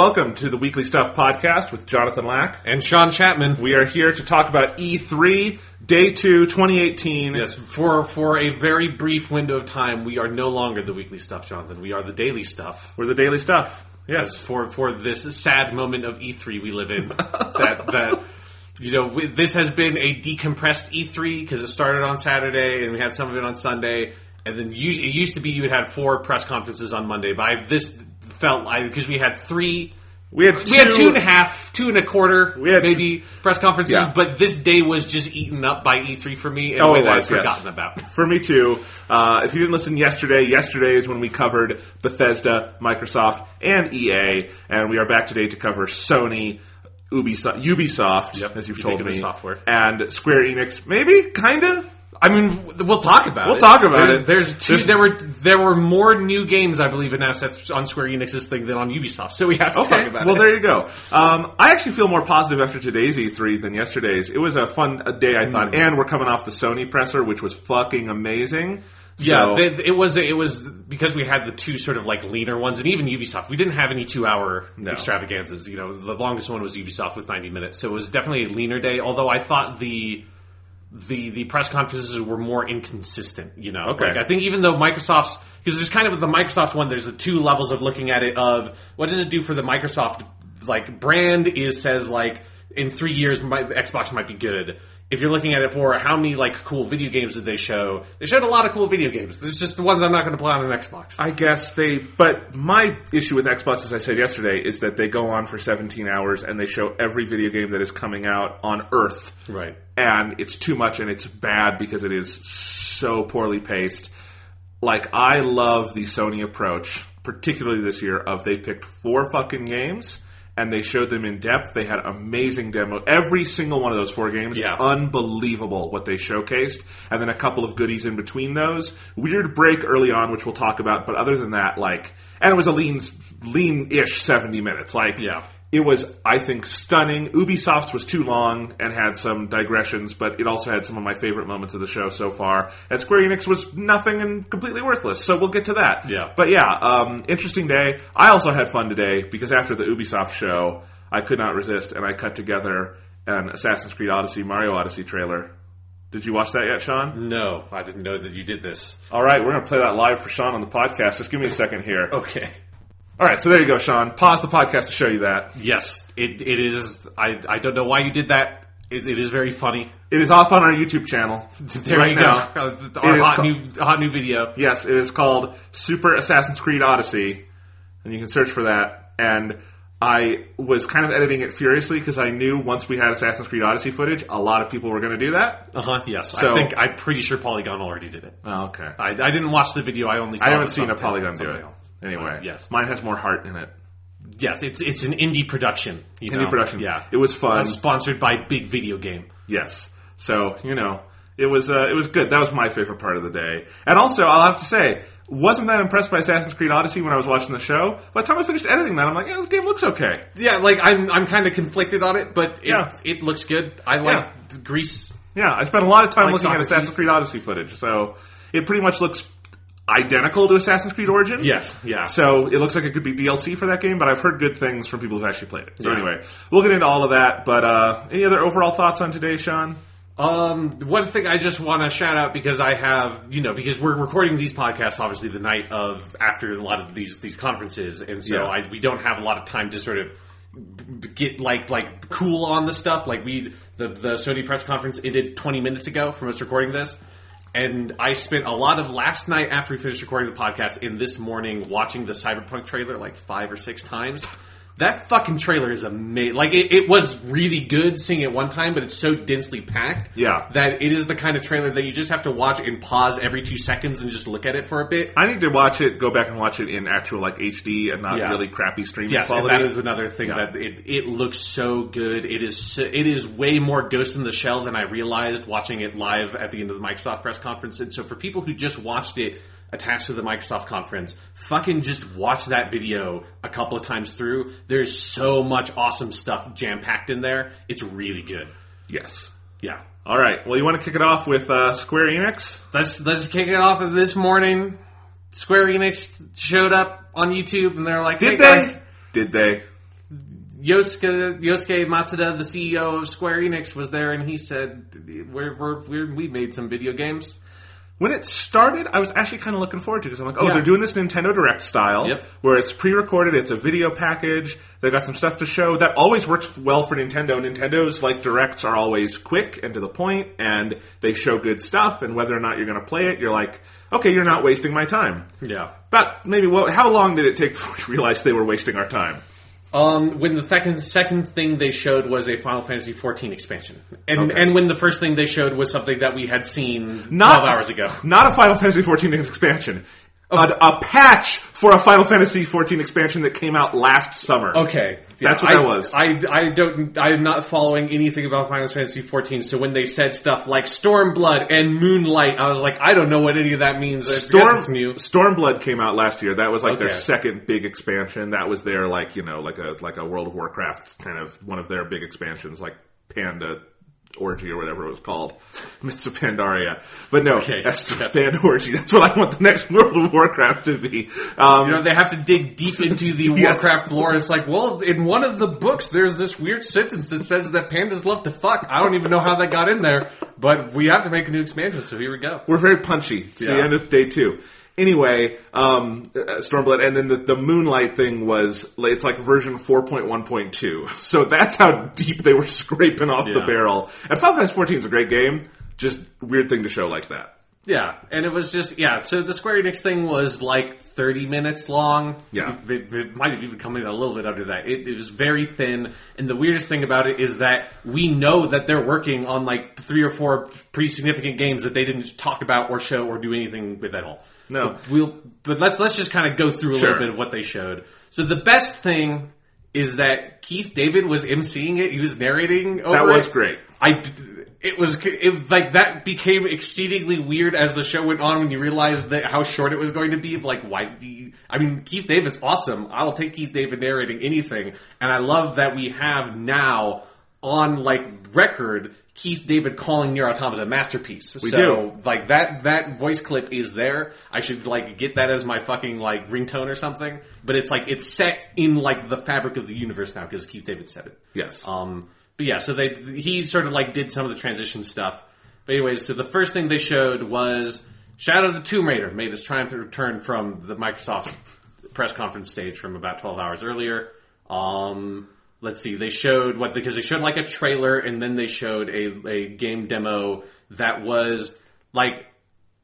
Welcome to the Weekly Stuff podcast with Jonathan Lack. And Sean Chapman. We are here to talk about E3 Day 2 2018. Yes, for for a very brief window of time, we are no longer the weekly stuff, Jonathan. We are the daily stuff. We're the Daily Stuff. Yes, for for this sad moment of E3 we live in, that that you know we- this has been a decompressed E3 because it started on Saturday and we had some of it on Sunday, and then us- it used to be you would have four press conferences on Monday, but I, this felt like because we had three. We had We had two- two and a half, two and a quarter, We had- maybe press conferences, Yeah. but this day was just eaten up by E3 for me in Oh, a way was, yes. forgotten about. For me too. Uh, if you didn't listen yesterday, yesterday is when we covered Bethesda, Microsoft, and EA, and we are back today to cover Sony, Ubisoft, Ubisoft Yep, as you've told me, software. and Square Enix. Maybe, kinda. I mean, we'll talk about it. We'll it. talk about There- it. There's, two, There's- there were there were more new games, I believe, in assets on Square Enix's thing than on Ubisoft, so we have to Okay, talk about well it. Well, there you go. Um, I actually feel more positive after today's E3 than yesterday's. It was a fun day, I thought, and we're coming off the Sony presser, which was fucking amazing. yeah, So- th- it was it was because we had the two sort of like leaner ones, and even Ubisoft, we didn't have any two hour No. extravaganzas. You know, the longest one was Ubisoft with 90 minutes, so it was definitely a leaner day. Although I thought the the the press conferences were more inconsistent. You know, Okay. Like, I think even though Microsoft's because there's kind of the Microsoft one, there's the two levels of looking at it of what does it do for the Microsoft like brand is says like in three years my, Xbox might be good. If you're looking at it for how many like cool video games did they show? They showed a lot of cool video games. There's just the ones I'm not going to play on an Xbox. I guess they, but my issue with Xbox, as I said yesterday, is that they go on for 17 hours and they show every video game that is coming out on Earth. Right. And it's too much and it's bad because it is so poorly paced. Like, I love the Sony approach, particularly this year, of they picked four fucking games and they showed them in depth. They had amazing demo. Every single one of those four games, Yeah. unbelievable what they showcased, and then a couple of goodies in between those. Weird break early on, which we'll talk about, but other than that, like, and it was a lean, lean-ish seventy minutes. Like, Yeah. It was, I think, stunning. Ubisoft's was too long and had some digressions, but it also had some of my favorite moments of the show so far. And Square Enix was nothing and completely worthless. So we'll get to that. Yeah. But yeah, um, interesting day. I also had fun today because after the Ubisoft show, I could not resist and I cut together an Assassin's Creed Odyssey, Mario Odyssey trailer. Did you watch that yet, Sean? No, I didn't know that you did this. All right, we're going to play that live for Sean on the podcast. Just give me a second here. Okay. All right, so there you go, Sean. Pause the podcast to show you that. Yes, it, it is. I, I don't know why you did that. It, it is very funny. It is up on our YouTube channel There right you now. go. Our hot ca- new, hot new video. Yes, it is called Super Assassin's Creed Odyssey, and you can search for that. And I was kind of editing it furiously because I knew once we had Assassin's Creed Odyssey footage, a lot of people were going to do that. Uh huh. Yes, So- I think I'm pretty sure Polygon already did it. Oh, okay. I, I didn't watch the video. I only saw I haven't seen a Polygon do it. thumbnail. Anyway, yes. mine has more heart in it. Yes, it's it's an indie production. you Indie know? production. Yeah, It was fun. Uh, sponsored by Big Video Game. Yes. So you know, it was uh, it was good. That was my favorite part of the day. And also, I'll have to say, wasn't that impressed by Assassin's Creed Odyssey when I was watching the show. By the time I finished editing that, I'm like, yeah, this game looks okay. Yeah, like I'm I'm kind of conflicted on it, but it, Yeah. it looks good. I like the Greece. Yeah, I spent a lot of time Like looking at Socrates. Assassin's Creed Odyssey footage, so it pretty much looks identical to Assassin's Creed Origin. Yes, yeah. So it looks like it could be DLC for that game, but I've heard good things from people who've actually played it. So Yeah. anyway, we'll get into all of that. But uh, any other overall thoughts on today, Sean? Um, one thing I just want to shout out because I have, you know, because we're recording these podcasts obviously the night of after a lot of these these conferences, and so Yeah. I we don't have a lot of time to sort of get like like cool on the stuff. Like we the the Sony press conference ended 20 minutes ago from us recording this. And I spent a lot of last night after we finished recording the podcast and this morning watching the Cyberpunk trailer like five or six times. That fucking trailer is amazing. Like it, it was really good seeing it one time, but it's so densely packed. Yeah. that it is the kind of trailer that you just have to watch and pause every two seconds and just look at it for a bit. I need to watch it, go back and watch it in actual like HD and not Yeah. really crappy streaming Yes, quality. that is another thing Yeah. that it, it looks so good. It is so, it is way more Ghost in the Shell than I realized watching it live at the end of the Microsoft press conference. And so for people who just watched it attached to the Microsoft conference, fucking just watch that video a couple of times through. There's so much awesome stuff jam packed in there. It's really good. yes. Yeah. All right. Well, you want to kick it off with uh, Square Enix? Let's let's kick it off of this morning. Square Enix showed up on YouTube and they're like, Did "Hey they? guys, Did they? Yosuke, Yosuke Matsuda, the CEO of Square Enix, was there, and he said, "We're, we're, we're we made some video games." When it started, I was actually kind of looking forward to it because I'm like, oh, Yeah. they're doing this Nintendo Direct style, Yep. where it's pre-recorded, it's a video package. They've got some stuff to show. That always works well for Nintendo. Nintendo's like directs are always quick and to the point, and they show good stuff. And whether or not you're going to play it, you're like, okay, you're not wasting my time. Yeah. But maybe, well, how long did it take before we realized they were wasting our time? Um, when the second second thing they showed was a Final Fantasy XIV expansion, and Okay. and when the first thing they showed was something that we had seen Not twelve hours ago. Not a Final Fantasy XIV expansion. A, a patch for a Final Fantasy XIV expansion that came out last summer. Okay, That's what I, that was. I, I don't. I'm not following anything about Final Fantasy XIV. So when they said stuff like Stormblood and Moonlight, I was like, I don't know what any of that means. Storm. Stormblood came out last year. That was like their second big expansion. That was their like you know like a like a World of Warcraft kind of one of their big expansions, like Panda Orgy or whatever it was called, Mists of Pandaria. But no, Okay. that's Yeah. Panda Orgy. That's what I want the next World of Warcraft to be. Um, You know, they have to dig deep into the Yes. Warcraft lore. It's like, well, in one of the books, there's this weird sentence that says that pandas love to fuck. I don't even know how that got in there, but we have to make a new expansion, so here we go. We're very punchy. It's the end of day two. Anyway, um, uh, Stormblood, and then the, the Moonlight thing was it's like version four point one point two. So that's how deep they were scraping off the barrel. And Final Fantasy fourteen is a great game. Just weird thing to show like that. Yeah, and it was just yeah. So the Square Enix thing was like thirty minutes long. Yeah. it, it might have even come in a little bit under that. It, it was very thin, and the weirdest thing about it is that we know that they're working on like three or four pretty significant games that they didn't talk about or show or do anything with at all. No. But we'll but let's let's just kind of go through a Sure. little bit of what they showed. So the best thing is that Keith David was emceeing it. He was narrating. Over That was it. great. I it was it, like that became exceedingly weird as the show went on when you realized that how short it was going to be. Like, why do you? I mean, Keith David's awesome. I'll take Keith David narrating anything, and I love that we have now on like record Keith David calling Nier Automata a masterpiece. We so, do. like that that voice clip is there. I should like get that as my fucking like ringtone or something. But it's like it's set in like the fabric of the universe now because Keith David said it. Yes. Um, but yeah, so they he sort of like did some of the transition stuff. But anyways, so the first thing they showed was Shadow of the Tomb Raider made its triumphant return from the Microsoft press conference stage from about twelve hours earlier. Um, let's see, they showed what because they showed like a trailer and then they showed a a game demo that was like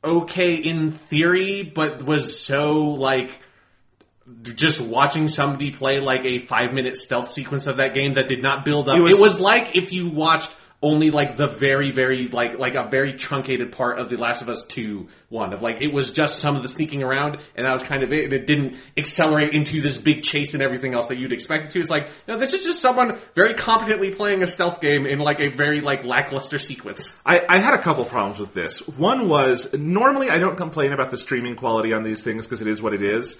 okay in theory, but was so like just watching somebody play like a five minute stealth sequence of that game that did not build up. It It was- was, like if you watched only like the very, very like like a very truncated part of the Last of Us Two one of like it was just some of the sneaking around and that was kind of it. And it didn't accelerate into this big chase and everything else that you'd expect it to. It's like no, this is just someone very competently playing a stealth game in like a very like lackluster sequence. I, I had a couple problems with this. One was normally I don't complain about the streaming quality on these things because it is what it is,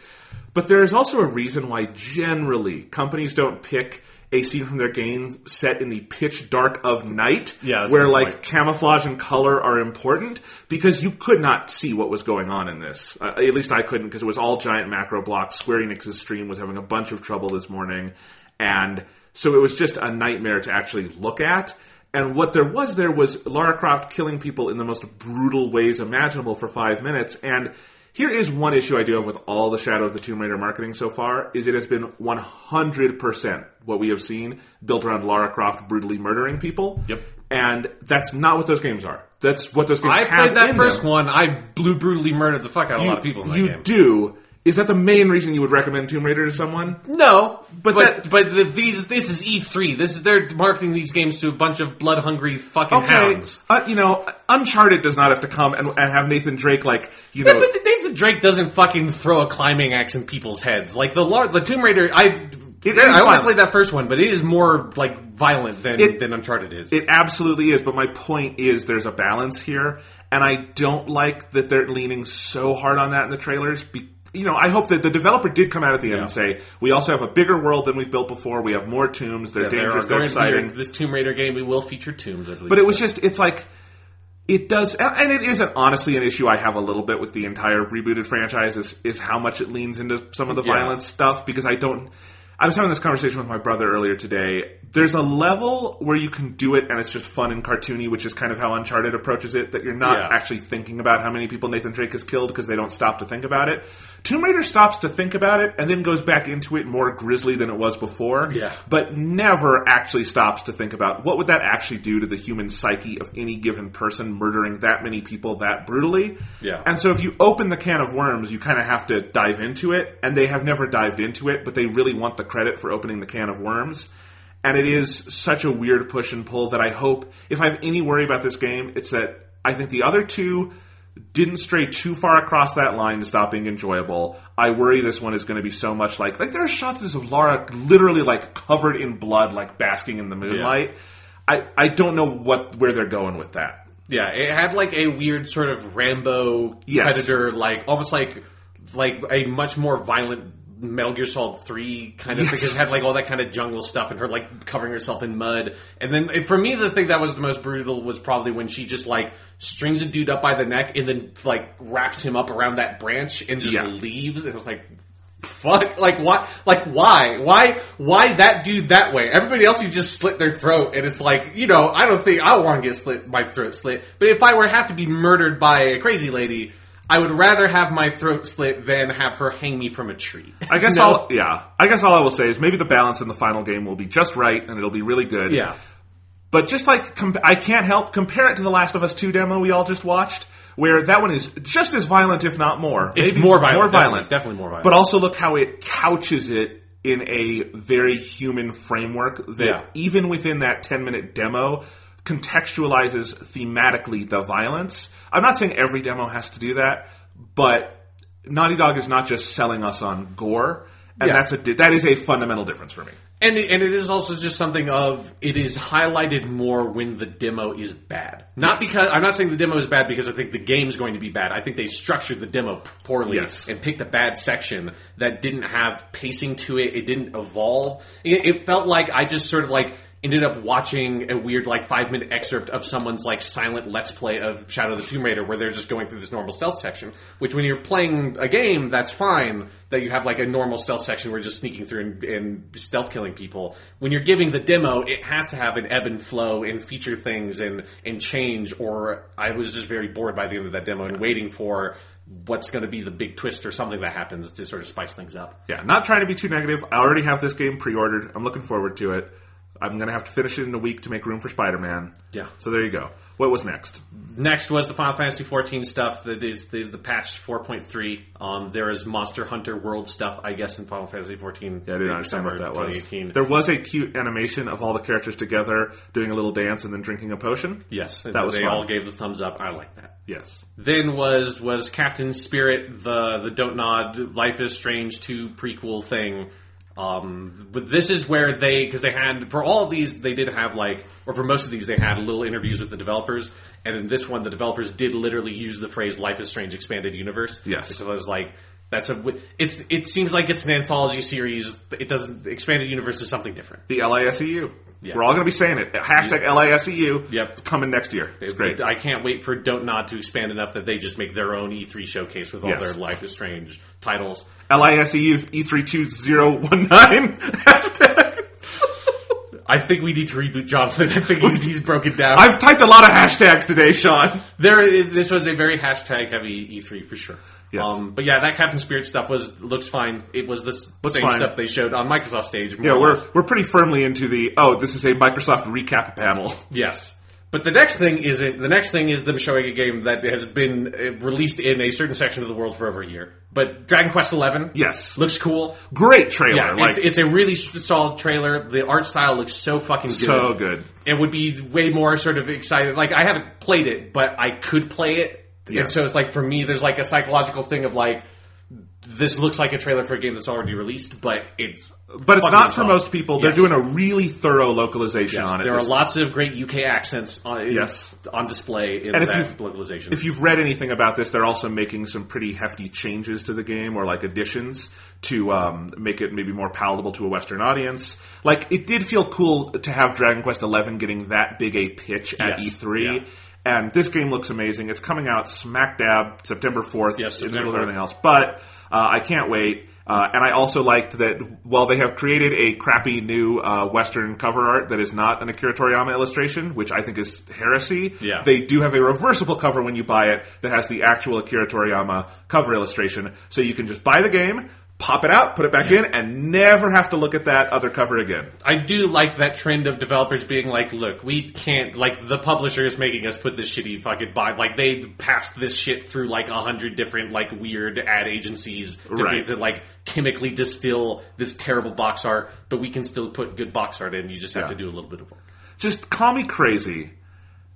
but there is also a reason why generally companies don't pick a scene from their game set in the pitch dark of night, Yeah, where like point. camouflage and color are important because you could not see what was going on in this. Uh, at least I couldn't because it was all giant macro blocks. Square Enix's stream was having a bunch of trouble this morning, and so it was just a nightmare to actually look at. And what there was there was Lara Croft killing people in the most brutal ways imaginable for five minutes. And here is one issue I do have with all the Shadow of the Tomb Raider marketing so far, is it has been 100% what we have seen built around Lara Croft brutally murdering people. Yep. And that's not what those games are. That's what those games I have played that first them. one. I blew brutally murdered the fuck out of You, a lot of people in that you game. do. Is that the main reason you would recommend Tomb Raider to someone? No, But but that- but, the, these this is E three. This is they're marketing these games to a bunch of blood hungry fucking Okay, hounds. uh, you know, Uncharted does not have to come and, and have Nathan Drake like you know. Yeah, but Nathan Drake doesn't fucking throw a climbing axe in people's heads like the the Tomb Raider. I It is I only violent. played that first one, but it is more like violent than It- than Uncharted is. It absolutely is, but my point is there's a balance here, and I don't like that they're leaning so hard on that in the trailers. Be, you know, I hope that the developer did come out at the end Yeah. and say, "We also have a bigger world than we've built before. We have more tombs. They're Yeah, dangerous. They're going to be- exciting." This Tomb Raider game we will feature tombs. I believe. But it was just, it's like, it does, and and it isn't honestly an issue I have a little bit with the entire rebooted franchise is, is how much it leans into some of the Yeah. violent stuff because I don't, I was having this conversation with my brother earlier today. There's a level where you can do it and it's just fun and cartoony, which is kind of how Uncharted approaches it, that you're not Yeah. actually thinking about how many people Nathan Drake has killed because they don't stop to think about it. Tomb Raider stops to think about it and then goes back into it more grisly than it was before. Yeah. But never actually stops to think about what would that actually do to the human psyche of any given person murdering that many people that brutally. Yeah. And so if you open the can of worms, you kind of have to dive into it, and they have never dived into it, but they really want the credit for opening the can of worms. And it is such a weird push and pull that I hope, if I have any worry about this game, it's that I think the other two didn't stray too far across that line to stop being enjoyable. I worry this one is going to be so much like like there are shots of Lara literally like covered in blood, like basking in the moonlight. I I don't know what where they're going with that. Yeah, it had like a weird sort of Rambo Yes. predator, like almost like like a much more violent Metal Gear Solid Three kind of Yes. because it had like all that kind of jungle stuff and her like covering herself in mud. And then for me, the thing that was the most brutal was probably when she just like strings a dude up by the neck and then like wraps him up around that branch and just Yeah. leaves. And it's like. Fuck! Like what? Like why? Why? Why that dude that way? Everybody else, you just slit their throat, and it's like you know. I don't think I want to get slit my throat slit. But if I were to have to be murdered by a crazy lady, I would rather have my throat slit than have her hang me from a tree. I guess No? all yeah. I guess all I will say is maybe the balance in the final game will be just right and it'll be really good. Yeah. But just like com- I can't help compare it to the Last of Us 2 demo we all just watched, where that one is just as violent, if not more. It's more violent, More definitely, violent. definitely more violent. But also look how it couches it in a very human framework that Yeah. even within that 10 minute demo contextualizes thematically the violence. I'm not saying every demo has to do that, but Naughty Dog is not just selling us on gore. And Yeah. that's a that is a fundamental difference for me. And it, and it is also just something of it is highlighted more when the demo is bad. Not because I'm not saying the demo is bad because I think the game's going to be bad. I think they structured the demo poorly Yes. and picked a bad section that didn't have pacing to it. It didn't evolve. It, it felt like I just sort of like ended up watching a weird like five minute excerpt of someone's like silent let's play of Shadow of the Tomb Raider where they're just going through this normal stealth section. Which when you're playing a game, that's fine that you have like a normal stealth section where you're just sneaking through and, and stealth killing people. When you're giving the demo, it has to have an ebb and flow and feature things and and change. Or I was just very bored by the end of that demo and waiting for what's going to be the big twist or something that happens to sort of spice things up. Yeah, not trying to be too negative. I already have this game pre-ordered. I'm looking forward to it. I'm gonna have to finish it in a week to make room for Spider-Man. Yeah. So there you go. What was next? Next was the Final Fantasy XIV stuff. That is the, the patch 4.3. Um, there is Monster Hunter World stuff, I guess, in Final Fantasy XIV. Yeah, I didn't understand what that was. There was a cute animation of all the characters together doing a little dance and then drinking a potion. yes, That was they fun. all gave the thumbs up. I like that. Yes. Then was was Captain Spirit the the Don't Nod Life is Strange 2 prequel thing. Um, but this is where they because they had for all of these they did have like or for most of these they had little interviews with the developers and in this one the developers did literally use the phrase Life is Strange expanded universe. Yes. it was like that's a it's it seems like it's an anthology series. It doesn't expanded universe is something different. The LISEU. Yeah. We're all gonna be saying it. Hashtag LISEU. Yep. It's coming next year. It's great. I can't wait for Don't Nod to expand enough that they just make their own E3 showcase with all Yes. their Life is Strange titles. LISEU E32019. Hashtag. I think we need to reboot Jonathan. I think he's, he's broken down. I've typed a lot of hashtags today, Sean. there, this was a very hashtag heavy E3 for sure. Yes. Um, but yeah, that Captain Spirit stuff was looks fine. It was the s- Looks same fine. stuff they showed on Microsoft stage. more Yeah, or we're less. we're pretty firmly into the oh, this is a Microsoft recap panel. yes. But the next thing isn't. The next thing is them showing a game that has been uh, released in a certain section of the world for over a year. But Dragon Quest XI, Yes. looks cool. Great trailer. Yeah, like it's, it's a really s- solid trailer. The art style looks so fucking good. so good. It would be way more sort of excited. Like I haven't played it, but I could play it. And so it's like for me, there's like a psychological thing of like, this looks like a trailer for a game that's already released, but it's. But it's not for solid. most people. They're Yes. doing a really thorough localization Yes, on it. there are lots of great UK accents on, Yes. on display in And if that you've- localization. if you've read anything about this, they're also making some pretty hefty changes to the game or like additions to um, make it maybe more palatable to a Western audience. Like it did feel cool to have Dragon Quest XI getting that big a pitch at Yes. E3. Yeah. And this game looks amazing. It's coming out smack dab September 4th Yes, in the middle of everything else. But Uh, I can't wait. Uh, and I also liked that while they have created a crappy new uh, Western cover art that is not an Akira Toriyama illustration, which I think is heresy, Yeah. they do have a reversible cover when you buy it that has the actual Akira Toriyama cover illustration. So you can just buy the game, pop it out, put it back in, and never have to look at that other cover again. I do like that trend of developers being like, look, we can't, like, the publisher is making us put this shitty fucking buy, like, they passed this shit through, like, a hundred different, like, weird ad agencies to, Right. to, like, chemically distill this terrible box art, but we can still put good box art in, you just have Yeah. to do a little bit of work. just call me crazy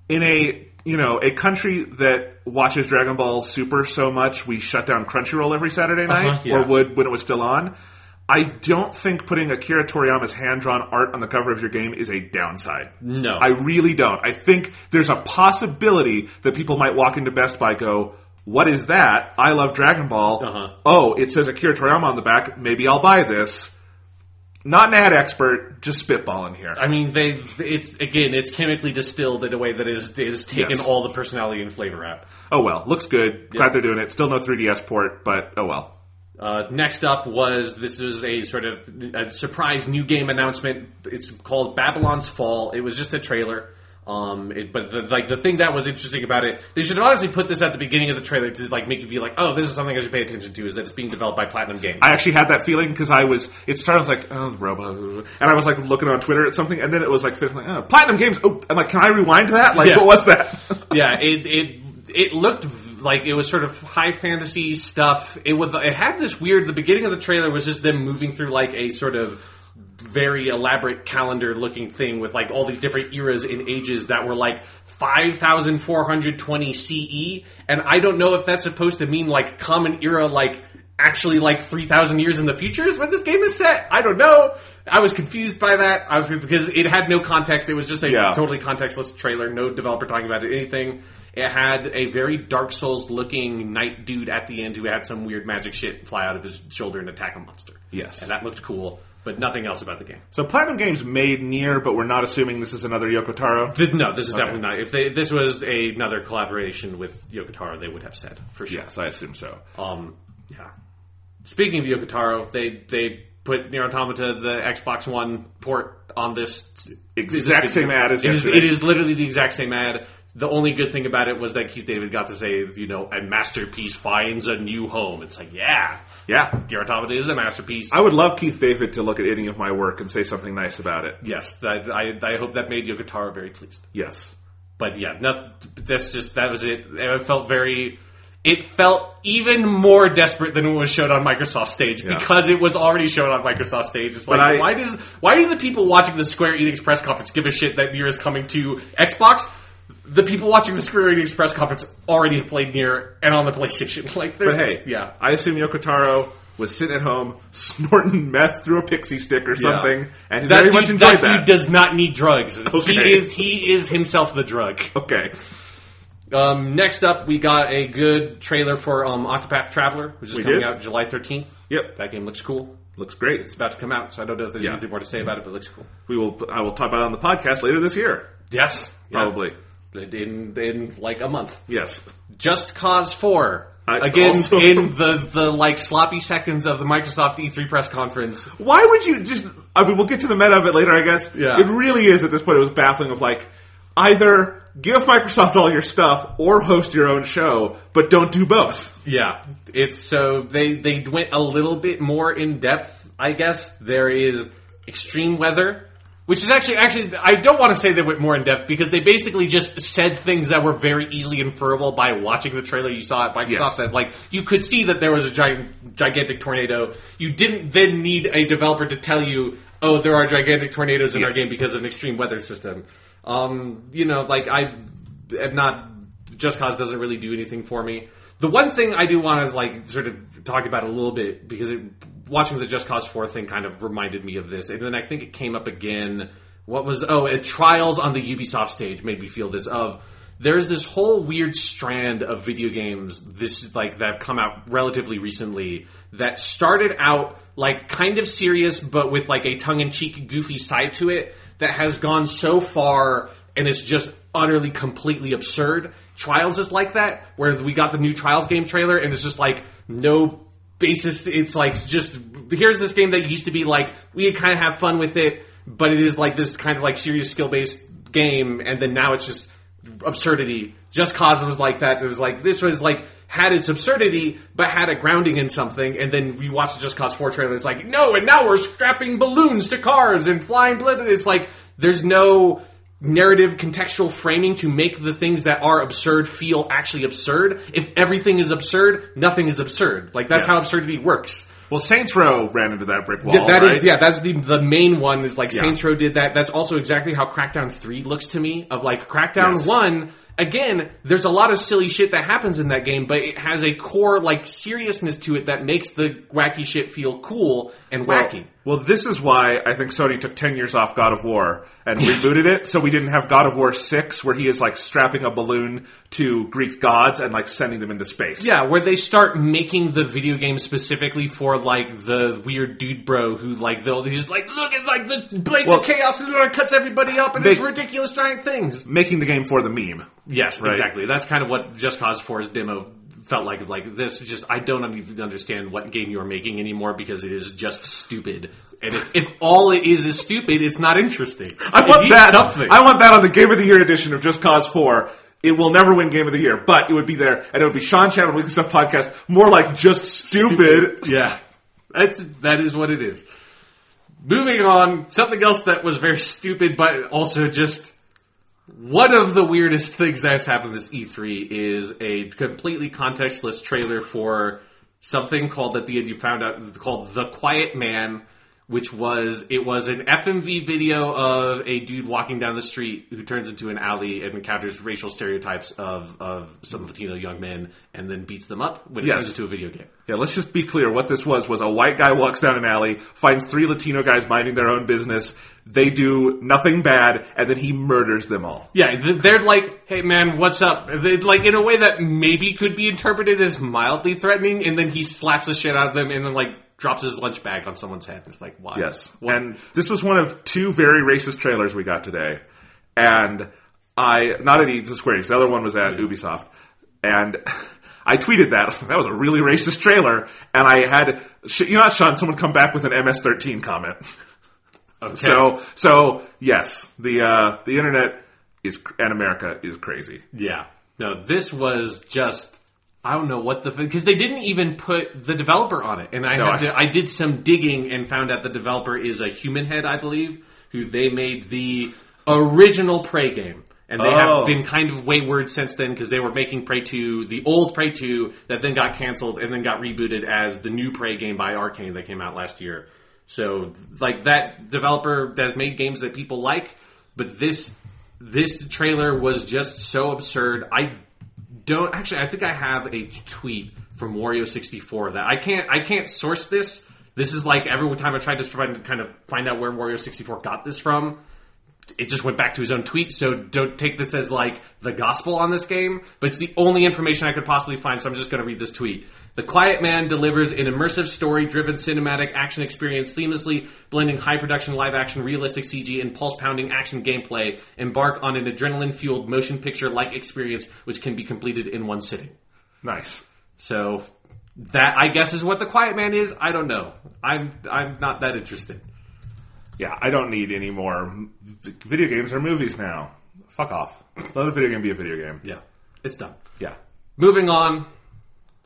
in a you know a country that watches Dragon Ball Super so much we shut down Crunchyroll every Saturday night Uh-huh, yeah. or would when it was still on. I don't think putting Akira Toriyama's hand drawn art on the cover of your game is a downside. No. I really don't. I think there's a possibility that people might walk into Best Buy go, "What is that? I love Dragon Ball. Uh-huh. Oh, it says Akira Toriyama on the back. Maybe I'll buy this." Not an ad expert, just spitballing here. I mean, they, it's, again, it's chemically distilled in a way that is, is taken Yes. all the personality and flavor out. Oh well, looks good. Glad they're doing it. Still no 3DS port, but oh well. Uh, next up was this is a sort of a surprise new game announcement. It's called Babylon's Fall. It was just a trailer. Um, it, but the, like the thing that was interesting about it, they should honestly put this at the beginning of the trailer to like make you be like, oh, this is something I should pay attention to. Is that it's being developed by Platinum Games? I actually had that feeling because I was. It started. I was like, oh, Robo, and I was like looking on Twitter at something, and then it was like, like oh, Platinum Games. Oh, I'm like, can I rewind that? Like, Yeah. what was that? yeah, it it it looked like it was sort of high fantasy stuff. It was it had this weird. The beginning of the trailer was just them moving through like a sort of very elaborate calendar looking thing with like all these different eras and ages that were like 5420 CE and I don't know if that's supposed to mean like common era like actually like 3000 years in the future is when this game is set. I don't know. I was confused by that. I was because it had no context. It was just a Yeah. totally contextless trailer, no developer talking about it, anything. It had a very Dark Souls looking knight dude at the end who had some weird magic shit fly out of his shoulder and attack a monster. Yes. And that looked cool, but nothing else about the game. so Platinum Games made Nier, but we're not assuming this is another Yoko Taro. Th- no, this is definitely not. If they, this was a, another collaboration with Yoko Taro, they would have said for sure. Yes, I assume so. Um, yeah. Speaking of Yoko Taro, they they put Nier Automata, the Xbox One port, on this Exact this same ad as It is, it is literally the exact same ad. The only good thing about it was that Keith David got to say, you know, a masterpiece finds a new home. It's like, yeah, Yeah, Nier Automata is a masterpiece. I would love Keith David to look at any of my work and say something nice about it. yes, that, I, I hope that made your guitar very pleased. Yes. But yeah, no, that's just that was it. It felt very. It felt even more desperate than it was showed on Microsoft stage Yeah. because it was already shown on Microsoft stage. It's like I- why does why do the people watching the Square Enix press conference give a shit that Nier is coming to Xbox? The people watching the Square Enix press conference already have played Nier and on the PlayStation. Like, But hey, yeah, I assume Yoko Taro was sitting at home snorting meth through a pixie stick or something, and he that very dude, much enjoyed that that. dude does not need drugs. Okay. He is he is himself the drug. okay. Um, next up, we got a good trailer for um, Octopath Traveler, which is We coming did. out July 13th. Yep. That game looks cool. Looks great. It's about to come out, so I don't know if there's Yeah. anything more to say about it, but it looks cool. We will. I will talk about it on the podcast later this year. Yes. Probably. In, in like a month. Yes. Just Cause 4. I Again, also- in the, the like sloppy seconds of the Microsoft E3 press conference. Why would you just? I mean, we'll get to the meta of it later, I guess. Yeah. It really is at this point. It was baffling. Of like, either give Microsoft all your stuff or host your own show, but don't do both. Yeah, it's so they they went a little bit more in depth. I guess there is extreme weather, which is actually actually I don't want to say they went more in depth because they basically just said things that were very easily inferable by watching the trailer you saw at Microsoft. Yes. That like you could see that there was a giant gigantic tornado. You didn't then need a developer to tell you, oh, there are gigantic tornadoes in our game because of an extreme weather system. Um, you know, like I am not just cause doesn't really do anything for me. The one thing I do want to like sort of talk about a little bit because it, watching the Just Cause Four thing kind of reminded me of this, and then I think it came up again. What was oh, at Trials on the Ubisoft stage made me feel this of. There's this whole weird strand of video games this like that have come out relatively recently that started out like kind of serious but with like a tongue-in-cheek goofy side to it that has gone so far and it's just utterly completely absurd. Trials is like that, where we got the new Trials game trailer and it's just like no basis. It's like just here's this game that used to be like we kind of have fun with it, but it is like this kind of like serious skill based game, and then now it's just absurdity. Just Cause was like that. It was like this was like had its absurdity, but had a grounding in something. And then we watch the Just Cause Four trailer. It's like no, and now we're strapping balloons to cars and flying blood. It's like there's no narrative contextual framing to make the things that are absurd feel actually absurd. If everything is absurd, nothing is absurd. Like that's Yes. how absurdity works. Well, Saints Row ran into that brick wall. Yeah, that is right? yeah, that's the the main one is like Yeah. Saints Row did that. That's also exactly how Crackdown 3 looks to me of like Crackdown Yes. 1 again, there's a lot of silly shit that happens in that game, but it has a core like seriousness to it that makes the wacky shit feel cool and wacky. Well, this is why I think Sony took 10 years off God of War and rebooted it, so we didn't have God of War 6, where he is like strapping a balloon to Greek gods and like sending them into space. Yeah, where they start making the video game specifically for like the weird dude bro who like they'll he's just like look at like the blades Well- of chaos and it cuts everybody up and Make- it's ridiculous giant things. Making the game for the meme. Yes, Right. exactly. That's kind of what Just Cause 4's demo felt like. Like this, just I don't even understand what game you're making anymore because it is just stupid. And if, if all it is is stupid, it's not interesting. I want that. Something. I want that on the Game of the Year edition of Just Cause 4. It will never win Game of the Year, but it would be there, and it would be Sean Channel Weekly Stuff Podcast, more like just stupid. Yeah, that's that is what it is. Moving on, something else that was very stupid, but also just one of the weirdest things that's happened with this E3 is a completely contextless trailer for something called at the end you found out called The Quiet Man, which was it was an FMV video of a dude walking down the street who turns into an alley and encounters racial stereotypes of of some Latino young men and then beats them up when it Yes. turns into a video game. Yeah, let's just be clear. What this was was a white guy walks down an alley, finds three Latino guys minding their own business. They do nothing bad, and then he murders them all. Yeah, they're like, "Hey man, what's up?" They're like in a way that maybe could be interpreted as mildly threatening, and then he slaps the shit out of them, and then like drops his lunch bag on someone's head. It's like, why? Yes. What? And this was one of two very racist trailers we got today. And I, not at E, Square Enix, the other one was at Ubisoft. And I tweeted that. That was a really racist trailer. And I had, you know what, Sean, someone come back with an MS-13 comment. Okay. So, so, yes, the, uh, the internet is, and America is crazy. yeah, no, this was just. I don't know what the because they didn't even put the developer on it, and I No, had to, I- I did some digging and found out the developer is a Human Head, I believe, who they made the original Prey game, and they Oh. have been kind of wayward since then because they were making Prey two, the old Prey two that then got canceled and then got rebooted as the new Prey game by Arkane that came out last year. So like that developer that made games that people like, but this this trailer was just so absurd. I don't actually. I think I have a tweet from Wario64 that I can't. I can't source this. This is like every time I tried to try to kind of find out where Wario64 got this from. It just went back to his own tweet, so don't take this as like the gospel on this game. But it's the only information I could possibly find, so I'm just going to read this tweet. The Quiet Man delivers an immersive story-driven cinematic action experience seamlessly blending high production live action realistic CG and pulse pounding action gameplay. Embark on an adrenaline fueled motion picture like experience which can be completed in one sitting. Nice. So that I guess is what the Quiet Man is. I don't know. I'm I'm not that interested. Yeah, I don't need any more. Video games are movies now. Fuck off. Let a video game be a video game. Yeah, it's done. Yeah. Moving on,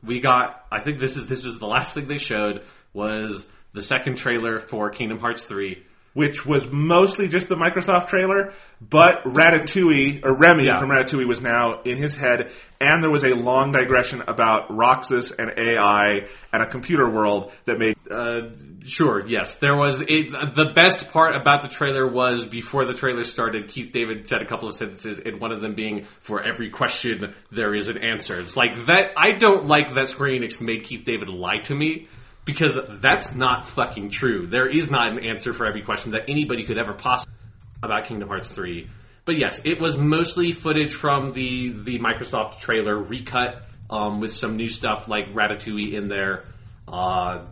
we got. I think this is this was the last thing they showed was the second trailer for Kingdom Hearts three. Which was mostly just the Microsoft trailer, but Ratatouille, or Remy Yeah. from Ratatouille was now in his head, and there was a long digression about Roxas and AI and a computer world that made Uh, sure, yes, there was. It, the best part about the trailer was before the trailer started, Keith David said a couple of sentences, and one of them being, "For every question, there is an answer." It's like that. I don't like that Square Enix made Keith David lie to me. Because that's not fucking true. There is not an answer for every question that anybody could ever possibly about Kingdom Hearts 3. But yes, it was mostly footage from the the Microsoft trailer recut um, with some new stuff like Ratatouille in there. Uh,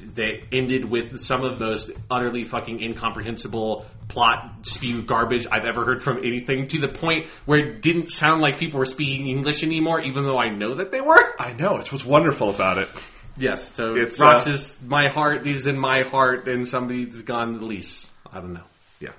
they ended with some of the most utterly fucking incomprehensible plot spew garbage I've ever heard from anything to the point where it didn't sound like people were speaking English anymore, even though I know that they were. I know, it's what's wonderful about it. Yes, so It's, Roxas, my heart is in my heart, and somebody's gone the lease. I don't know. Yeah.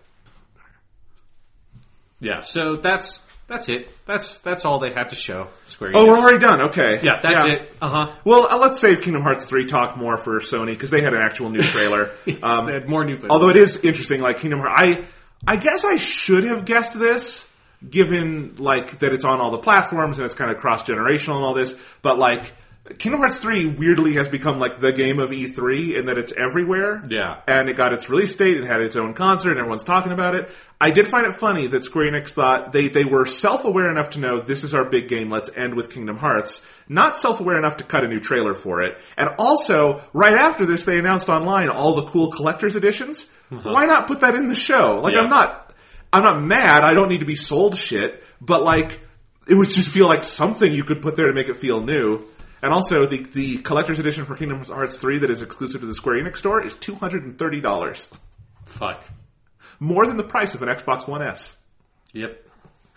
Yeah, so that's that's it. That's that's all they had to show. Square. Oh, Enix. we're already done. Okay. yeah, that's it. Uh huh. Well, uh, let's save Kingdom Hearts 3 talk more for Sony because they had an actual new trailer. um, they had more new footage. although it is interesting, like Kingdom Hearts, I, I guess I should have guessed this, given like that it's on all the platforms and it's kind of cross generational and all this. But like Kingdom Hearts 3 weirdly has become like the game of E3 in that it's everywhere. Yeah. And it got its release date and had its own concert and everyone's talking about it. I did find it funny that Square Enix thought they, they were self-aware enough to know this is our big game, let's end with Kingdom Hearts. Not self-aware enough to cut a new trailer for it. And also, right after this, they announced online all the cool collector's editions. Uh-huh. Why not put that in the show? Like, Yeah. I'm not, I'm not mad. I don't need to be sold shit. But like, it would just feel like something you could put there to make it feel new. And also, the the collector's edition for Kingdom Hearts 3 that is exclusive to the Square Enix store is two hundred and thirty dollars, Fuck. more than the price of an Xbox One S. Yep.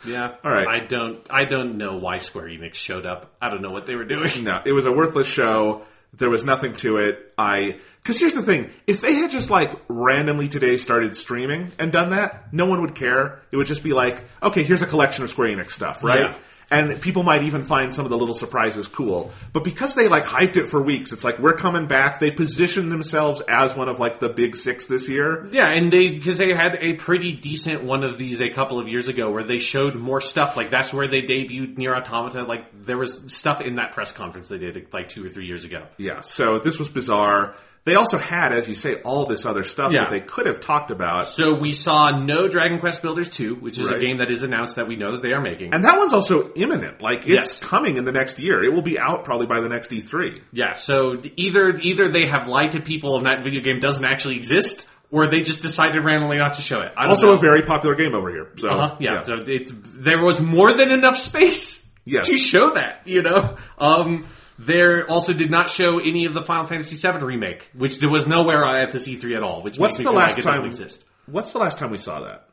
Yeah. All right. I don't. I don't know why Square Enix showed up. I don't know what they were doing. No, it was a worthless show. There was nothing to it. I because here's the thing: if they had just like randomly today started streaming and done that, no one would care. It would just be like, okay, here's a collection of Square Enix stuff, right? Yeah. And people might even find some of the little surprises cool. But because they like hyped it for weeks, it's like we're coming back. They positioned themselves as one of like the big six this year. Yeah, and they because they had a pretty decent one of these a couple of years ago where they showed more stuff. Like that's where they debuted Nier Automata. Like there was stuff in that press conference they did like two or three years ago. Yeah, so this was bizarre. They also had, as you say, all this other stuff Yeah. that they could have talked about. So we saw no Dragon Quest Builders 2, which is Right. a game that is announced that we know that they are making. And that one's also imminent. Like it's Yes. coming in the next year. It will be out probably by the next E E3. yeah, so either either they have lied to people and that video game doesn't actually exist, or they just decided randomly not to show it. I don't Also know. a very popular game over here. So Uh-huh, yeah, so it, there was more than enough space Yes. to show that, you know? Um, there also did not show any of the Final Fantasy VII remake, which there was nowhere at this E3 at all, which What's the last like time? exist. What's the last time we saw that?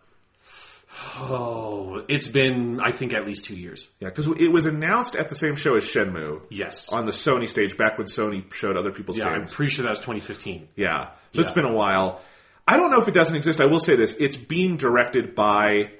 Oh, it's been, I think, at least two years. Yeah, because it was announced at the same show as Shenmue. Yes. On the Sony stage, back when Sony showed other people's games. Yeah, I'm pretty sure that was 2015. Yeah. So it's been a while. I don't know if it doesn't exist. I will say this: it's being directed by,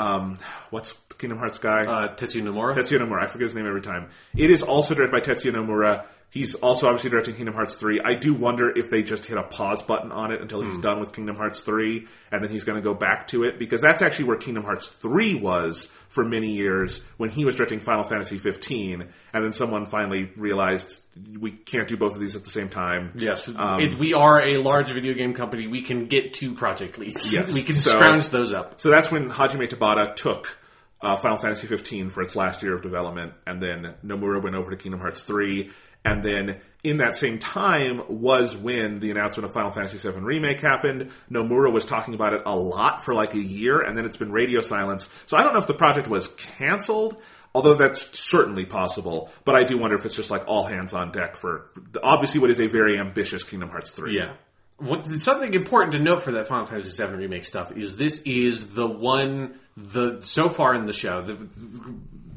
um, what's the Kingdom Hearts guy? Uh, Tetsuya Nomura? Tetsuya Nomura. I forget his name every time. It is also directed by Tetsuya Nomura. He's also obviously directing Kingdom Hearts 3. I do wonder if they just hit a pause button on it until he's done with Kingdom Hearts 3, and then he's going to go back to it, because that's actually where Kingdom Hearts 3 was for many years when he was directing Final Fantasy 15, and then someone finally realized we can't do both of these at the same time. Yes, Um, if we are a large video game company, we can get two project leads. Yes, we can so- scrounge those up. So that's when Hajime Tabata took uh, Final Fantasy 15 for its last year of development, and then Nomura went over to Kingdom Hearts 3, and then in that same time was when the announcement of Final Fantasy 7 Remake happened. Nomura was talking about it a lot for like a year, and then it's been radio silence. So I don't know if the project was canceled, although that's certainly possible, but I do wonder if it's just like all hands on deck for obviously what is a very ambitious Kingdom Hearts 3. Yeah. What, something important to note for that Final Fantasy VII remake stuff is this is the one the so far in the show the, the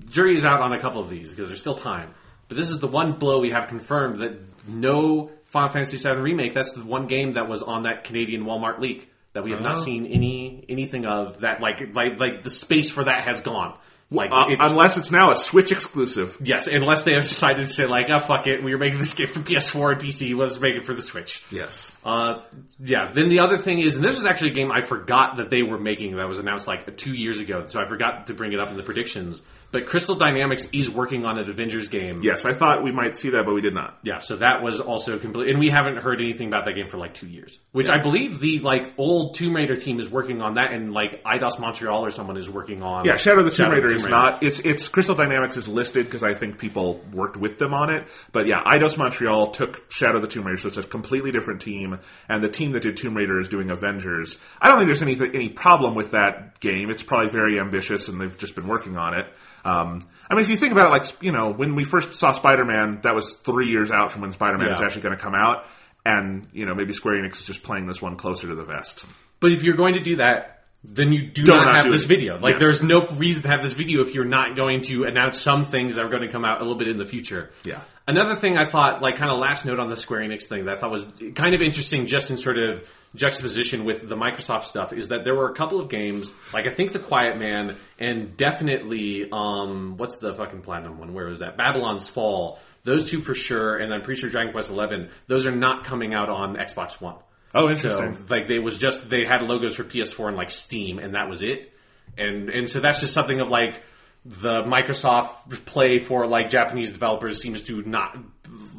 jury is out on a couple of these because there's still time, but this is the one blow we have confirmed that no Final Fantasy VII remake. That's the one game that was on that Canadian Walmart leak that we have not Oh. seen any anything of. That like like like the space for that has gone. Like Uh, it's- unless it's now a Switch exclusive. Yes, unless they have decided to say like, oh fuck it, we were making this game for PS4 and PC, let's make it for the Switch. Yes. Uh, yeah. Then the other thing is, and this is actually a game I forgot that they were making that was announced like two years ago, so I forgot to bring it up in the predictions. But Crystal Dynamics is working on an Avengers game. Yes, I thought we might see that, but we did not. Yeah, so that was also complete, and we haven't heard anything about that game for like two years. Which I believe the like old Tomb Raider team is working on that, and like Eidos Montreal or someone is working on. Yeah, Shadow of the Tomb Shadow the Raider is not. It's it's Crystal Dynamics is listed because I think people worked with them on it. But yeah, Eidos Montreal took Shadow of the Tomb Raider, so it's a completely different team. And the team that did Tomb Raider is doing Avengers. I don't think there's any any problem with that game. It's probably very ambitious, and they've just been working on it. Um, I mean, if you think about it, like you know, when we first saw Spider Man, that was three years out from when Spider Man was actually going to come out. And you know, maybe Square Enix is just playing this one closer to the vest. But if you're going to do that, then you do Don't not not have do this it. video. Like, Yes. there's no reason to have this video if you're not going to announce some things that are going to come out a little bit in the future. Yeah. Another thing I thought, like, kind of last note on the Square Enix thing that I thought was kind of interesting, just in sort of juxtaposition with the Microsoft stuff, is that there were a couple of games, like I think The Quiet Man, and definitely, um, what's the fucking platinum one? Where was that? Babylon's Fall. Those two for sure, and I'm pretty sure Dragon Quest Eleven. Those are not coming out on Xbox One. Oh, So interesting. like they was just they had logos for PS4 and like Steam, and that was it. And and so that's just something of like the Microsoft play for like Japanese developers seems to not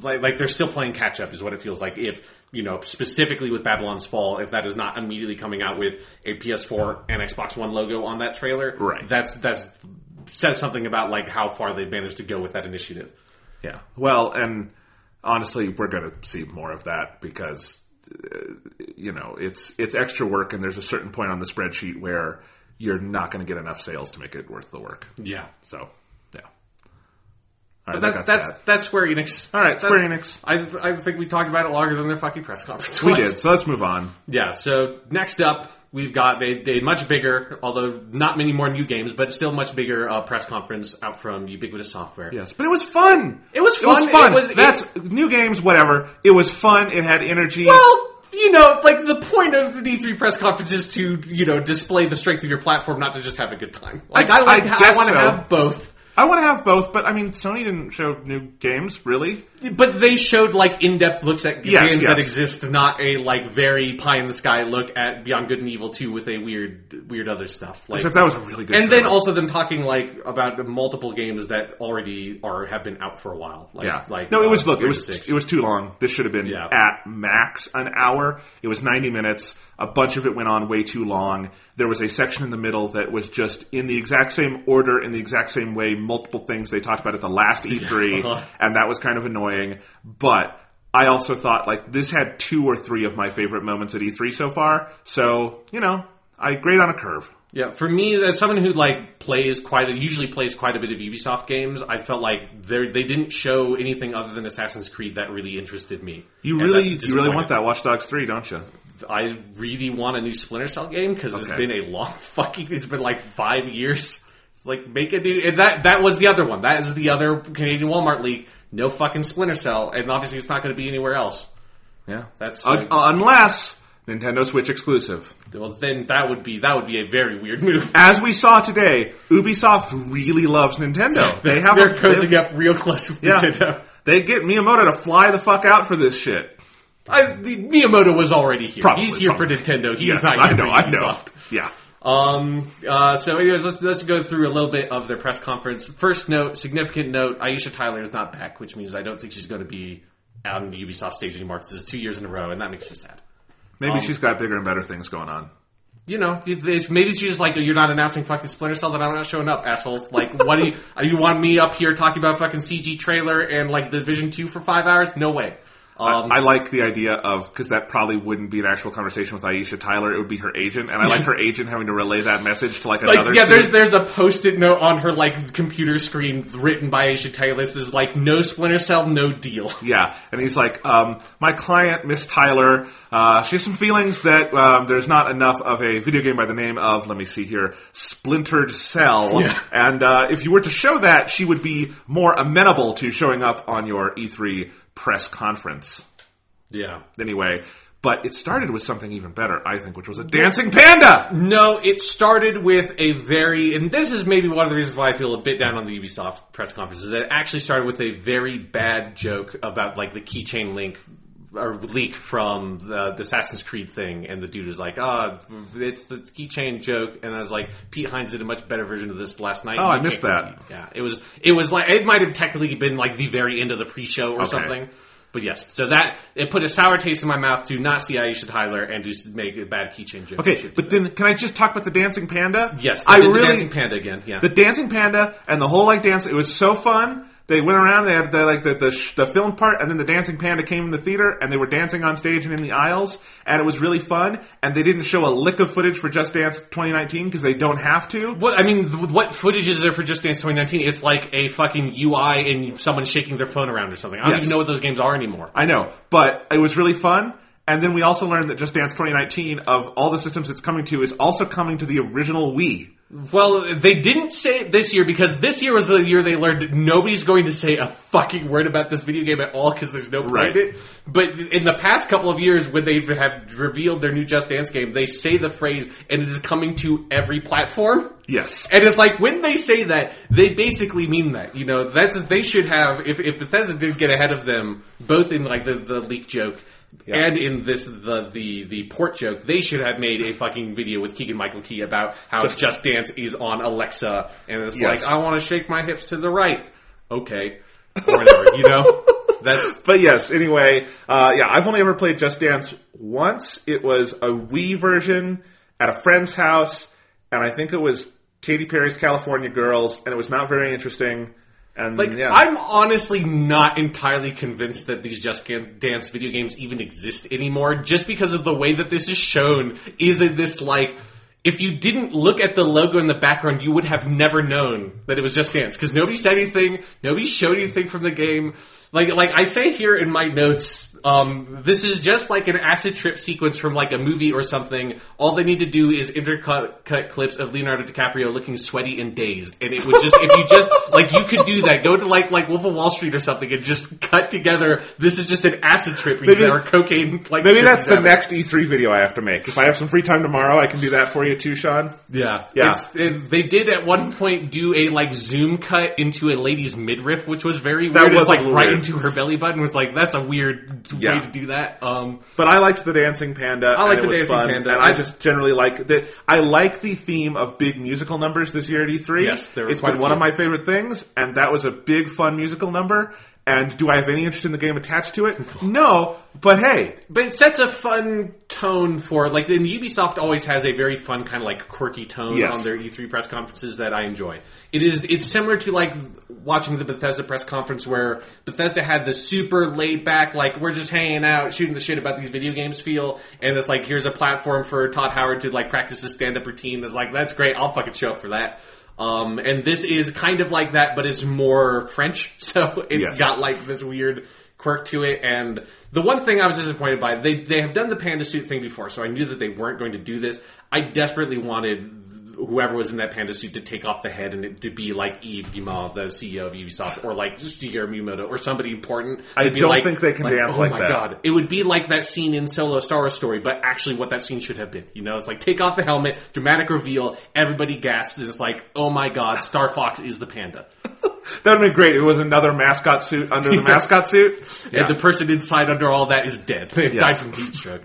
like like they're still playing catch up is what it feels like. If you know specifically with Babylon's Fall, if that is not immediately coming out with a PS4 and Xbox One logo on that trailer, Right. That's that's says something about like how far they've managed to go with that initiative. Yeah. Well, and honestly, we're going to see more of that because uh, you know it's it's extra work, and there's a certain point on the spreadsheet where you're not going to get enough sales to make it worth the work. Yeah. So, yeah. All right, That, that, that's sad. that's Square Enix. All right, Square That's- Enix. I I think we talked about it longer than their fucking press conference. We was. did. So let's move on. Yeah. So next up, we've got a, a much bigger, although not many more new games, but still much bigger uh, press conference out from Ubiquitous Software. Yes, but it was fun. It was fun. It was fun. It was- That's new games, whatever. It was fun. It had energy. Well, you know, like the point of the E3 press conference is to you know display the strength of your platform, not to just have a good time. Like I- I, like, I I, want to so. have both. I want to have both, but I mean, Sony didn't show new games, really. But they showed like in-depth looks at Yes, games yes. that exist, not a like very pie in the sky look at Beyond Good and Evil 2 with a weird, weird other stuff. Like, Except that was a really good. and then trailer. also them talking like about multiple games that already are have been out for a while. Like, Yeah. like no, it uh, was look. It was it was too long. This should have been Yeah. at max an hour. It was ninety minutes. A bunch of it went on way too long. There was a section in the middle that was just in the exact same order, in the exact same way. Multiple things they talked about at the last E3, Uh-huh. and that was kind of annoying. But I also thought like this had two or three of my favorite moments at E3 so far. So you know, I grade on a curve. Yeah, for me, as someone who like plays quite, a, usually plays quite a bit of Ubisoft games, I felt like they they didn't show anything other than Assassin's Creed that really interested me. You And really, you really want that Watch Dogs three, don't you? I really want a new Splinter Cell game because it's Okay. been a long fucking. It's been like five years. Like make a new. And that that was the other one. That is the other Canadian Walmart leak. No fucking Splinter Cell, and obviously it's not going to be anywhere else. Yeah, That's Un- unless Nintendo Switch exclusive. well, then that would be that would be a very weird move. As we saw today, Ubisoft really loves Nintendo. They have They're a, cozying they, up real close with yeah, Nintendo. they get Miyamoto to fly the fuck out for this shit. I, the, Miyamoto was already here. Probably, He's here probably. for Nintendo. He's Yes, not I here know, for I know. Ubisoft. Yeah, Um. Uh. So, anyways, let's let's go through a little bit of their press conference. First note, significant note: Aisha Tyler is not back, which means I don't think she's going to be out on the Ubisoft stage anymore. This is two years in a row, and that makes me sad. maybe Um, she's got bigger and better things going on. You know, maybe she's just like, "You're not announcing fucking Splinter Cell, that I'm not showing up, assholes." Like, what do you? you want me up here talking about fucking CG trailer and like the Division Two for five hours? No way. Um, I like the idea of because that probably wouldn't be an actual conversation with Aisha Tyler. It would be her agent, and I like her agent having to relay that message to like like another. yeah, there's there's a post-it note on her like computer screen written by Aisha Tyler. This is like no Splinter Cell, no deal. Yeah, and he's like, um, my client, Miss Tyler, uh, she has some feelings that um, there's not enough of a video game by the name of, let me see here, Splintered Cell. Yeah. And uh, if you were to show that, she would be more amenable to showing up on your E3 press conference. Yeah. Anyway, but it started with something even better, I think, which was a dancing panda. No, it started with a very, and this is maybe one of the reasons why I feel a bit down on the Ubisoft press conference, is that it actually started with a very bad joke about like the keychain link or leak from the, the Assassin's Creed thing, and the dude is like, "Ah, it's the keychain joke," and I was like, "Pete Hines did a much better version of this last night." Oh, I missed that. compete." Yeah, it was it was like it might have technically been like the very end of the pre-show or Okay. something. But yes, so that it put a sour taste in my mouth to not see Aisha Tyler and to make a bad keychain joke. Okay, but then can I just talk about the dancing panda? Yes, I really the dancing panda again. Yeah, the dancing panda and the whole like dance. It was so fun. They went around. They had the, like the the, sh- the film part, and then the dancing panda came in the theater, and they were dancing on stage and in the aisles, and it was really fun. And they didn't show a lick of footage for Just Dance 2019 because they don't have to. what I mean, th- what footage is there for Just Dance 2019? It's like a fucking UI and someone shaking their phone around or something. I don't Yes. even know what those games are anymore. I know, but it was really fun. And then we also learned that Just Dance 2019, of all the systems it's coming to, is also coming to the original Wii. Well, they didn't say it this year because this year was the year they learned nobody's going to say a fucking word about this video game at all because there's no point Right. in it. But in the past couple of years, when they have revealed their new Just Dance game, they say the phrase, and it is coming to every platform. Yes. And it's like when they say that, they basically mean that. You know, that's they should have. If if Bethesda did get ahead of them, both in like the the leak joke. And in this the, the the port joke, they should have made a fucking video with Keegan Michael Key about how Just, Dance is on Alexa, and it's Yes. like I want to shake my hips to the right. Okay, or whatever, you know. That's But yes, anyway, uh, yeah, I've only ever played Just Dance once. It was a Wii version at a friend's house, and I think it was Katy Perry's California Girls, and it was not very interesting. And Like, yeah, I'm honestly not entirely convinced that these Just Dance video games even exist anymore, just because of the way that this is shown. Is in this like, if you didn't look at the logo in the background, you would have never known that it was Just Dance because nobody said anything, nobody showed anything from the game. Like, like I say here in my notes, um, this is just like an acid trip sequence from like a movie or something. All they need to do is intercut cut clips of Leonardo DiCaprio looking sweaty and dazed, and it would just if you just like you could do that. Go to like like Wolf of Wall Street or something and just cut together. This is just an acid trip Maybe- or cocaine. Like maybe that's the next E3 video I have to make. If I have some free time tomorrow, I can do that for you too, Sean. Yeah, Yeah. It's, it, they did at one point do a like zoom cut into a lady's midriff, which was very That weird. was It's like right weird. into her belly button. Was like that's a weird Yeah. way to do that. Um, But I liked the dancing panda. I like the dancing fun, panda. and I just generally like the. I like the theme of big musical numbers this year at E3. Yes, it's been one of my favorite things, and that was a big fun musical number. And do I have any interest in the game attached to it? No, but hey, But it sets a fun tone for like and Ubisoft always has a very fun kind of like quirky tone Yes. on their E3 press conferences that I enjoy. It is it's similar to like watching the Bethesda press conference where Bethesda had the super laid back like we're just hanging out shooting the shit about these video games feel and it's like here's a platform for Todd Howard to like practice his stand up routine. It's like that's great. I'll fucking show up for that. Um, and this is kind of like that, but it's more French, so it's Yes. got like this weird quirk to it. And the one thing I was disappointed by, they they have done the panda suit thing before, so I knew that they weren't going to do this. I desperately wanted whoever was in that panda suit to take off the head and it to be like Yves Guillemot, the CEO of Ubisoft, or like Shigeru Miyamoto, or somebody important. I don't like- think they can dance oh like my god, it would be like that scene in Solo Star Wars Story, but actually what that scene should have been. You know, it's like take off the helmet, dramatic reveal, everybody gasps, and it's like, oh my god, Star Fox is the panda. that would have been great. It was another mascot suit under the mascot suit. Yeah. And the person inside under all that is dead. They Yes. died from heat stroke.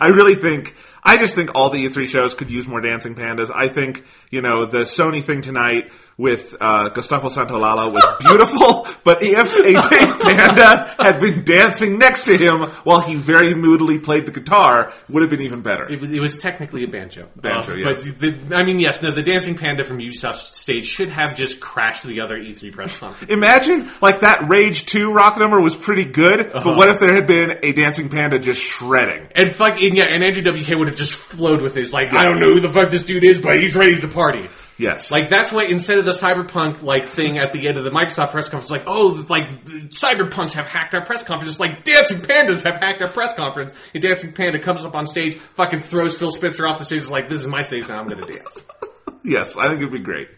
I really think I just think all the E3 shows could use more dancing pandas. I think you know the Sony thing tonight with uh, Gustavo Santaolalla was beautiful, but if a Dave Panda had been dancing next to him while he very moodily played the guitar, would have been even better. It was, it was technically a banjo. Banjo, Uh, yes. But the, I mean, yes, no, the dancing panda from Ubisoft stage should have just crashed the other E3 press conference. Imagine like that Rage Two rock number was pretty good, Uh-huh. but what if there had been a dancing panda just shredding? and fuck, and yeah, and Andrew WK would have just flowed with his like, I don't know who the fuck this dude is, but he's ready to party. Yes, Like that's why instead of the cyberpunk like thing at the end of the Microsoft press conference, like oh, like cyberpunks have hacked our press conference, it's like dancing pandas have hacked our press conference. And dancing panda comes up on stage, fucking throws Phil Spencer off the stage, is like this is my stage now, I'm gonna dance. yes, I think it'd be great.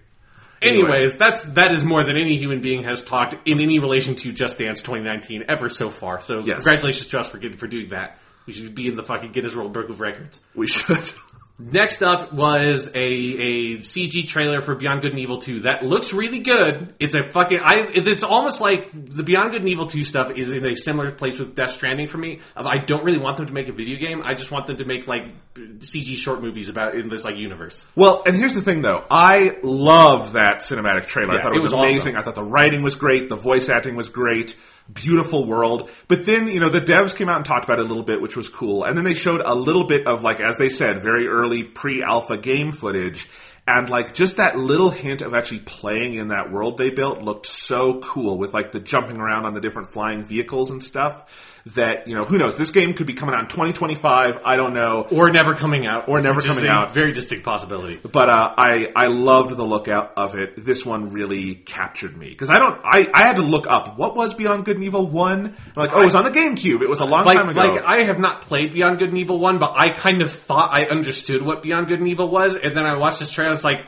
Anyways, that's that is more than any human being has talked in any relation to Just Dance 2019 ever so far. So Yes. congratulations to us for getting for doing that. We should be in the fucking Guinness World Book of Records. We should. Next up was a, a CG trailer for Beyond Good and Evil 2 that looks really good. It's a fucking I. It's almost like the Beyond Good and Evil 2 stuff is in a similar place with Death Stranding for me. Of I don't really want them to make a video game. I just want them to make like CG short movies about in this like universe. Well, and here's the thing though. I loved that cinematic trailer. I thought it it was, was amazing. awesome. I thought the writing was great. The voice acting was great. Beautiful world. But then, you know, the devs came out and talked about it a little bit, which was cool. And then they showed a little bit of like, as they said, very early pre-alpha game footage. And like just that little hint of actually playing in that world they built looked so cool with like the jumping around on the different flying vehicles and stuff that, you know, who knows? This game could be coming out in 2025. I don't know. Or never coming out. Or never coming out. Very distinct possibility. But uh, I I loved the look out of it. This one really captured me because I don't I, I had to look up what was Beyond Good and Evil one. Like oh, it was on the GameCube. It was a long like time ago. like I have not played Beyond Good and Evil one, but I kind of thought I understood what Beyond Good and Evil was, and then I watched this trailer. It's like,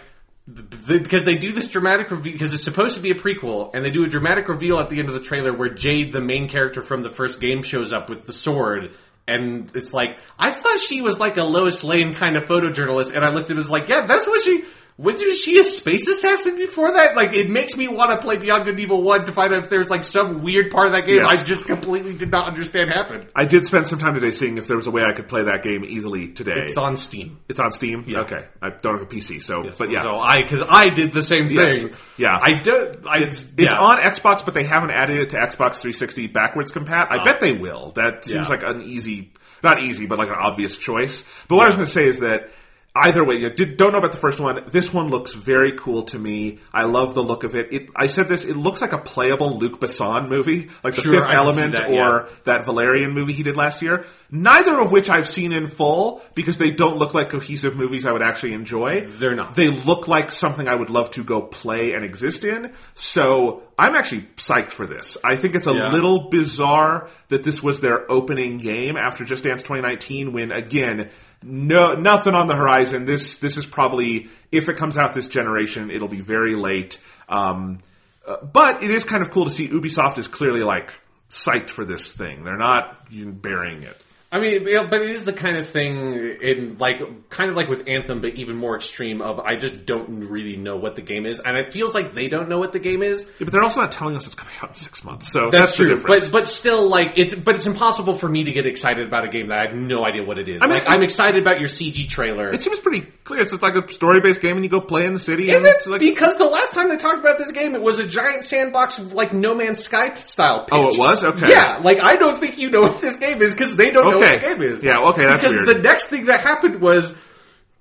because they do this dramatic reveal because it's supposed to be a prequel, and they do a dramatic reveal at the end of the trailer where Jade, the main character from the first game, shows up with the sword. And it's like I thought she was like a Lois Lane kind of photojournalist, and I looked at it as like, yeah, that's what she. Was she a space assassin before that? Like, it makes me want to play Beyond Good and Evil 1 to find out if there's like some weird part of that game Yes. I just completely did not understand happened. I did spend some time today seeing if there was a way I could play that game easily today. It's on Steam. It's on Steam. Yeah. Okay, I don't have a PC, so but yeah, So I, because I did the same thing. Yes. Yeah. I do. I, It's yeah. on Xbox, but they haven't added it to Xbox 360 backwards compat. I oh. bet they will. That seems Yeah. like an easy, not easy, but like an obvious choice. But what I was going to say is that either way, you don't know about the first one. This one looks very cool to me. I love the look of it. it I said this. It looks like a playable Luc Besson movie, like the Sure, Fifth Element that, or yeah. that Valerian movie he did last year. Neither of which I've seen in full because they don't look like cohesive movies I would actually enjoy. They're not. They look like something I would love to go play and exist in. So I'm actually psyched for this. I think it's a Yeah. little bizarre that this was their opening game after Just Dance 2019 when again, no, nothing on the horizon. This, this is probably, if it comes out this generation, it'll be very late. Um, uh, but it is kind of cool to see Ubisoft is clearly like psyched for this thing. They're not burying it. I mean, know, but it is the kind of thing in like, kind of like with Anthem, but even more extreme. Of I just don't really know what the game is, and it feels like they don't know what the game is. Yeah, but they're also not telling us it's coming out in six months. So That's, that's, the true, difference. but but still, like it's but it's impossible for me to get excited about a game that I have no idea what it is. I mean, like I'm excited about your CG trailer. It seems pretty clear. It's like a story-based game, and you go play in the city. Is and it? Like, because the last time they talked about this game, it was a giant sandbox, like No Man's Sky style. Pitch. Oh, it was? Okay. Yeah, like I don't think you know what this game is because they don't know what Okay. the game is. Yeah, okay, that's because weird. the next thing that happened was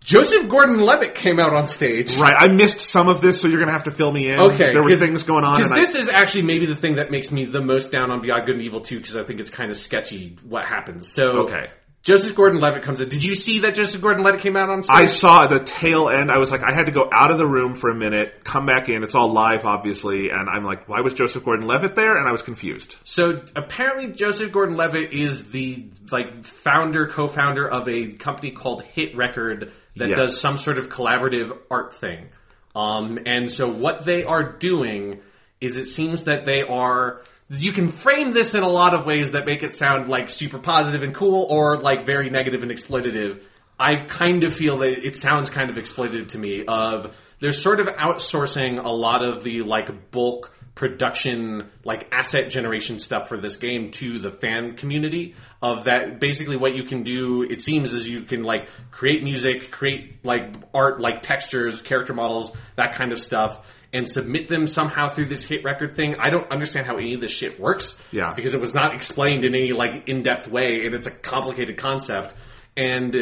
Joseph Gordon-Levitt came out on stage. right. I missed some of this, so you're gonna have to fill me in. Okay, there were things going on, Because this is actually maybe the thing that makes me the most down on Beyond Good and Evil 2 because I think it's kind of sketchy what happens. So, Okay. Joseph Gordon-Levitt comes in. Did you see that Joseph Gordon-Levitt came out on stage? I, saw the tail end. I was like, I had to go out of the room for a minute, come back in. It's all live, obviously, and I'm like, why was Joseph Gordon-Levitt there? And I was confused. So apparently, Joseph Gordon-Levitt is the like founder, co-founder of a company called Hit Record that Yes. does some sort of collaborative art thing. Um, and so what they are doing is, it seems that they are. You can frame this in a lot of ways that make it sound like super positive and cool, or like very negative and exploitative. I kind of feel that it sounds kind of exploitative to me. Of they're sort of outsourcing a lot of the like bulk production, like asset generation stuff for this game to the fan community. Of that, basically, what you can do, it seems, is you can like create music, create like art, like textures, character models, that kind of stuff. And submit them somehow through this hit record thing. I don't understand how any of this shit works. Yeah. Because it was not explained in any like in-depth way, and it's a complicated concept. And uh,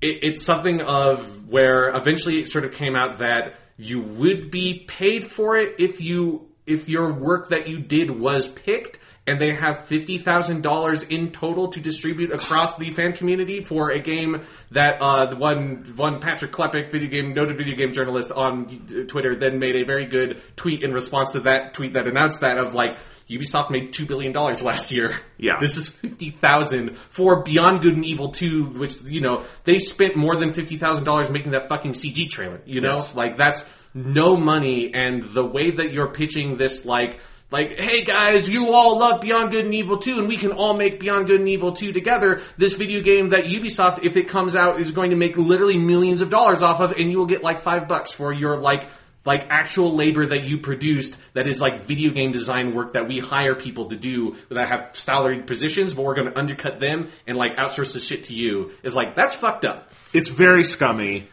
it, it's something of where eventually it sort of came out that you would be paid for it if you if your work that you did was picked and they have fifty thousand dollars in total to distribute across the fan community for a game that uh, the one one Patrick Klepek, video game noted video game journalist on Twitter, then made a very good tweet in response to that tweet that announced that of like Ubisoft made two billion dollars last year. Yeah. this is fifty thousand for Beyond Good and Evil Two, which you know they spent more than fifty thousand dollars making that fucking CG trailer. You know, Yes. like that's no money, and the way that you're pitching this, like. Like, hey guys, you all love Beyond Good and Evil 2, and we can all make Beyond Good and Evil 2 together. This video game that Ubisoft, if it comes out, is going to make literally millions of dollars off of, and you will get like five bucks for your like like actual labor that you produced that is like video game design work that we hire people to do that have salaried positions, but we're going to undercut them and like outsource this shit to you. Is like that's fucked up. It's very scummy.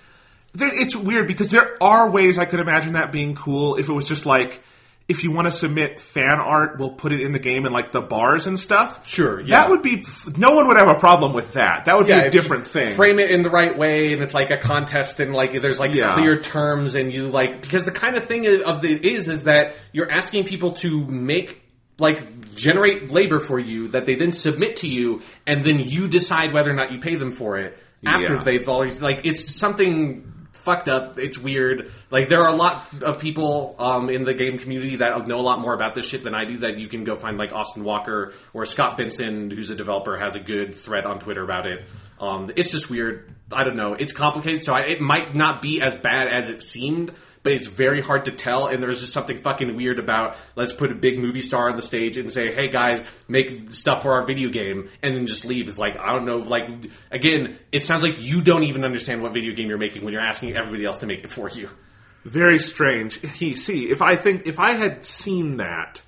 It's weird because there are ways I could imagine that being cool if it was just like, if you want to submit fan art, we'll put it in the game in like the bars and stuff. Sure, yeah. That would be, no one would have a problem with that. That would be a different thing. Frame it in the right way, and it's like a contest, and like there's like Yeah. clear terms, and you like because the kind of thing of the is is that you're asking people to make like generate labor for you that they then submit to you, and then you decide whether or not you pay them for it after Yeah. they've always like it's something fucked up. It's weird. Like there are a lot of people um, in the game community that know a lot more about this shit than I do. That you can go find like Austin Walker or Scott Benson, who's a developer, has a good thread on Twitter about it. Um, it's just weird. I don't know. It's complicated, so I, it might not be as bad as it seemed but it's very hard to tell. And there's just something fucking weird about let's put a big movie star on the stage and say, "Hey guys, make stuff for our video game," and then just leave. It's like I don't know. Like again, it sounds like you don't even understand what video game you're making when you're asking everybody else to make it for you. Very strange. See if I think if I had seen that,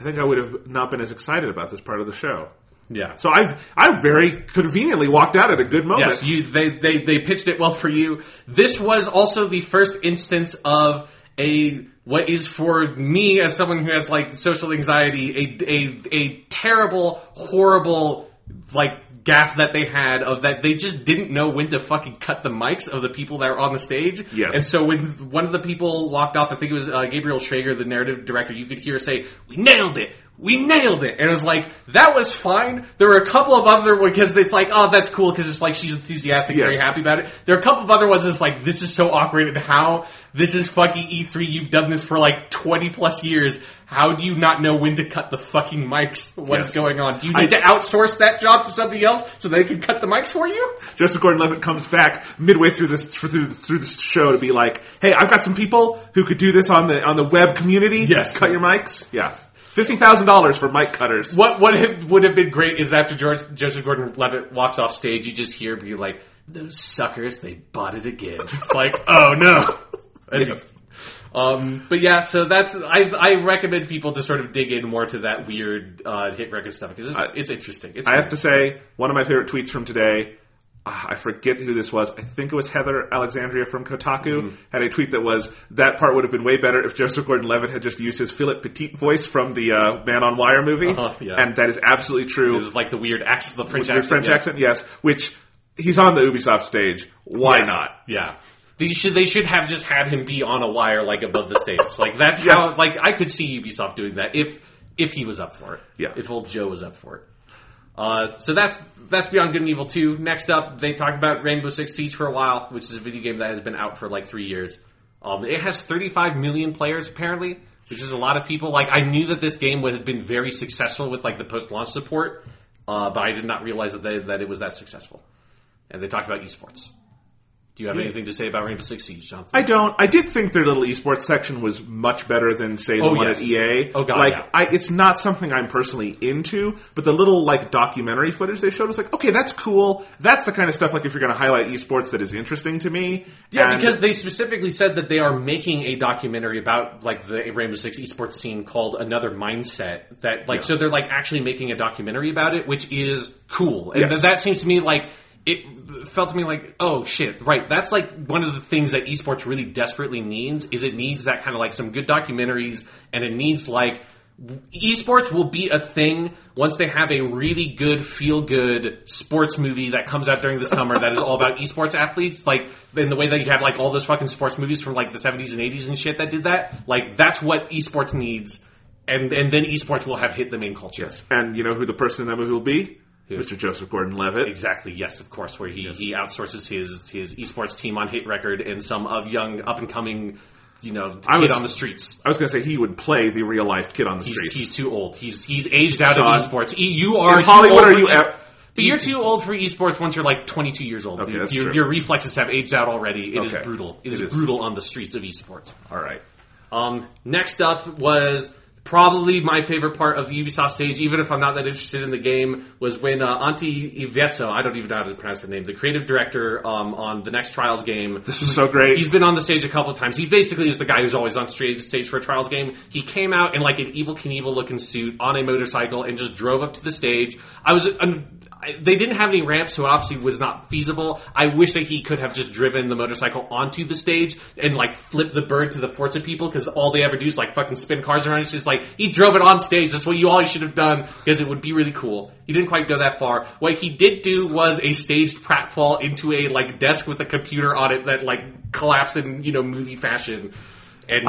I think I would have not been as excited about this part of the show. Yeah. So I I very conveniently walked out at a good moment. Yes, you they, they they pitched it well for you. This was also the first instance of a what is for me as someone who has like social anxiety a a a terrible horrible like gaff that they had of that they just didn't know when to fucking cut the mics of the people that were on the stage. Yes. And so when one of the people walked off, I think it was uh, Gabrielle Shrager, the narrative director, you could hear say, "We nailed it." We nailed it, and it was like that was fine. There were a couple of other ones because it's like, oh, that's cool because it's like she's enthusiastic, Yes. very happy about it. There are a couple of other ones that's like, this is so awkward, and how this is fucking E3. You've done this for like twenty plus years. How do you not know when to cut the fucking mics? What's Yes. going on? Do you I- need to outsource that job to somebody else so they can cut the mics for you? Joseph Gordon-Levitt comes back midway through this through through this show to be like, "Hey, I've got some people who could do this on the on the web community. Yes. cut your mics. Yeah, fifty thousand dollars for mic cutters. What what have, would have been great is after George, Joseph Gordon-Levitt walks off stage, you just hear be like, "Those suckers, they bought it again." It's like, oh no. Yes. Um, but yeah, so that's I I recommend people to sort of dig in more to that weird uh, hit record stuff because it's, it's interesting. It's I have to say, one of my favorite tweets from today. Ah, I forget who this was. I think it was Heather Alexandra from Kotaku Mm-hmm. had a tweet that was that part would have been way better if Joseph Gordon-Levitt had just used his Philippe Petit voice from the uh, Man on Wire movie, Uh-huh, yeah. and that is absolutely true. It's like the weird accent, the French accent. French yeah. accent, yes. Which he's on the Ubisoft stage. Why Yes. not? Yeah. They should they should have just had him be on a wire like above the stage. Like that's Yeah. how like I could see Ubisoft doing that if if he was up for it. Yeah. If old Joe was up for it. Uh, so that's that's Beyond Good and Evil 2. Next up, they talked about Rainbow Six Siege for a while, which is a video game that has been out for like three years. Um, it has 35 million players apparently, which is a lot of people. Like I knew that this game was, been very successful with like the post launch support, uh, but I did not realize that they, that it was that successful. And they talked about esports. Do you have anything to say about Rainbow Six Siege, Jonathan? I don't. I did think their little esports section was much better than say the Oh, one yes. at EA. Oh, God, like yeah. I, it's not something I'm personally into, but the little like documentary footage they showed was like, okay, that's cool. That's the kind of stuff like if you're going to highlight esports that is interesting to me. Yeah, And- because they specifically said that they are making a documentary about like the Rainbow Six esports scene called Another Mindset. That like so they're like actually making a documentary about it, which is cool. And Yes. th- that seems to me like it felt to me like oh shit right that's like one of the things that esports really desperately needs is it needs that kind of like some good documentaries and it needs like esports will be a thing once they have a really good feel good sports movie that comes out during the summer that is all about esports athletes like in the way that you have like all those fucking sports movies from like the 70s and 80s and shit that did that like that's what esports needs and and then esports will have hit the main culture yes. and you know who the person in that movie will be? Mr. Joseph Gordon-Levitt. Exactly. Yes, of course. Where he, he outsources his his esports team on Hit Record and some of young up and coming, you know, kid I was- on the streets. I was going to say he would play the real life kid on the He's, streets. he's too old. He's he's aged out Sean, of esports. You are in Hollywood, are you ev- But you're too old for esports once you're like 22 years old. Okay, that's your, true. your reflexes have aged out already. It is Okay. brutal. It it is, is. brutal on the streets of esports. All right. Um, next up was probably my favorite part of the Ubisoft stage, even if I'm not that interested in the game, was when uh, Antti Ilvessuo, I don't even know how to pronounce the name, the creative director um, on the next Trials game. This is so great. He's been on the stage a couple of times. He basically is the guy who's always on stage, stage for a Trials game. He came out in like an Evel Knievel looking suit on a motorcycle and just drove up to the stage. I was. Um, I- they didn't have any ramps, so it obviously was not feasible. I wish that he could have just driven the motorcycle onto the stage and like flip the bird to the Forza people because all they ever do is like fucking spin cars around. It's just like he drove it on stage. That's what you all should have done because it would be really cool. He didn't quite go that far. What he did do was a staged pratfall into a like desk with a computer on it that like collapsed in you know movie fashion. And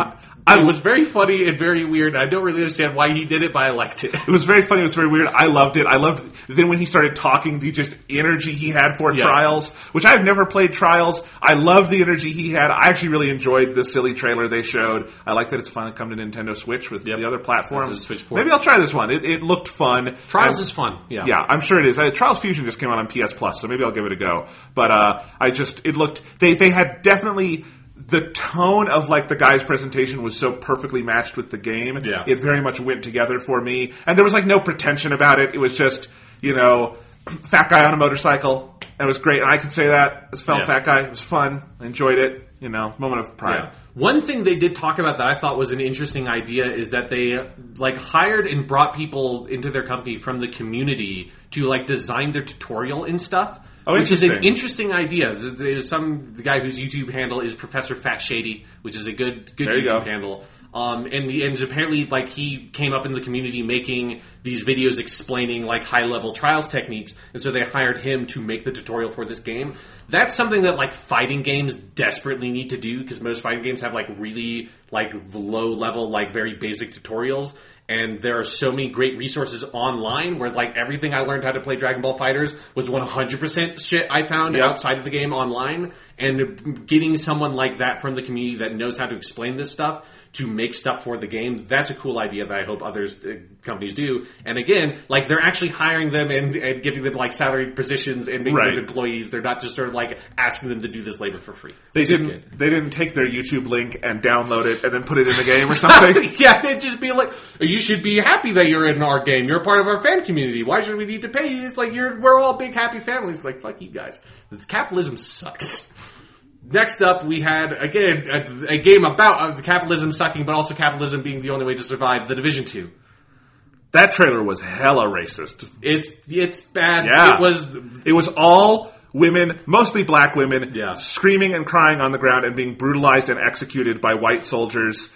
it was very funny and very weird. I don't really understand why he did it, but I liked it. It was very funny. It was very weird. I loved it. I loved It. then when he started talking, the just energy he had for Yeah. Trials, which I've never played Trials. I loved the energy he had. I actually really enjoyed the silly trailer they showed. I like that it's finally come to Nintendo Switch with Yep. the other platforms. Switch port. Maybe I'll try this one. It, it looked fun. Trials is fun. Yeah. yeah, I'm sure it is. Uh, Trials Fusion just came out on PS Plus, so maybe I'll give it a go. But uh, I just it looked they they had definitely the tone of like the guy's presentation was so perfectly matched with the game. Yeah. It very much went together for me. And there was like no pretension about it. It was just, you know, fat guy on a motorcycle. And it was great. And I can say that as a fellow Yeah. fat guy. It was fun. I enjoyed it. You know, moment of pride. Yeah. One thing they did talk about that I thought was an interesting idea is that they like hired and brought people into their company from the community to like design their tutorial and stuff. Oh, which is an interesting. idea. There's- some the guy whose YouTube handle is Professor Fat Shady, which is a good good There you YouTube go. handle. Um, and and apparently, like he came up in the community making these videos explaining like high level trials techniques, and so they hired him to make the tutorial for this game. That's something that like fighting games desperately need to do because most fighting games have like really like low level, like very basic tutorials. And there are so many great resources online where like everything I learned how to play Dragon Ball FighterZ was 100% shit I found Yep. outside of the game online. And getting someone like that from the community that knows how to explain this stuff to make stuff for the game, that's a cool idea that I hope others uh, companies do. And again, like they're actually hiring them and, and giving them like salaried positions and making Right. them employees. They're not just sort of like asking them to do this labor for free. They Which didn't. They didn't take their YouTube link and download it and then put it in the game or something. yeah, they'd just be like, "You should be happy that you're in our game. You're a part of our fan community. Why should we need to pay you?" It's like you're we're all big happy families. Like fuck you guys. This capitalism sucks. Next up, we had again a, a game about uh, capitalism sucking, but also capitalism being the only way to survive. The Division Two. that trailer was hella racist. It's it's bad. Yeah. It was It was all women, mostly black women, Yeah. screaming and crying on the ground and being brutalized and executed by white soldiers.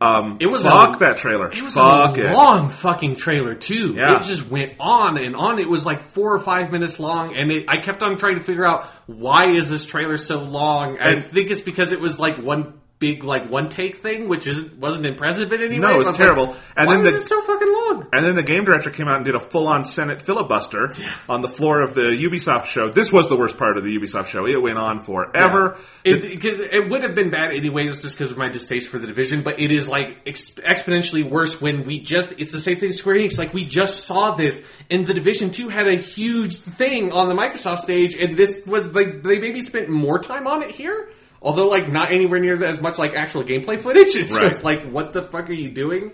Um, It was fuck a- that trailer. It was fuck a it. long fucking trailer too. Yeah. It just went on and on. It was like four or five minutes long, and it, I kept on trying to figure out why is this trailer so long. I think it's because it was like one big like one take thing, which isn't wasn't impressive in any No, way. it was I like, terrible. And why then was the- it so fucking long? And then the game director came out and did a full-on Senate filibuster on the floor of the Ubisoft show. This was the worst part of the Ubisoft show. It went on forever. It, because it would have been bad anyways, just because of my distaste for the division. But it is like ex- exponentially worse when we just—it's the same thing. Square Enix, like we just saw this, and the Division Two had a huge thing on the Microsoft stage, and this was like they maybe spent more time on it here. Although, like, not anywhere near as much like actual gameplay footage. It's Right. just like, what the fuck are you doing?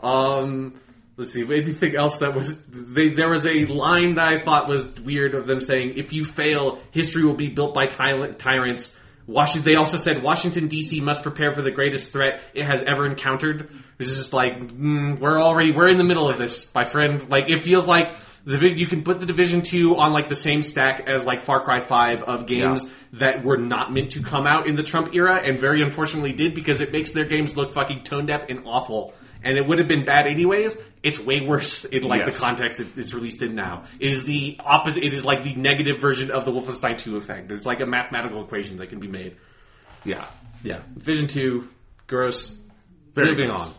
Um, let's see. Anything else that was? They, there was a line that I thought was weird of them saying, "If you fail, history will be built by ty- tyrants." Washington. They also said Washington D.C. must prepare for the greatest threat it has ever encountered. This is just like mm, we're already we're in the middle of this, my friend. Like it feels like you can put the Division Two on like the same stack as like Far Cry Five of games Yeah. that were not meant to come out in the Trump era, and very unfortunately did because it makes their games look fucking tone deaf and awful. And it would have been bad anyways. It's way worse in like Yes. the context it's released in now. It is the opposite. It is like the negative version of the Wolfenstein 2 effect. It's like a mathematical equation that can be made. Yeah. Yeah, Division 2, gross. Very Moving gross. on.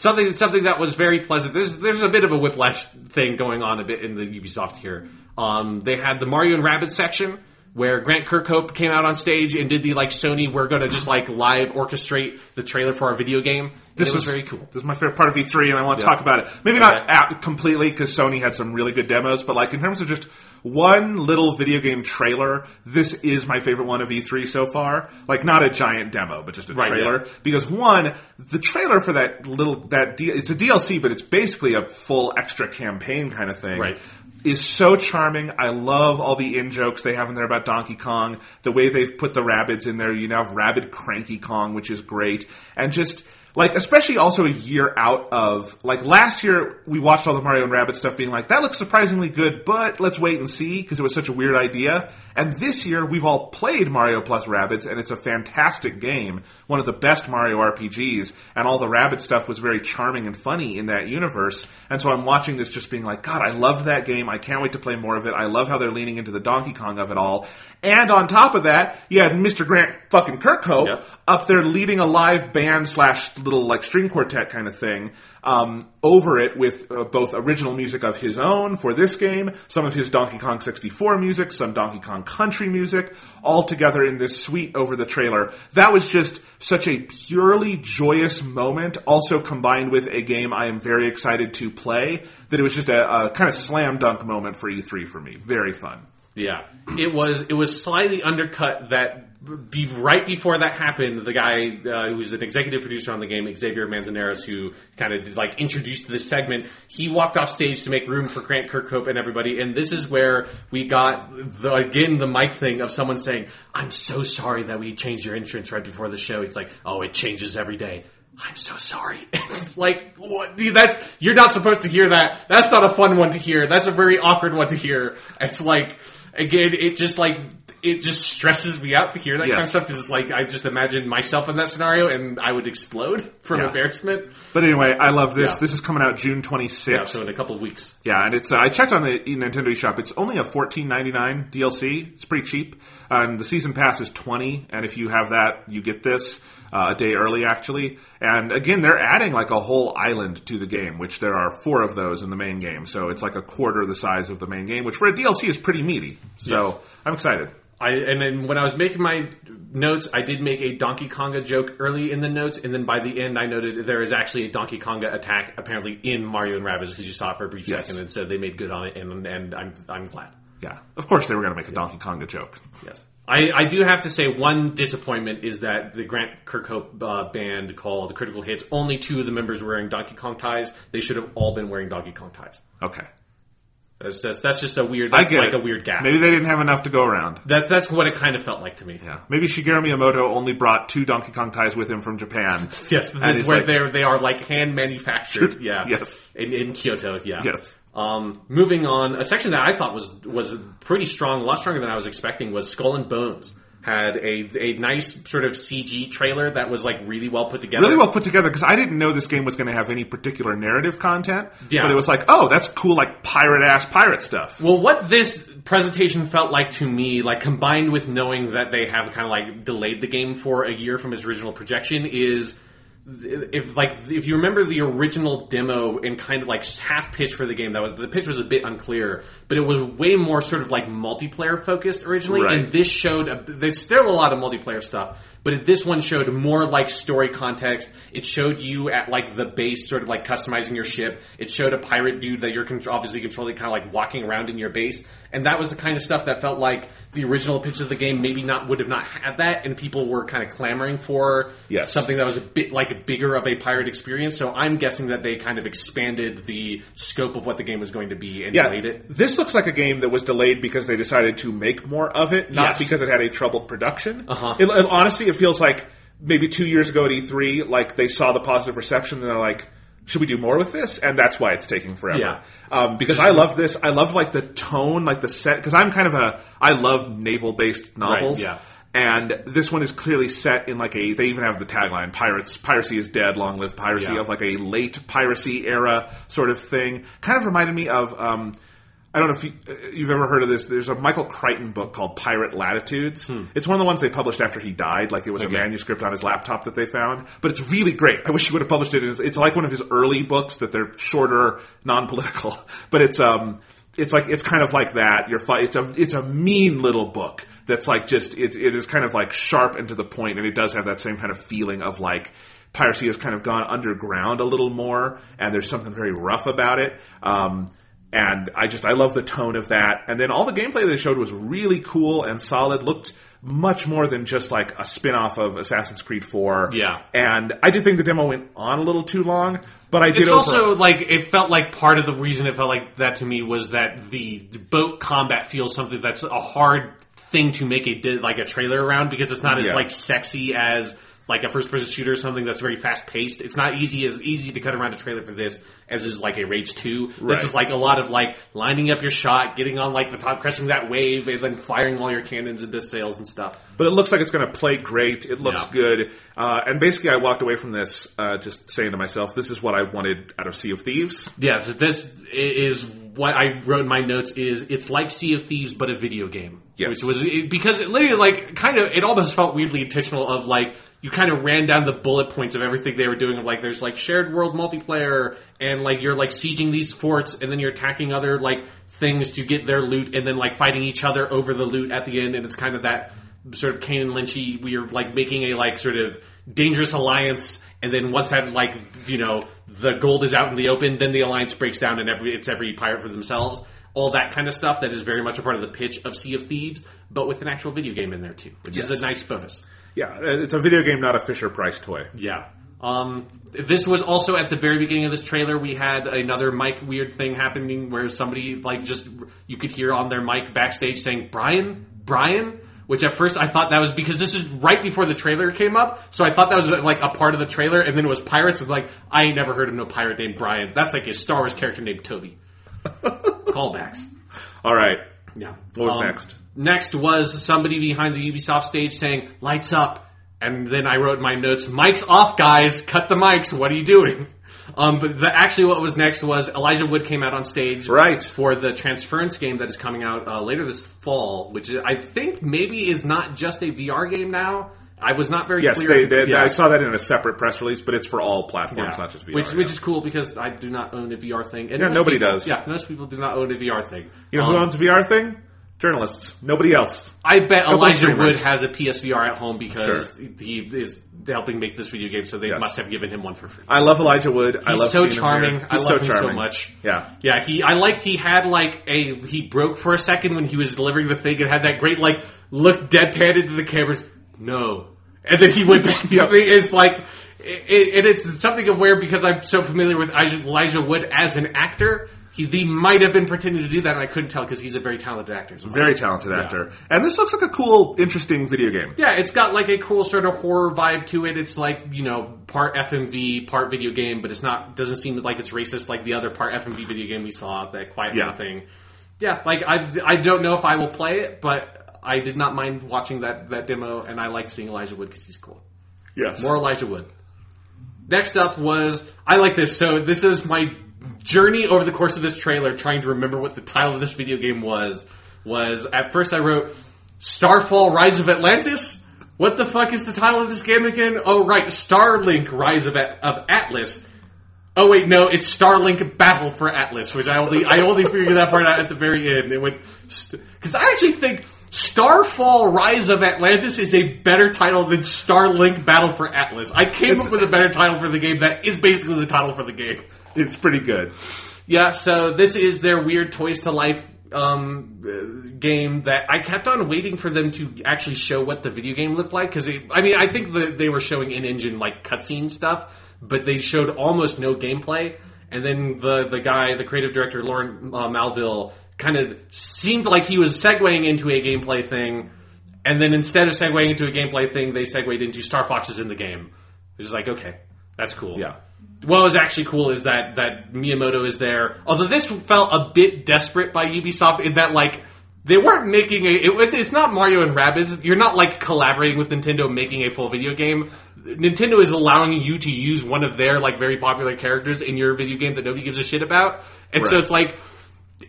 Something something that was very pleasant. There's there's a bit of a whiplash thing going on a bit in the Ubisoft here. Um, they had the Mario and Rabbids section where Grant Kirkhope came out on stage and did the like Sony we're gonna just like live orchestrate the trailer for our video game. This it was, very cool. This is my favorite part of E3, and I want to Yeah. talk about it. Maybe not Okay. out completely because Sony had some really good demos, but like in terms of just one little video game trailer, this is my favorite one of E3 so far. Like not a giant demo, but just a Right, trailer. Because one, the trailer for that little that D, it's a DLC, but it's basically a full extra campaign kind of thing. Right. Is so charming. I love all the in jokes they have in there about Donkey Kong. The way they've put the Rabbids in there. You now have Rabbid Cranky Kong, which is great. And just like especially also a year out of like last year we watched all the Mario and Rabbid stuff being like that looks surprisingly good, but let's wait and see because it was such a weird idea. And this year we've all played Mario plus Rabbids and it's a fantastic game, one of the best Mario RPGs, and all the Rabbid stuff was very charming and funny in that universe. And so I'm watching this just being like, God, I loved that game. I can't wait to play more of it. I love how they're leaning into the Donkey Kong of it all. And on top of that, you had Mr. Grant fucking Kirkhope Yep. up there leading a live band slash little like string quartet kind of thing um, over it with uh, both original music of his own for this game, some of his Donkey Kong 64 music, some Donkey Kong country music, all together in this suite over the trailer. That was just such a purely joyous moment, also combined with a game I am very excited to play, that it was just a, a kind of slam dunk moment for E3 for me. Very fun. Yeah, it was. It was slightly undercut that be right before that happened, the guy uh, who's an executive producer on the game, Xavier Manzanares, who kind of like introduced this segment, he walked off stage to make room for Grant Kirkhope and everybody. And this is where we got the, again the mic thing of someone saying, "I'm so sorry that we changed your entrance right before the show." He's like, "Oh, it changes every day." I'm so sorry. it's like, what? Dude, that's you're not supposed to hear that. That's not a fun one to hear. That's a very awkward one to hear. It's like, again, it just like it just stresses me out to hear that kind of stuff because like I just imagine myself in that scenario and I would explode from Yeah. embarrassment. But anyway, I love this. Yeah. This is coming out June 26th. Yeah, so in a couple of weeks. Yeah, and it's uh, I checked on the Nintendo eShop. It's only a fourteen ninety nine DLC. It's pretty cheap, and the season pass is twenty. And if you have that, you get this uh, a day early, actually. And again, they're adding like a whole island to the game, which there are four of those in the main game. So it's like a quarter the size of the main game, which for a DLC is pretty meaty. So Yes. I'm excited. I and then when I was making my notes, I did make a Donkey Konga joke early in the notes, and then by the end, I noted there is actually a Donkey Konga attack apparently in Mario and Rabbids because you saw it for a brief Yes. second, and so they made good on it, and and I'm I'm glad. Yeah, of course they were going to make a Donkey Konga joke. Yes. I, I do have to say one disappointment is that the Grant Kirkhope uh, band called the Critical Hits, only two of the members were wearing Donkey Kong ties. They should have all been wearing Donkey Kong ties. Okay, That's that's, that's just a weird. I That's get like it. a weird gap. Maybe they didn't have enough to go around. That, that's what it kind of felt like to me. Yeah, maybe Shigeru Miyamoto only brought two Donkey Kong ties with him from Japan. Yes, that's where like- they're they are like hand manufactured. Yeah. Yes. In, in Kyoto. Yeah. Yes. Um, moving on, a section that I thought was was pretty strong, a lot stronger than I was expecting, was Skull and Bones. Had a a nice sort of CG trailer that was like really well put together. really well put together because I didn't know this game was going to have any particular narrative content. Yeah. But it was like, oh, that's cool, like pirate ass pirate stuff. Well, what this presentation felt like to me, like combined with knowing that they have kind of like delayed the game for a year from its original projection, is if like if you remember the original demo and kind of like half pitch for the game, that was the pitch was a bit unclear, but it was way more sort of like multiplayer focused originally, Right. and this showed a, there's still a lot of multiplayer stuff. But this one showed more like story context. It showed you at like the base, sort of like customizing your ship. It showed a pirate dude that you're con- obviously controlling, kind of like walking around in your base. And that was the kind of stuff that felt like the original pitch of the game maybe not would have not had that, and people were kind of clamoring for Yes. something that was a bit like bigger of a pirate experience. So I'm guessing that they kind of expanded the scope of what the game was going to be and Yeah, delayed it. this looks like a game that was delayed because they decided to make more of it, not Yes. because it had a troubled production. Uh-huh. It- honestly, it feels like maybe two years ago at E3, like they saw the positive reception and they're like, should we do more with this? And that's why it's taking forever. Yeah. Um, because I love this. I love like the tone, like the set. Because I'm kind of a I love naval based novels. yeah. And this one is clearly set in like a. They even have the tagline: "Pirates, piracy is dead. Long live piracy." Yeah. Of like a late piracy era sort of thing. Kind of reminded me of. Um, I don't know if you, uh, you've ever heard of this. There's a Michael Crichton book called Pirate Latitudes. It's one of the ones they published after he died. Like it was a Hmm. Manuscript on his laptop that they found. But it's really great. I wish he would have published it. It's, it's like one of his early books that they're shorter, non-political. But it's um, it's like it's kind of like that. You're it's a it's a mean little book that's like just it it is kind of like sharp and to the point, and it does have that same kind of feeling of like piracy has kind of gone underground a little more, and there's something very rough about it. Um, and I just I love the tone of that. And then all the gameplay they showed was really cool and solid. Looked much more than just like a spin-off of Assassin's Creed 4. Yeah. And I did think the demo went on a little too long, but I did It's over- also like it felt like part of the reason it felt like that to me was that the boat combat feels something that's a hard thing to make a like a trailer around because it's not as like sexy as like a first person shooter or something that's very fast paced. It's not easy as easy to cut around a trailer for this as is like a Rage Two. Right. This is like a lot of like lining up your shot, getting on like the top, cresting that wave, and then firing all your cannons into sails and stuff. But it looks like it's going to play great. It looks Yeah. good. Uh, and basically, I walked away from this uh, just saying to myself, "This is what I wanted out of Sea of Thieves." Yeah, so this is what I wrote in my notes. Is it's like Sea of Thieves but a video game. Yes. which was because it literally like kind of it almost felt weirdly intentional. Of like you kind of ran down the bullet points of everything they were doing. Of like there's like shared world multiplayer and like you're like sieging these forts and then you're attacking other like things to get their loot and then like fighting each other over the loot at the end. And it's kind of that sort of Kane and Lynchy. We are like making a like sort of dangerous alliance, and then once that like you know the gold is out in the open, then the alliance breaks down and every it's every pirate for themselves. all that kind of stuff that is very much a part of the pitch of Sea of Thieves, but with an actual video game in there too, which is a nice bonus. Yeah, it's a video game, not a Fisher Price toy. Yeah. Um, this was also at the very beginning of this trailer. We had another mic weird thing happening where somebody like just you could hear on their mic backstage saying Brian, Brian. Which at first I thought that was because this is right before the trailer came up, so I thought that was like a part of the trailer, and then it was pirates. And like I ain't never heard of no pirate named Brian. That's like a Star Wars character named Toby. Callbacks. All right. Yeah. What was Um, next? Next was somebody behind the Ubisoft stage saying, lights up. And then I wrote my notes, mics off, guys. Cut the mics. What are you doing? Um, but the, actually what was next was Elijah Wood came out on stage. Right. For the Transference game that is coming out uh, later this fall, which I think maybe is not just a VR game now. I was not very Yes, clear. they, they, Yeah. I saw that in a separate press release, but it's for all platforms, Yeah. not just VR. Which, which is cool because I do not own a VR thing. And Yeah, nobody people- does. Yeah, most people do not own a VR thing. you know who Um, owns a VR thing? Journalists. Nobody else. I bet Elijah Wood has a PSVR at home because Sure. he is helping make this video game, so they Yes. must have given him one for free. I love Elijah Wood. I He's love so seeing him charming. I He's love so him so charming. much. Yeah. Yeah, he. I liked he had like a he broke for a second when he was delivering the thing and had that great like look deadpan into the cameras. No, and then he went back. to Yep. me. It's like. It, it, it's something of where because I'm so familiar with Elijah Elijah Wood as an actor, he, he might have been pretending to do that, and I couldn't tell because he's a very talented actor. Very talented actor. And this looks like a cool, interesting video game. Yeah, it's got like a cool sort of horror vibe to it. It's like you know part FMV, part video game, but it's not doesn't seem like it's racist like the other part FMV video game we saw that Quiet Yeah. Thing. Yeah, like I I don't know if I will play it, but I did not mind watching that that demo, and I like seeing Elijah Wood because he's cool. Yes. More Elijah Wood. Next up was I like this. So this is my journey over the course of this trailer, trying to remember what the title of this video game was. Was at first I wrote Starfall: Rise of Atlantis. What the fuck is the title of this game again? Oh right, Starlink: Rise of, At- of Atlas. Oh wait, no, it's Starlink Battle for Atlas, which I only I only figured that part out at the very end. It went because I actually think Starfall: Rise of Atlantis is a better title than Starlink Battle for Atlas. I came up with a better title for the game that is basically the title for the game. It's pretty good. Yeah, so this is their weird Toys to Life um, game that I kept on waiting for them to actually show what the video game looked like because I mean I think that they were showing in-engine like cutscene stuff, but they showed almost no gameplay. And then the the guy, the creative director Laurent uh, Malville, kind of seemed like he was segueing into a gameplay thing, and then instead of segueing into a gameplay thing, they segued into Star Fox is in the game. Which is like okay, that's cool. Yeah. What was actually cool is that that Miyamoto is there. Although this felt a bit desperate by Ubisoft in that like they weren't making a. It, it's not Mario and Rabbids. You're not like collaborating with Nintendo making a full video game. Nintendo is allowing you to use one of their like very popular characters in your video game that nobody gives a shit about, and so it's like.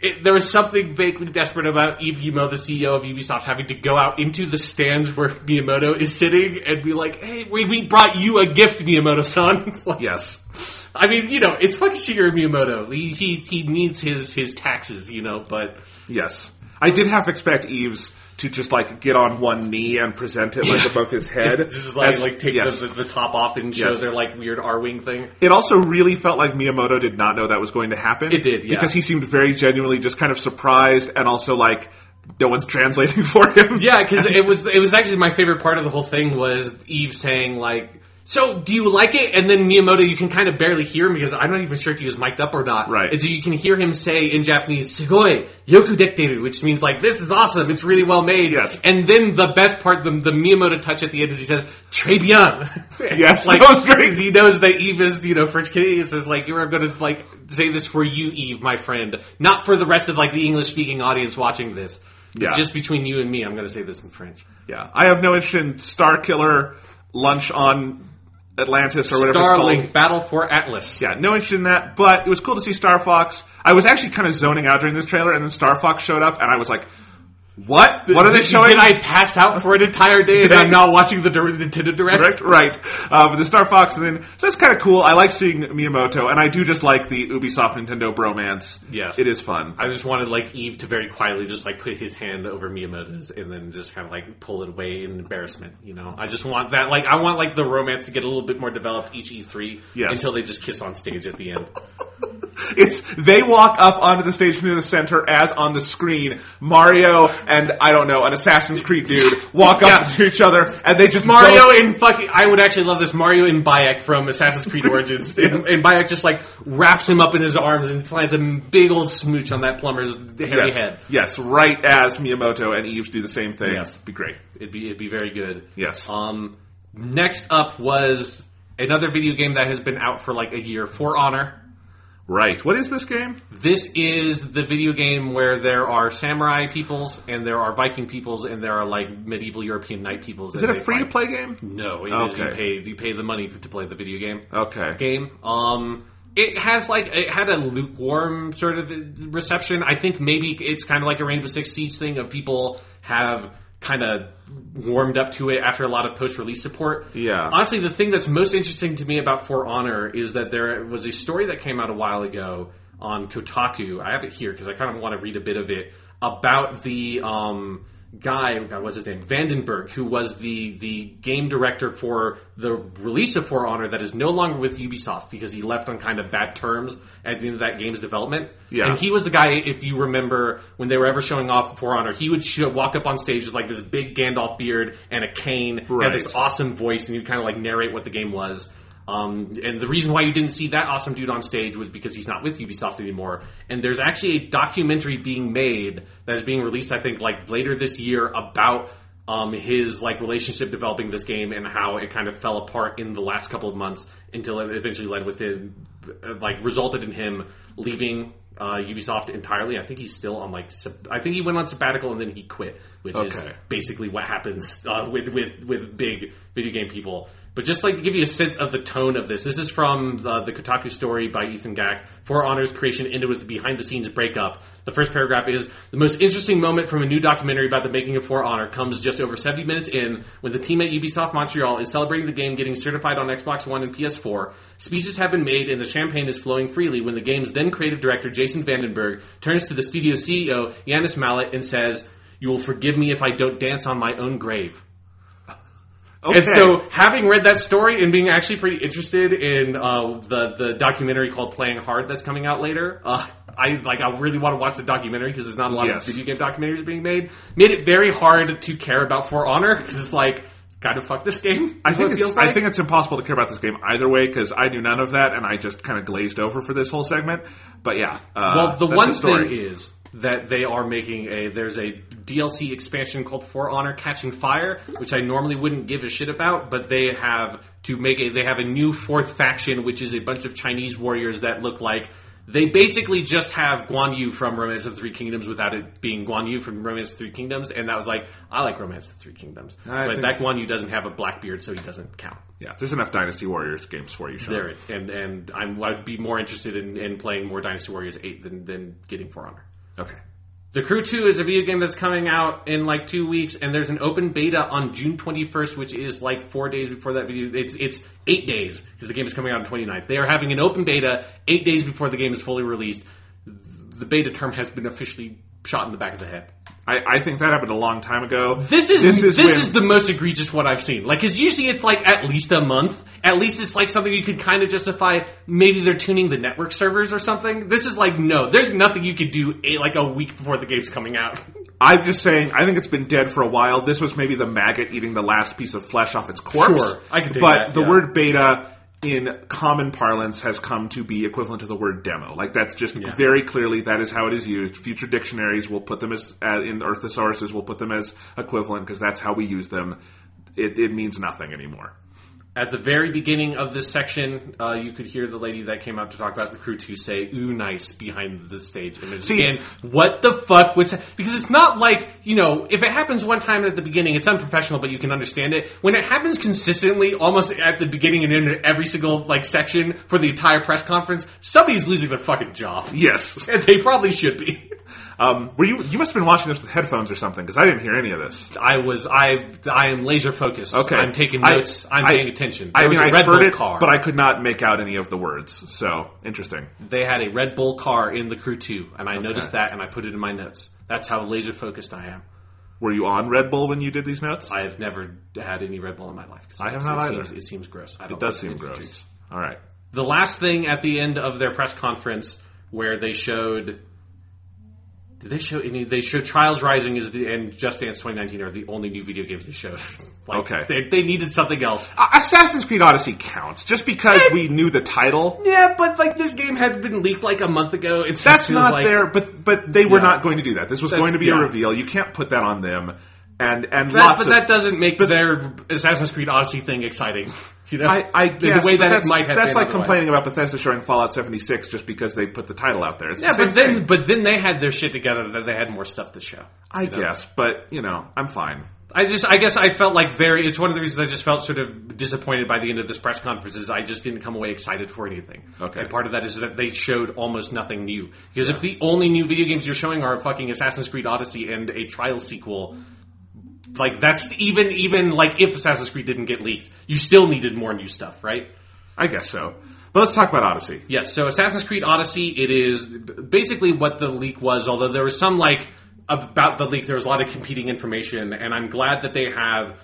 It, there was something vaguely desperate about Guillemot, the CEO of Ubisoft, having to go out into the stands where Miyamoto is sitting and be like, "Hey, we, we brought you a gift, Miyamoto-san." It's like, Yes. I mean, you know, it's fucking Shigeru Miyamoto. He, he he needs his his taxes, you know. But Yes. I did half expect Yves to just like get on one knee and present it like Yeah. above his head. this is like As- like take yes. the, the, the top off and show Yes. their like weird Arwing thing. It also really felt like Miyamoto did not know that was going to happen. It did, yeah. Because he seemed very genuinely just kind of surprised and also like no one's translating for him. Yeah, because it was it was actually my favorite part of the whole thing was Yves saying like. So, do you like it? And then Miyamoto, you can kind of barely hear him because I'm not even sure if he was mic'd up or not. Right. And so you can hear him say in Japanese, "Sugoi yoku dekteru," which means like, "This is awesome. It's really well made." Yes. And then the best part, the, the Miyamoto touch at the end is he says, "Très bien." Yes, like that was great. He knows that Yves is, you know, French Canadian. Says like, "You're going to like say this for you, Yves, my friend, not for the rest of like the English speaking audience watching this." Yeah. Just between you and me, I'm going to say this in French. Yeah. I have no interest in Star Killer lunch on Atlantis or whatever it's called. Starlink Battle for Atlas. Yeah, no interest in that, but it was cool to see Star Fox. I was actually kind of zoning out during this trailer, and then Star Fox showed up, and I was like, what? What are they Did- showing? Did I pass out for an entire day and I'm not watching the Nintendo Direct? Correct, right. Uh, but the Star Fox, and then so it's kind of cool. I like seeing Miyamoto, and I do just like the Ubisoft Nintendo bromance. Yes. it is fun. I just wanted like Yves to very quietly just like put his hand over Miyamoto's and then just kind of like pull it away in embarrassment. You know, I just want that. Like, I want like the romance to get a little bit more developed each E3 Yes. until they just kiss on stage at the end. It's they walk up onto the stage near the center as on the screen Mario and I don't know an Assassin's Creed dude walk up Yeah. to each other and they just Mario both- in fucking. I would actually love this. Mario in Bayek from Assassin's Creed Origins, and, and Bayek just like wraps him up in his arms and plants a big old smooch on that plumber's hairy yes, head. yes, right as Miyamoto and Yves do the same thing. Yes. be great. It'd be it'd be very good. Yes. Um, next up was another video game that has been out for like a year, For Honor. Right. What is this game? This is the video game where there are samurai peoples and there are Viking peoples and there are like medieval European knight peoples. Is it a free to play game? No, it is. You Okay. pay you pay the money to play the video game. Okay. game. Um, it has like it had a lukewarm sort of reception. I think maybe it's kind of like a Rainbow Six Siege thing of people have kind of warmed up to it after a lot of post-release support. Yeah. Honestly, the thing that's most interesting to me about For Honor is that there was a story that came out a while ago on Kotaku. I have it here because I kind of want to read a bit of it about the um, guy. God, what's his name? VandenBerghe, who was the the game director for the release of For Honor that is no longer with Ubisoft because he left on kind of bad terms at the end of that game's development. Yeah. And he was the guy, if you remember, when they were ever showing off For Honor, he would show, walk up on stage with like this big Gandalf beard and a cane, and this awesome voice, and he'd kind of like narrate what the game was. Um, and the reason why you didn't see that awesome dude on stage was because he's not with Ubisoft anymore. And there's actually a documentary being made that is being released, I think, like later this year about um, his like relationship developing this game and how it kind of fell apart in the last couple of months until it eventually led with him, like resulted in him leaving uh, Ubisoft entirely. I think he's still on like sab- I think he went on sabbatical and then he quit, which is basically what happens uh, with with with big video game people. But just like to give you a sense of the tone of this, this is from uh, the Kotaku story by Ethan Gach. For Honor's creation ended with a behind the scenes breakup. The first paragraph is the most interesting moment from a new documentary about the making of For Honor comes just over 70 minutes in when the team at Ubisoft Montreal is celebrating the game getting certified on Xbox One and PS4. Speeches have been made and the champagne is flowing freely when the game's then creative director Jason VandenBerghe turns to the studio CEO Yannis Mallat and says, "You will forgive me if I don't dance on my own grave." Okay. And so, having read that story and being actually pretty interested in uh, the the documentary called "Playing Hard" that's coming out later, uh, I like I really want to watch the documentary because there's not a lot Yes. of video game documentaries being made. Made it very hard to care about For Honor because it's like kind of fuck this game. I think it it's, like. I think it's impossible to care about this game either way because I knew none of that and I just kind of glazed over for this whole segment. But yeah, uh, Well, the one thing is that they are making a there's a DLC expansion called For Honor Marching Fire, which I normally wouldn't give a shit about, but they have to make a they have a new fourth faction, which is a bunch of Chinese warriors that look like they basically just have Guan Yu from Romance of the Three Kingdoms without it being Guan Yu from Romance of the Three Kingdoms, and that was like I like Romance of the Three Kingdoms, I but that Guan Yu doesn't have a black beard, so he doesn't count. yeah, there's enough Dynasty Warriors games for you, Sean. There, and and I'm, I'd be more interested in, in playing more Dynasty Warriors Eight than than getting For Honor. Okay. The Crew 2 is a video game that's coming out in like two weeks, and there's an open beta on June 21st, which is like four days before that video. It's it's eight days because the game is coming out on 29th. They are having an open beta eight days before the game is fully released. The beta term has been officially shot in the back of the head. I, I think that happened a long time ago. This is this is, when- the most egregious one I've seen. Like, because usually it's like at least a month. At least it's like something you could kind of justify. Maybe they're tuning the network servers or something. This is like no. There's nothing you could do eh, like a week before the game's coming out. I'm just saying, I think it's been dead for a while. This was maybe the maggot eating the last piece of flesh off its corpse. Sure, I can But that, the yeah. word beta in common parlance has come to be equivalent to the word demo. Like that's just very clearly that is how it is used. Future dictionaries will put them as uh, in or thesauruses will put them as equivalent because that's how we use them. It, it means nothing anymore. At the very beginning of this section, uh, you could hear the lady that came out to talk about the crew two say "ooh nice" behind the stage image. See- and what the fuck was because it's not like you know if it happens one time at the beginning, it's unprofessional, but you can understand it. When it happens consistently, almost at the beginning and in every single like section for the entire press conference, somebody's losing their fucking job, Yes. and they probably should be. Um, were you? You must have been watching this with headphones or something because I didn't hear any of this. I was I I am laser focused. Okay. I'm taking notes. I, am paying attention. I mean, I Red heard Bull it, car. but I could not make out any of the words. So interesting. they had a Red Bull car in the crew too, and I noticed that and I put it in my notes. That's how laser focused I am. Were you on Red Bull when you did these notes? I have never had any Red Bull in my life. I have it not seems, either. It seems gross. It does seem gross. All right. The last thing at the end of their press conference where they showed. Did they show any? They showed Trials Rising is the and Just Dance 2019 are the only new video games they showed. like, Okay. they, they needed something else. Uh, Assassin's Creed Odyssey counts just because we knew the title. Yeah, but like this game had been leaked like a month ago. It just That's not like, there, but but they were Yeah. not going to do that. This was That's- going to be yeah. a reveal. You can't put that on them. And and That, lots but of that doesn't make their Assassin's Creed Odyssey thing exciting. You know, I, I The- guess the way that that's, it might have that's like otherwise. complaining about Bethesda showing Fallout 76 just because they put the title out there. It's Yeah, the but then thing. but then they had their shit together that they had more stuff to show. I guess, but you know, I'm fine. I just, I guess, I felt like very. It's one of the reasons I just felt sort of disappointed by the end of this press conference. Is I just didn't come away excited for anything. Okay. and part of that is that they showed almost nothing new. Because if the only new video games you're showing are fucking Assassin's Creed Odyssey and a trial sequel, like that's even even like if Assassin's Creed didn't get leaked, you still needed more new stuff, right? I guess so. But let's talk about Odyssey. Yes, so Assassin's Creed Odyssey, it is basically what the leak was, although there was some, like, about the leak, there was a lot of competing information, and I'm glad that they have,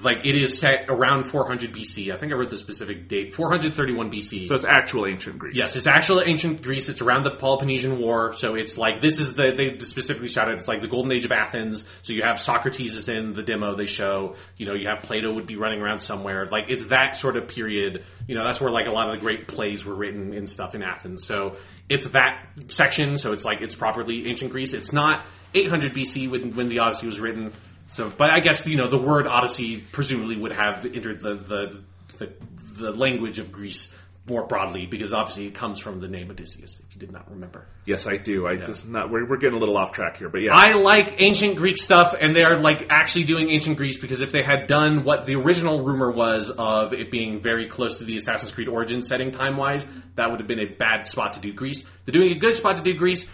like, it is set around 400 BC. I think I wrote the specific date, 431 BC. So it's actual ancient Greece. Yes, it's actually ancient Greece. It's around the Peloponnesian War, so it's like this is the they specifically shouted. It's like the golden age of Athens. So you have Socrates is in the demo they show. You know, you have Plato would be running around somewhere. Like it's that sort of period. You know, that's where like a lot of the great plays were written and stuff in Athens. So it's that section. So it's like it's properly ancient Greece. It's not 800 BC when when the Odyssey was written. So, but I guess you know the word Odyssey presumably would have entered the the the, the language of Greece more broadly because obviously it comes from the name Odysseus. If you did not remember, Yes, I do. I just not. We're, we're getting a little off track here, but yeah. I like ancient Greek stuff, and they're like actually doing ancient Greece because if they had done what the original rumor was of it being very close to the Assassin's Creed origin setting time wise, that would have been a bad spot to do Greece. They're doing a good spot to do Greece.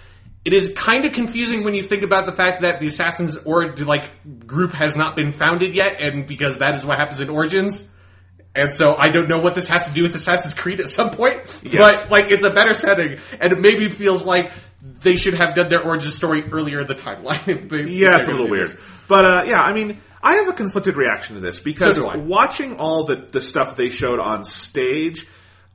It is kind of confusing when you think about the fact that the Assassin's or like group has not been founded yet, and because that is what happens in Origins. And so I don't know what this has to do with Assassin's Creed at some point, Yes. but like it's a better setting, and it maybe feels like they should have done their origin story earlier in the timeline. They, Yeah, it's a little weird. But uh, yeah, I mean, I have a conflicted reaction to this because So watching all the the stuff they showed on stage,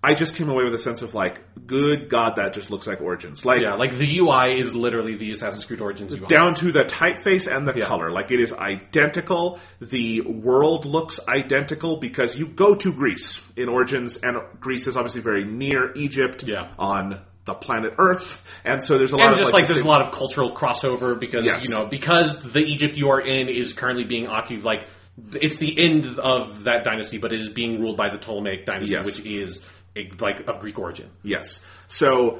I just came away with a sense of like, good God, that just looks like Origins. Like Yeah, like the UI is literally the Assassin's Creed Origins UI. down to the typeface and the Yeah. color. Like it is identical. The world looks identical because you go to Greece in Origins, and Greece is obviously very near Egypt Yeah. on the planet Earth, and so there's a lot and of just like, the there's same- a lot of cultural crossover because Yes. you know because the Egypt you are in is currently being occupied like it's the end of that dynasty, but it is being ruled by the Ptolemaic dynasty, Yes. which is like of Greek origin. Yes. So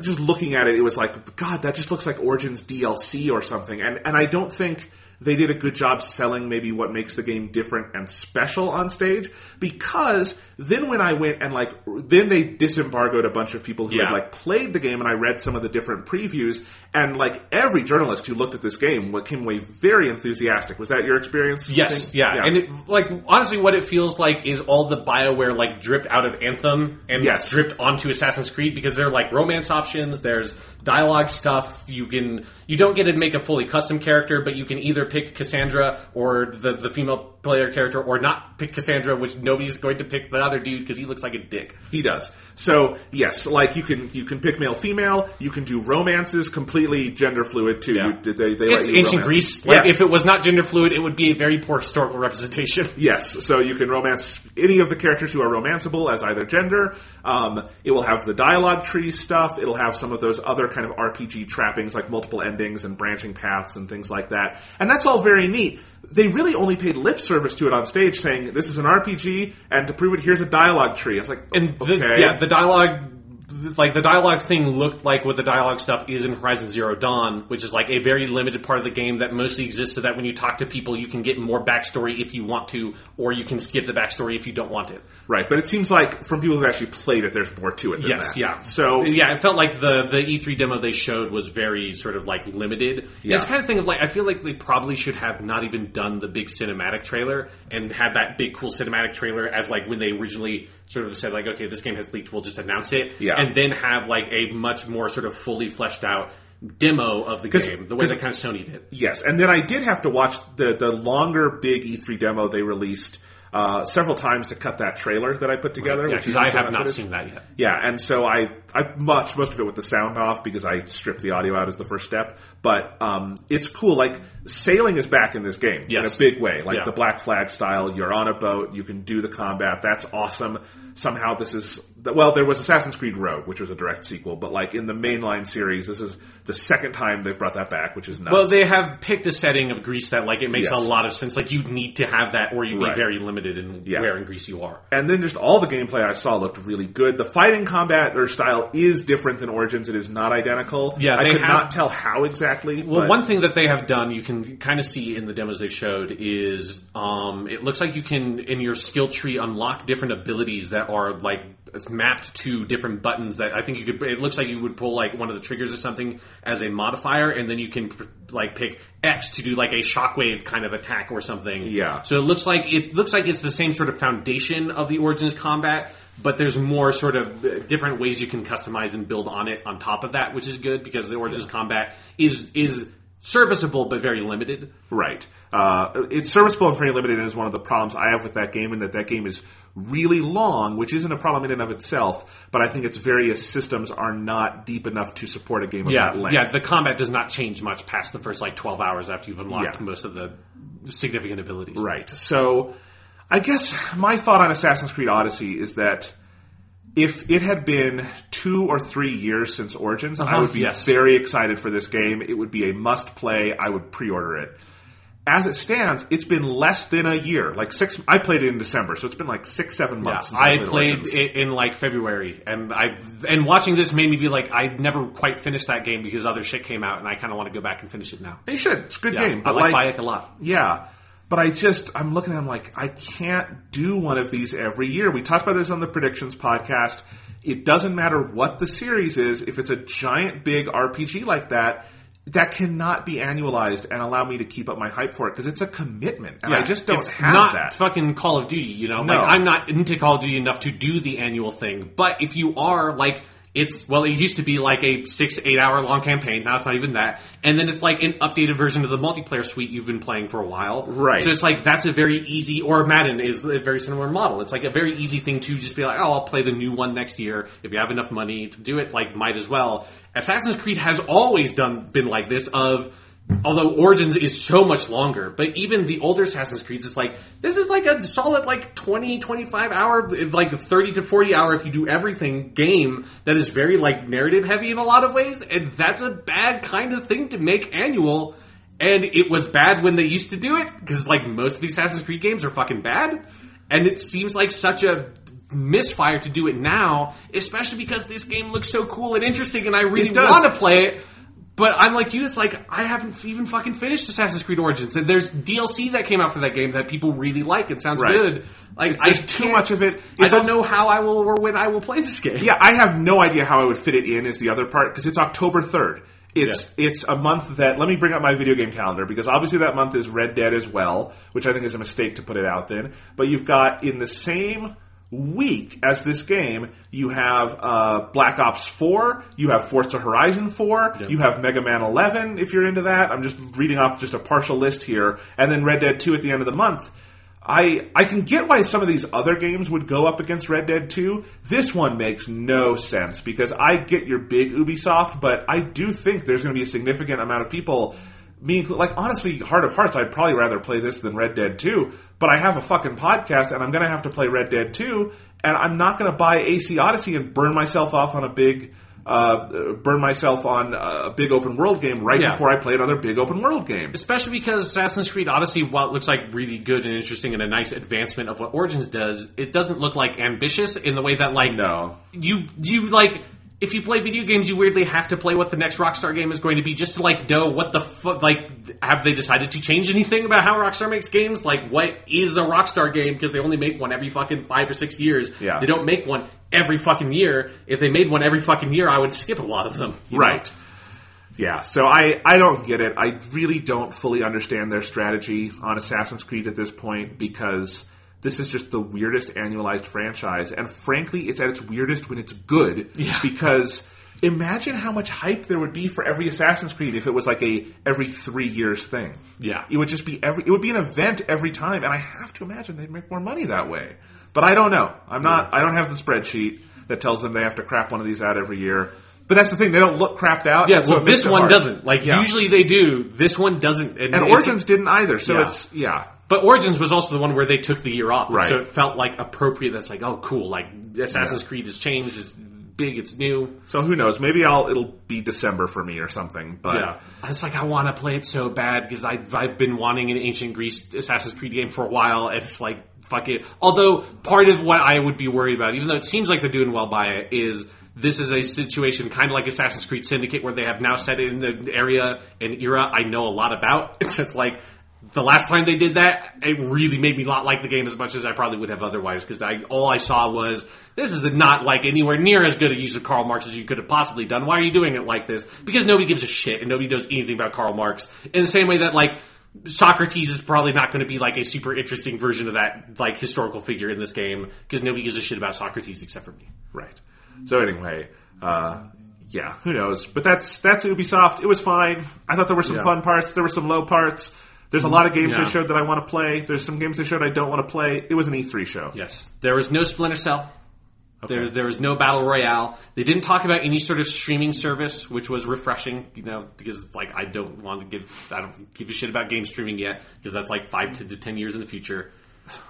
just looking at it, it was like, God, that just looks like Origins DLC or something. And and I don't think they did a good job selling maybe what makes the game different and special on stage because then when I went and like then they disembargoed a bunch of people who Yeah. had like played the game and I read some of the different previews and like every journalist who looked at this game what came away very enthusiastic. Was that your experience? Yes, think? yeah. and it, like honestly, what it feels like is all the Bioware like dripped out of Anthem and Yes. dripped onto Assassin's Creed because there are like romance options. There's dialogue stuff. You can you don't get to make a fully custom character, but you can either pick Kassandra or the the female player character, or not pick Kassandra, which nobody's going to pick the other dude because he looks like a dick. He does. So yes, like you can you can pick male female. You can do romances completely gender fluid too. Yeah. You, they, they It's ancient romance. Greece. Like if it was not gender fluid, it would be a very poor historical representation. Yes, so you can romance any of the characters who are romanceable as either gender. Um, it will have the dialogue tree stuff. It'll have some of those other kind of RPG trappings like multiple endings and branching paths and things like that. And that's all very neat. They really only paid lip service to it on stage, saying this is an RPG, and to prove it, here's a dialogue tree. It's like, And the, yeah, the dialogue, like the dialogue thing looked like what the dialogue stuff is in Horizon Zero Dawn, which is like a very limited part of the game that mostly exists so that when you talk to people, you can get more backstory if you want to, or you can skip the backstory if you don't want it. right. But it seems like from people who've actually played it, there's more to it than Yes, that. yeah. So yeah, it felt like the the E3 demo they showed was very sort of like limited. Yeah. It's kind of thing of like I feel like they probably should have not even done the big cinematic trailer and had that big cool cinematic trailer as like when they originally sort of said like okay this game has leaked we'll just announce it Yeah. and then have like a much more sort of fully fleshed out demo of the game the way that kind of Sony did. Yes, and then I did have to watch the the longer big E3 demo they released uh, several times to cut that trailer that I put together. Yeah, which because I have not footage. seen that yet. Yeah, and so I I watched most of it with the sound off because I stripped the audio out as the first step. But um, it's cool. Like sailing is back in this game in a big way, like Yeah. the Black Flag style. You're on a boat, you can do the combat. That's awesome. Somehow this is well, there was Assassin's Creed Rogue, which was a direct sequel, but like in the mainline series, this is the second time they've brought that back, which is nuts. Well, they have picked a setting of Greece that like it makes Yes. a lot of sense. Like you need to have that, or you'd Right. be very limited in Yeah. where in Greece you are. and then just all the gameplay I saw looked really good. The fighting combat or style is different than Origins. It is not identical. Yeah, I could have- not tell how exactly. Well, but- one thing that they have done, you can kind of see in the demos they showed, is um, it looks like you can in your skill tree unlock different abilities that are like mapped to different buttons. That I think you could. It looks like you would pull like one of the triggers or something as a modifier, and then you can like pick X to do like a shockwave kind of attack or something. Yeah. So it looks like it looks like it's the same sort of foundation of the Origins combat. But there's more sort of uh, different ways you can customize and build on it on top of that, which is good because the Origins combat is is serviceable but very limited. Right. Uh, it's serviceable and very limited, and is one of the problems I have with that game, and that that game is really long, which isn't a problem in and of itself. But I think its various systems are not deep enough to support a game of Yeah, that length. yeah. The combat does not change much past the first like 12 hours after you've unlocked Yeah. most of the significant abilities. Right. So, I guess my thought on Assassin's Creed Odyssey is that if it had been two or three years since Origins, I Uh-huh, would be yes. very excited for this game. It would be a must play. I would pre order it. As it stands, it's been less than a year. Like six, I played it in December, so it's been like six, seven Yeah, months. since I played played Origins. it in like February, and I and watching this made me be like, I never quite finished that game because other shit came out, and I kind of want to go back and finish it now. You should. It's a good Yeah, game. I like, like, Bayek a lot. Yeah. But I just, I'm looking at them like, I can't do one of these every year. We talked about this on the predictions podcast. It doesn't matter what the series is, if it's a giant big RPG like that, that cannot be annualized and allow me to keep up my hype for it because it's a commitment. And I just don't it's have not that. fucking Call of Duty, you know. No. Like I'm not into Call of Duty enough to do the annual thing. But if you are, like, it's well, it used to be like a six, eight hour long campaign. Now it's not even that. And then it's like an updated version of the multiplayer suite you've been playing for a while. Right. So it's like that's a very easy. Or Madden is a very similar model. It's like a very easy thing to just be like, oh, I'll play the new one next year if you have enough money to do it. Like, might as well. Assassin's Creed has always done been like this. Of although Origins is so much longer, but even the older Assassin's Creeds, it's like, this is like a solid like 20, 25 hour, like 30 to 40 hour if you do everything game that is very like narrative heavy in a lot of ways, and that's a bad kind of thing to make annual. And it was bad when they used to do it, because like most of the Assassin's Creed games are fucking bad, and it seems like such a misfire to do it now, especially because this game looks so cool and interesting, and I really want to play it. But I'm like you, it's like, I haven't even fucking finished Assassin's Creed Origins. And there's DLC that came out for that game that people really like It sounds Right. good. Like, There's I too much of it. I don't know how I will or when I will play this game. Yeah, I have no idea how I would fit it in is the other part because it's October 3rd. It's it's a month that let me bring up my video game calendar because obviously that month is Red Dead as well, which I think is a mistake to put it out then. But you've got in the same week as this game, you have uh, Black Ops 4, you have Forza Horizon 4, you have Mega Man 11 if you're into that. I'm just reading off just a partial list here, and then Red Dead 2 at the end of the month. I I can get why some of these other games would go up against Red Dead 2. This one makes no sense because I get your big Ubisoft, but I do think there's going to be a significant amount of people. Me, like honestly, heart of hearts, I'd probably rather play this than Red Dead 2. But I have a fucking podcast, and I'm going to have to play Red Dead 2, and I'm not going to buy AC Odyssey and burn myself off on a big. Uh, burn myself on a big open world game right Yeah. before I play another big open world game. Especially because Assassin's Creed Odyssey, while it looks like really good and interesting and a nice advancement of what Origins does, it doesn't look like ambitious in the way that like No. you you like if you play video games, you weirdly have to play what the next Rockstar game is going to be just to like know what the fu- like have they decided to change anything about how Rockstar makes games? Like what is a Rockstar game because they only make one every fucking 5 or 6 years. Yeah. They don't make one every fucking year. If they made one every fucking year, I would skip a lot of them. you know? Right. Yeah, so I, I don't get it. I really don't fully understand their strategy on Assassin's Creed at this point because this is just the weirdest annualized franchise. And frankly, it's at its weirdest when it's good. Yeah. Because imagine how much hype there would be for every Assassin's Creed if it was like a every three years thing. Yeah. It would just be every, it would be an event every time. And I have to imagine they'd make more money that way. But I don't know. I'm not, I don't have the spreadsheet that tells them they have to crap one of these out every year. But that's the thing, they don't look crapped out. Yeah, so well, this one hard. doesn't. Like Yeah. usually they do. This one doesn't. And it's- Origins didn't either. So Yeah. it's, yeah. But Origins was also the one where they took the year off, Right. so it felt like appropriate. That's like, oh, cool. Like Assassin's Yeah. Creed has changed. It's big. It's new. So who knows? Maybe I'll it'll be December for me or something. But Yeah, it's like I want to play it so bad because I I've been wanting an ancient Greece Assassin's Creed game for a while, and it's like fuck it. Although part of what I would be worried about, even though it seems like they're doing well by it, is this is a situation kind of like Assassin's Creed Syndicate, where they have now set it in the area and era I know a lot about. It's like. The last time they did that, it really made me not like the game as much as I probably would have otherwise. Because I, all I saw was this is not like anywhere near as good a use of Karl Marx as you could have possibly done. Why are you doing it like this? Because nobody gives a shit and nobody knows anything about Karl Marx. In the same way that like Socrates is probably not going to be like a super interesting version of that like historical figure in this game because nobody gives a shit about Socrates except for me. right. So anyway, uh, yeah, who knows? But that's that's Ubisoft. It was fine. I thought there were some Yeah. fun parts. There were some low parts. There's a lot of games Yeah. they showed that I want to play. There's some games they showed I don't want to play. It was an E3 show. Yes, there was no Splinter Cell. There, Okay. there was no battle royale. They didn't talk about any sort of streaming service, which was refreshing. You know, because it's like I don't want to give I don't give a shit about game streaming yet because that's like five to ten years in the future.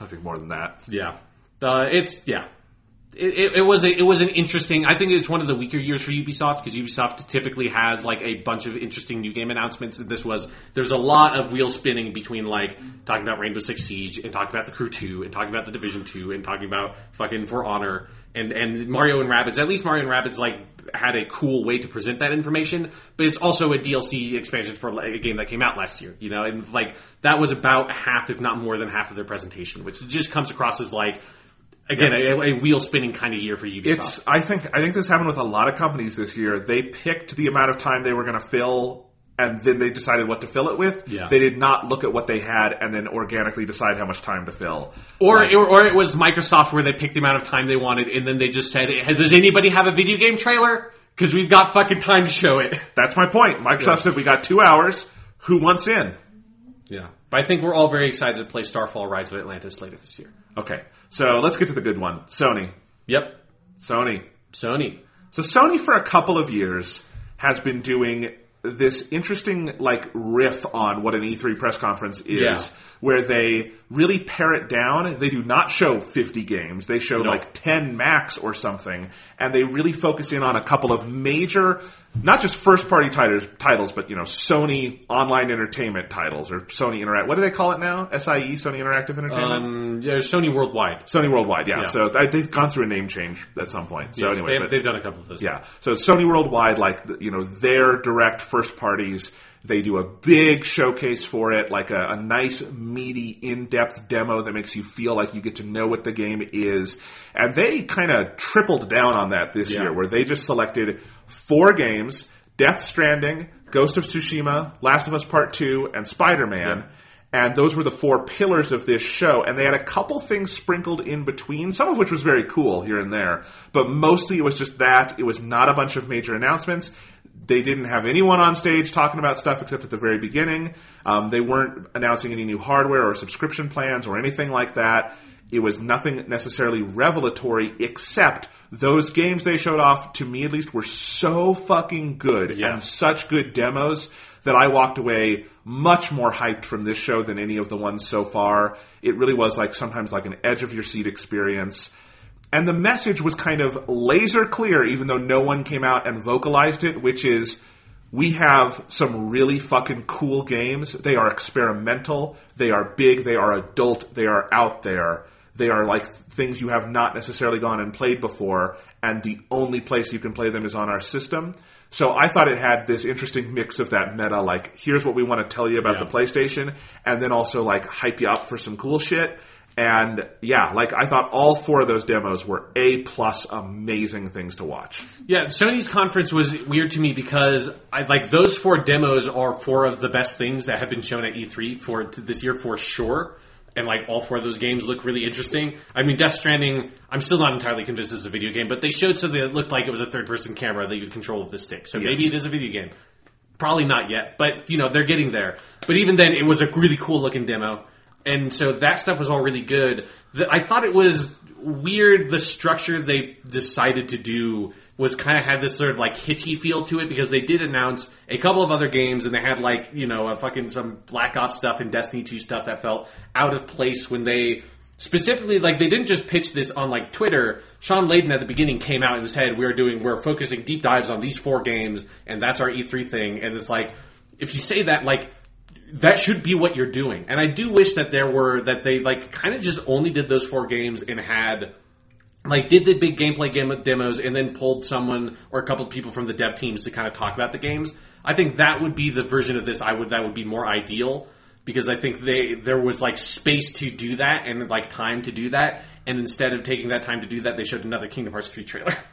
I think more than that. Yeah, uh, it's yeah. It, it, was a, it was an interesting. I think it's one of the weaker years for Ubisoft because Ubisoft typically has like a bunch of interesting new game announcements. And this was there's a lot of wheel spinning between like talking about Rainbow Six Siege and talking about the Crew Two and talking about the Division Two and talking about fucking For Honor and and Mario and Rabbids. At least Mario and Rabbids like had a cool way to present that information, but it's also a DLC expansion for a game that came out last year. You know, and like that was about half, if not more than half, of their presentation, which just comes across as like again a, a wheel spinning kind of year for Ubisoft. It's. I think. I think this happened with a lot of companies this year. They picked the amount of time they were going to fill, and then they decided what to fill it with. Yeah. They did not look at what they had and then organically decide how much time to fill. or, Like- or or it was Microsoft where they picked the amount of time they wanted, and then they just said, "Hey, "Does anybody have a video game trailer? Because we've got fucking time to show it." That's my point. Microsoft said we got two hours. Who wants in? Yeah, but I think we're all very excited to play Starfall: Rise of Atlantis later this year. Okay, so let's get to the good one. Sony. Yep, Sony. Sony. So Sony for a couple of years has been doing this interesting like riff on what an E3 press conference is Yeah. where they really pare it down. They do not show 50 games. They show No. like 10 max or something and they really focus in on a couple of major not just first party titles, titles but you know Sony online entertainment titles or Sony Interact. What do they call it now? SIE Sony Interactive Entertainment. Um, yeah, Sony Worldwide. Sony Worldwide, yeah. Yeah. So th- they've gone through a name change at some point. So Yes, anyway, they've, but- they've done a couple of those. yeah. So Sony Worldwide, like you know, their direct first parties, they do a big showcase for it, like a, a nice, meaty, in-depth demo that makes you feel like you get to know what the game is. And they kind of tripled down on that this Yeah. year, where they just selected four games: Death Stranding, Ghost of Tsushima, Last of Us Part Two, and Spider-Man. And those were the four pillars of this show. And they had a couple things sprinkled in between, some of which was very cool here and there. But mostly it was just that. It was not a bunch of major announcements. They didn't have anyone on stage talking about stuff except at the very beginning. Um, they weren't announcing any new hardware or subscription plans or anything like that. It was nothing necessarily revelatory except those games they showed off, to me at least, were so fucking good Yeah. and such good demos that I walked away much more hyped from this show than any of the ones so far. It really was like sometimes like an edge of your seat experience. And the message was kind of laser clear, even though no one came out and vocalized it, which is we have some really fucking cool games. They are experimental, they are big, they are adult, they are out there. They are like things you have not necessarily gone and played before, and the only place you can play them is on our system. So I thought it had this interesting mix of that meta, like here's what we want to tell you about Yeah. the PlayStation, and then also like hype you up for some cool shit. And yeah, like I thought all four of those demos were A plus amazing things to watch. Yeah, Sony's conference was weird to me because I like those four demos are four of the best things that have been shown at E3 for this year for sure. and like all four of those games look really interesting. I mean, Death Stranding, I'm still not entirely convinced it's a video game, but they showed something that looked like it was a third person camera that you control with the stick. So maybe it is a video game. Probably not yet, but you know they're getting there. But even then, it was a really cool looking demo, and so that stuff was all really good. The, I thought it was weird the structure they decided to do was kind of had this sort of like hitchy feel to it because they did announce a couple of other games and they had like you know a fucking some Black Ops stuff and Destiny 2 stuff that felt out of place when they specifically like they didn't just pitch this on like Twitter. Shawn Layden at the beginning came out and said we're doing we're focusing deep dives on these four games and that's our E3 thing and it's like if you say that like that should be what you're doing. And I do wish that there were that they like kind of just only did those four games and had like did the big gameplay game demos and then pulled someone or a couple of people from the dev teams to kind of talk about the games. I think that would be the version of this I would that would be more ideal because I think they there was like space to do that and like time to do that and instead of taking that time to do that they showed another Kingdom Hearts 3 trailer.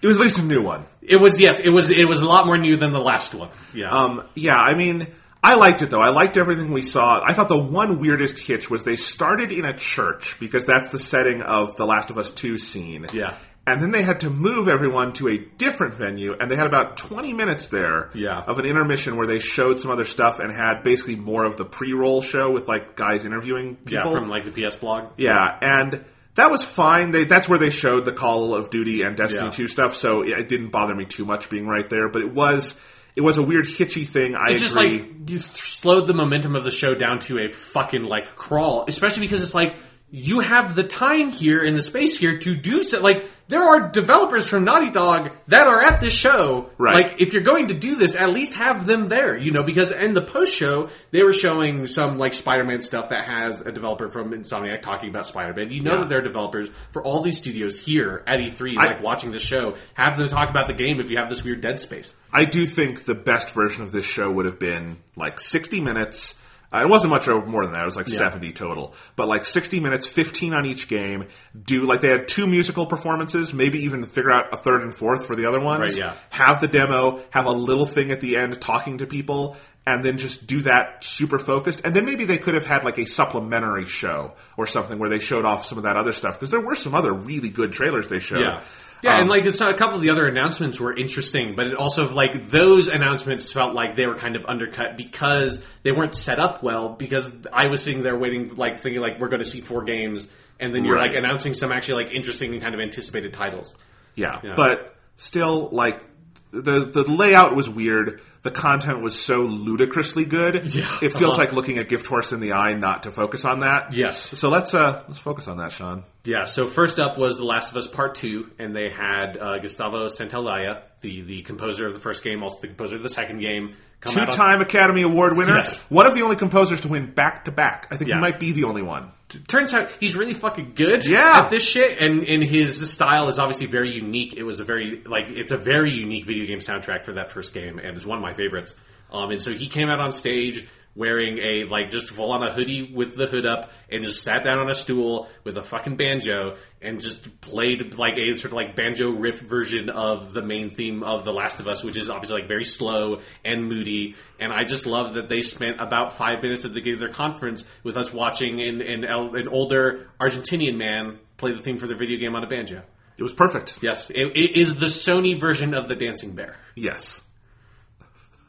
It was at least a new one. It was yes, it was it was a lot more new than the last one. Yeah. Um, yeah, I mean, I liked it though. I liked everything we saw. I thought the one weirdest hitch was they started in a church because that's the setting of the Last of Us 2 scene. Yeah. And then they had to move everyone to a different venue, and they had about 20 minutes there Yeah. of an intermission where they showed some other stuff and had basically more of the pre-roll show with like guys interviewing yeah, from like the PS blog. Yeah, and that was fine. They that's where they showed the Call of Duty and Destiny Yeah. 2 stuff, so it didn't bother me too much being right there. But it was it was a weird hitchy thing. I It's just agree. like you slowed the momentum of the show down to a fucking like crawl, especially because it's like you have the time here and the space here to do so. Like there are developers from Naughty Dog that are at this show. Right. Like if you're going to do this, at least have them there. You know, because in the post show they were showing some like Spider-Man stuff that has a developer from Insomniac talking about Spider-Man. You know Yeah. that there are developers for all these studios here at E3, I- like watching the show. Have them talk about the game if you have this weird dead space. I do think the best version of this show would have been like 60 minutes. Uh, it wasn't much more than that. It was like 70 total. But like 60 minutes, 15 on each game. Do like they had two musical performances, maybe even figure out a third and fourth for the other ones. Right, yeah. Have the demo, have a little thing at the end talking to people, and then just do that super focused. And then maybe they could have had like a supplementary show or something where they showed off some of that other stuff because there were some other really good trailers they showed. Yeah. Yeah, Um, and like it's, a couple of the other announcements were interesting, but it also like those announcements felt like they were kind of undercut because they weren't set up well. Because I was sitting there waiting, like thinking like we're going to see four games, and then you're Right. like announcing some actually like interesting and kind of anticipated titles. Yeah, Yeah. but still, like the the layout was weird. The content was so ludicrously good. Yeah. it feels Uh-huh. like looking a gift horse in the eye not to focus on that. Yes. So let's uh let's focus on that, Sean. Yeah. So first up was The Last of Us Part Two, and they had uh, Gustavo Santaolalla, the the composer of the first game, also the composer of the second game, come out on- Two-time Academy Award winner. Yes. One of the only composers to win back to back. I think Yeah. he might be the only one. turns out he's really fucking good Yeah. at this shit and, and his style is obviously very unique it was a very like it's a very unique video game soundtrack for that first game and it's one of my favorites um, and so he came out on stage wearing a like just full on a hoodie with the hood up and just sat down on a stool with a fucking banjo and just played like a sort of like banjo riff version of the main theme of The Last of Us, which is obviously like very slow and moody. And I just love that they spent about five minutes at the beginning of their conference with us watching an, an, an older Argentinian man play the theme for their video game on a banjo. It was perfect. Yes, it, it is the Sony version of the Dancing Bear. Yes.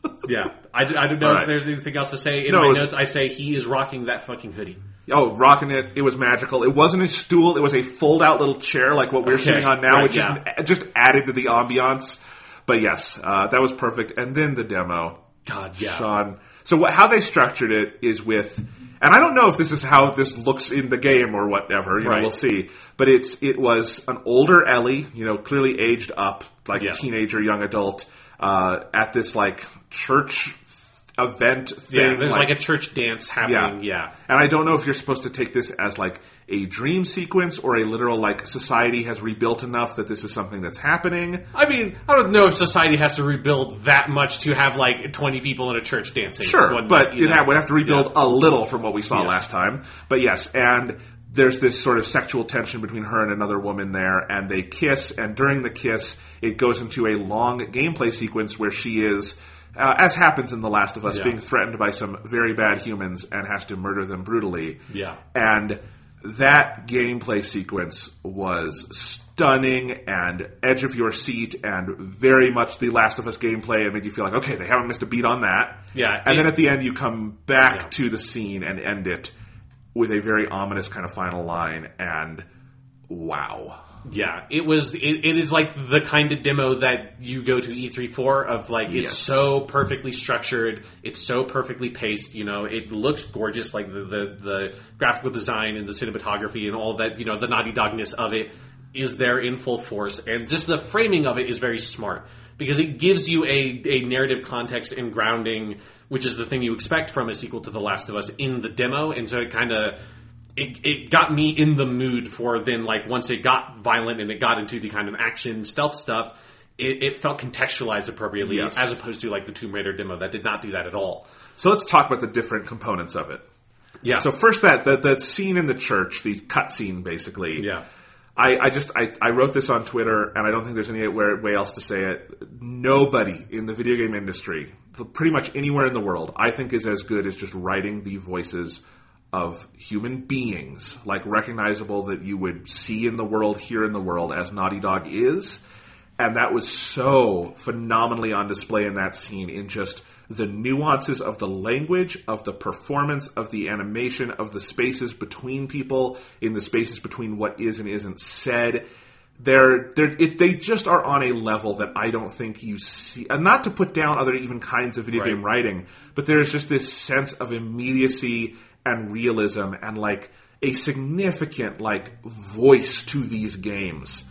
Yeah, I, I don't know All if right. there's anything else to say. In No, my it was- notes, I say he is rocking that fucking hoodie. Oh, rocking it! It was magical. It wasn't a stool; it was a fold-out little chair, like what we're Okay, sitting on now, right, which yeah. just just added to the ambiance. But yes, uh, that was perfect. And then the demo. God, yeah. Sean. So what, how they structured it is with, and I don't know if this is how this looks in the game or whatever. You know, Right. we'll see. But it's it was an older Ellie, you know, clearly aged up, like Yes. a teenager, young adult, uh, at this like church event thing. Yeah, there's like, a church dance happening. Yeah. And I don't know if you're supposed to take this as like a dream sequence or a literal like society has rebuilt enough that this is something that's happening. I mean, I don't know if society has to rebuild that much to have like 20 people in a church dancing. Sure, one but it know? would have to rebuild a little from what we saw Yes. last time. But yes, and there's this sort of sexual tension between her and another woman there, and they kiss, and during the kiss, it goes into a long gameplay sequence where she is uh, as happens in The Last of Us, Yeah. being threatened by some very bad humans and has to murder them brutally. Yeah. And that gameplay sequence was stunning and edge of your seat and very much the Last of Us gameplay and made you feel like, okay, they haven't missed a beat on that. Yeah, And it- then at the end, you come back Yeah. to the scene and end it with a very ominous kind of final line and wow. Yeah, it was. It, it is like the kind of demo that you go to E3 for. Of like, it's Yes. so perfectly structured. It's so perfectly paced. You know, it looks gorgeous. Like the, the the graphical design and the cinematography and all that. You know, the Naughty Dogness of it is there in full force, and just the framing of it is very smart because it gives you a a narrative context and grounding, which is the thing you expect from a sequel to The Last of Us in the demo, and so it kind of it, it got me in the mood for then like once it got violent and it got into the kind of action stealth stuff it, it felt contextualized appropriately Yes. as opposed to like the tomb raider demo that did not do that at all So let's talk about the different components of it. yeah So first, that that, that scene in the church, the cut scene, basically. yeah I, I just I, I wrote this on Twitter, and I don't think there's any way, way else to say it. Nobody in the video game industry, pretty much anywhere in the world, I think is as good as just writing the voices of human beings, like recognizable that you would see in the world, hear in the world, as Naughty Dog is. And that was so phenomenally on display in that scene in just the nuances of the language, of the performance, of the animation, of the spaces between people, in the spaces between what is and isn't said. They're, they're, it, they just are on a level that I don't think you see. And not to put down other even kinds of video Right. game writing, but there's just this sense of immediacy and realism and like a significant like voice to these games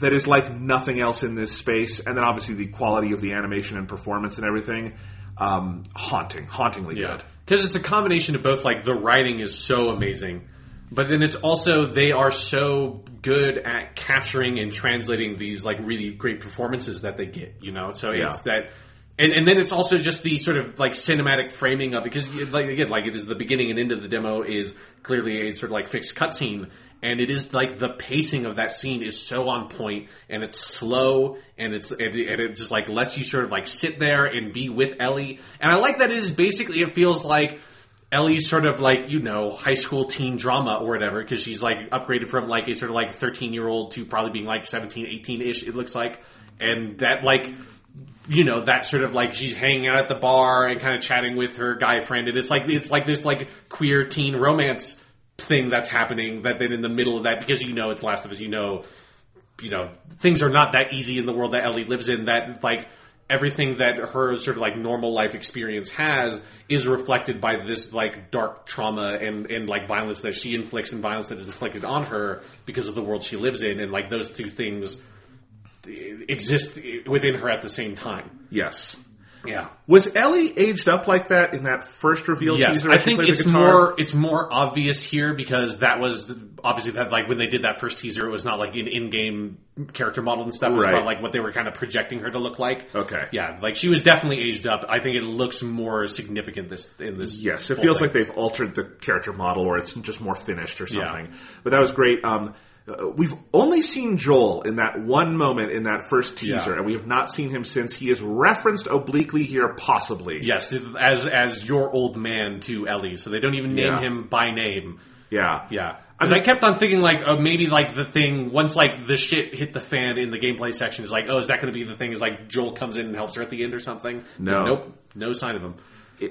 that is like nothing else in this space, and then obviously the quality of the animation and performance and everything, um, haunting, hauntingly yeah good. because it's a combination of both like the writing is so amazing but then it's also they are so good at capturing and translating these like really great performances that they get you know so it's Yeah. that and, and then it's also just the sort of like cinematic framing of it because like again like it is the beginning and end of the demo is clearly a sort of like fixed cutscene and it is like the pacing of that scene is so on point and it's slow and it's and it, and it just like lets you sort of like sit there and be with Ellie and I like that it is basically it feels like Ellie's sort of like, you know, high school teen drama or whatever, because she's like upgraded from like a sort of like 13 year old to probably being like 17, 18 ish, it looks like. And that like, you know, that sort of like she's hanging out at the bar and kind of chatting with her guy friend. And it's like, it's like this like queer teen romance thing that's happening that then in the middle of that, because you know it's Last of Us, you know, you know, things are not that easy in the world that Ellie lives in that like everything that her sort of like normal life experience has is reflected by this like dark trauma and, and like violence that she inflicts and violence that is inflicted on her because of the world she lives in and like those two things eh, exist within her at the same time. Yes. Yeah. Was Ellie aged up like that in that first reveal Yes, teaser? I think it's more it's more obvious here because that was obviously that like when they did that first teaser, it was not like an in-game character model and stuff. It was Right. about like what they were kind of projecting her to look like. Okay. yeah, like she was definitely aged up. I think it looks more significant this in this. Yes, it feels thing. like they've altered the character model, or it's just more finished or something. But that was great. Um, uh, we've only seen Joel in that one moment in that first teaser, Yeah. and we have not seen him since. He is referenced obliquely here, possibly. yes, as as your old man to Ellie, so they don't even name Yeah. him by name. Yeah, Yeah. Because I kept on thinking, like, oh, maybe, like, the thing, once, like, the shit hit the fan in the gameplay section, is like, oh, is that going to be the thing? Is, like, Joel comes in and helps her at the end or something? No. Nope. No sign of him.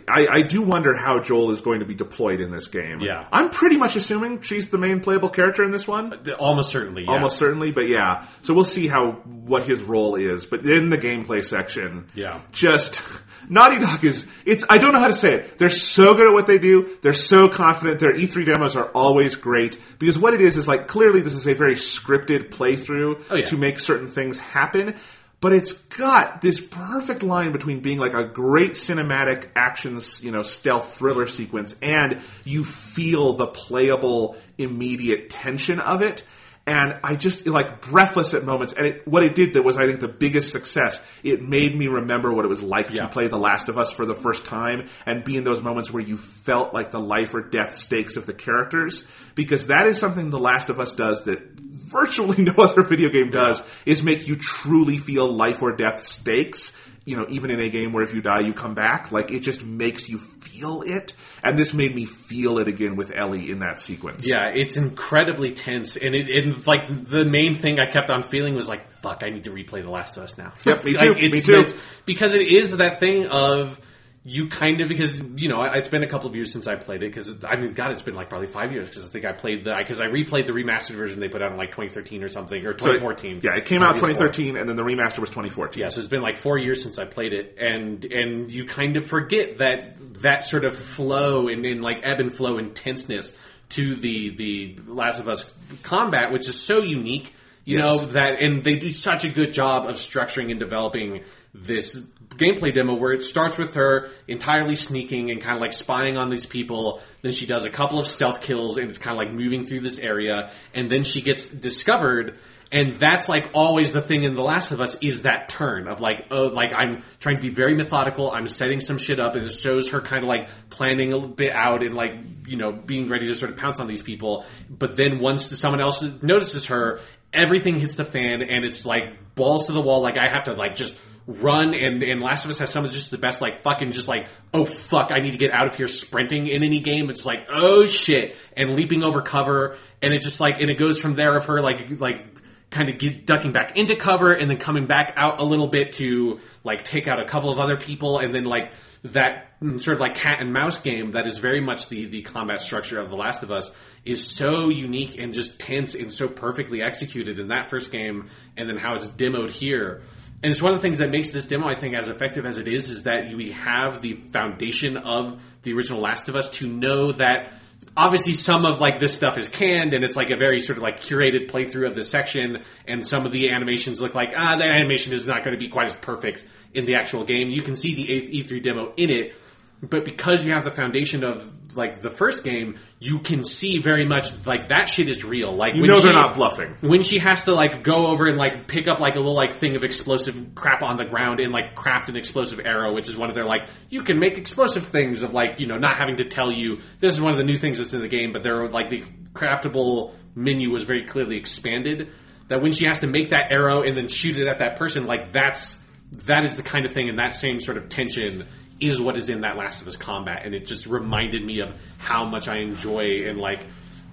I, I do wonder how Joel is going to be deployed in this game. Yeah. I'm pretty much assuming she's the main playable character in this one. Uh, almost certainly, yeah. Almost certainly, but yeah. So we'll see how what his role is. But in the gameplay section, Yeah. just Naughty Dog is it's I don't know how to say it. They're so good at what they do. They're so confident. Their E3 demos are always great because what it is is like clearly this is a very scripted playthrough Oh, yeah. to make certain things happen. But it's got this perfect line between being like a great cinematic actions, you know, stealth thriller sequence and you feel the playable immediate tension of it. And I just like breathless at moments. And it, what it did that was, I think, the biggest success. It made me remember what it was like Yeah. to play The Last of Us for the first time and be in those moments where you felt like the life or death stakes of the characters. Because that is something The Last of Us does that virtually no other video game does is make you truly feel life or death stakes you know, even in a game where if you die, you come back, like it just makes you feel it. And this made me feel it again with Ellie in that sequence. Yeah, it's incredibly tense, and it, and like the main thing I kept on feeling was like, "Fuck, I need to replay The Last of Us now." Yep, me Like, too, it's- me too. it's- because it is that thing of you kind of because you know it's been a couple of years since I played it because I mean God it's been like probably five years because I think I played the because I replayed the remastered version they put out in like 2013 or something or So 2014 yeah, it came out Uh, PS4. 2013, and then the remaster was 2014. Yeah, so it's been like four years since I played it, and and you kind of forget that that sort of flow and, and like ebb and flow intenseness to the the Last of Us combat, which is so unique. You Yes. know that, and they do such a good job of structuring and developing this gameplay demo where it starts with her entirely sneaking and kind of like spying on these people. Then she does a couple of stealth kills and it's kind of like moving through this area, and then she gets discovered. And that's like always the thing in The Last of Us is that turn of like, oh, like I'm trying to be very methodical. I'm setting some shit up, and it shows her kind of like planning a little bit out and like you know being ready to sort of pounce on these people. But then once someone else notices her, everything hits the fan, and it's like balls to the wall. Like I have to like just run and and Last of Us has some of just the best like fucking just like oh fuck I need to get out of here sprinting in any game. It's like oh shit and leaping over cover and it just like and it goes from there of her like like kind of get, ducking back into cover and then coming back out a little bit to like take out a couple of other people and then like that mm, sort of like cat and mouse game that is very much the the combat structure of The Last of Us is so unique and just tense and so perfectly executed in that first game and then how it's demoed here and it's one of the things that makes this demo, I think, as effective as it is, is that we have the foundation of the original Last of Us to know that obviously some of like this stuff is canned and it's like a very sort of like curated playthrough of this section and some of the animations look like ah the animation is not going to be quite as perfect in the actual game. You can see the eighth E3 demo in it but because you have the foundation of like the first game you can see very much like that shit is real like You when know they're she- not bluffing. when she has to like go over and like pick up like a little like thing of explosive crap on the ground and like craft an explosive arrow, which is one of their like you can make explosive things of like you know not having to tell you this is one of the new things that's in the game, but there like the craftable menu was very clearly expanded. That when she has to make that arrow and then shoot it at that person, like that's that is the kind of thing and that same sort of tension is what is in that Last of Us combat, and it just reminded me of how much I enjoy and like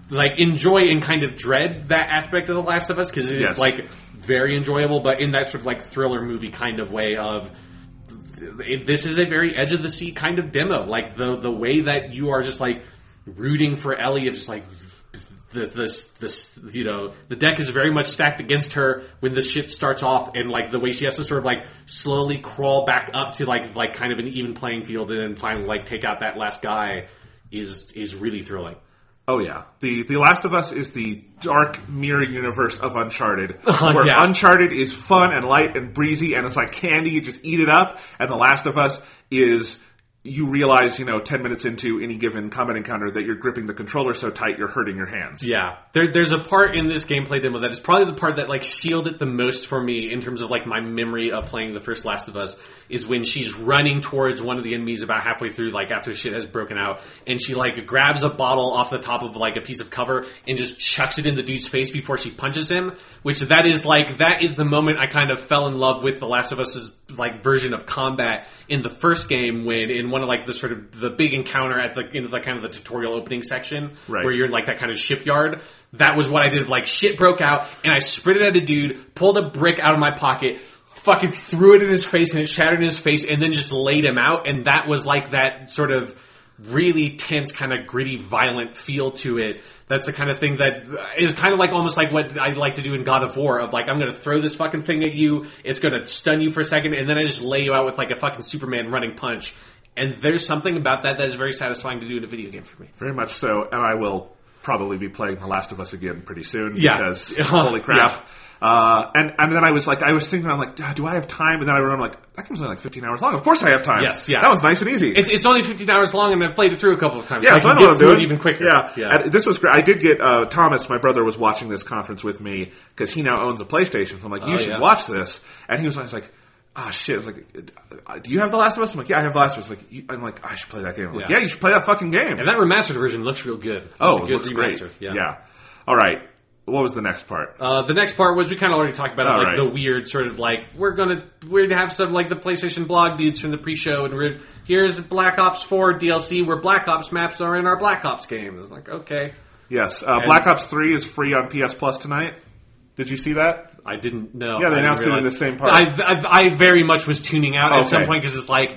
like enjoy and kind of dread that aspect of The Last of Us because it is Yes. like very enjoyable, but in that sort of like thriller movie kind of way of this is a very edge of the seat kind of demo. Like the the way that you are just like rooting for Ellie of just like the, this this you know the deck is very much stacked against her when the shit starts off and like the way she has to sort of like slowly crawl back up to like like kind of an even playing field and then finally like take out that last guy is is really thrilling. Oh yeah, the The Last of Us is the dark mirror universe of Uncharted, where yeah. Uncharted is fun and light and breezy, and it's like candy. You just eat it up, and The Last of Us is you realize, you know, ten minutes into any given combat encounter that you're gripping the controller so tight you're hurting your hands. Yeah, there, there's a part in this gameplay demo that is probably the part that like sealed it the most for me in terms of like my memory of playing the first Last of Us is when she's running towards one of the enemies about halfway through, like after shit has broken out, and she like grabs a bottle off the top of like a piece of cover and just chucks it in the dude's face before she punches him. Which that is like that is the moment I kind of fell in love with the Last of Us's like version of combat in the first game when in one of like the sort of the big encounter at the in the kind of the tutorial opening section Right. where you're in like that kind of shipyard. That was what I did. Like shit broke out, and I sprinted at a dude, pulled a brick out of my pocket, fucking threw it in his face, and it shattered in his face, and then just laid him out. And that was like that sort of really tense, kind of gritty, violent feel to it. That's the kind of thing that uh, is kind of like almost like what I like to do in God of War. Of like, I'm going to throw this fucking thing at you. It's going to stun you for a second, and then I just lay you out with like a fucking Superman running punch. And there's something about that that is very satisfying to do in a video game for me. Very much so, and I will probably be playing The Last of Us again pretty soon Yeah. because holy crap. Uh, and and then I was like, I was thinking, I'm like, "Ah, do I have time? And then I remember, like, that game's only like 15 hours long. Of course I have time. Yes, yeah. That was nice and easy. It's, it's only 15 hours long, and I've played it through a couple of times. Yeah, so so I I know what I'm get through doing. it even quicker. Yeah, yeah. And this was great. I did get uh, Thomas, my brother, was watching this conference with me because he now owns a PlayStation. So I'm like, you Oh, should yeah. watch this. And he was, I was like, oh shit. I was like, uh, do you have The Last of Us? I'm like, yeah, I have The Last of Us. Like, you- I'm like, I should play that game. I'm like, Yeah. yeah, you should play that fucking game. And that remastered version looks real good. Oh, good looks great. remaster. Yeah. All right. what was the next part? Uh, the next part was we kind of already talked about it, like right. the weird sort of like we're gonna we're gonna have some like the PlayStation blog dudes from the pre-show, and we're here's Black Ops 4 DLC where Black Ops maps are in our Black Ops games. It's like okay, yes, uh, Black Ops Three is free on PS Plus tonight. Did you see that? I didn't know. Yeah, they announced it in the same part. I, I, I very much was tuning out at some point because it's like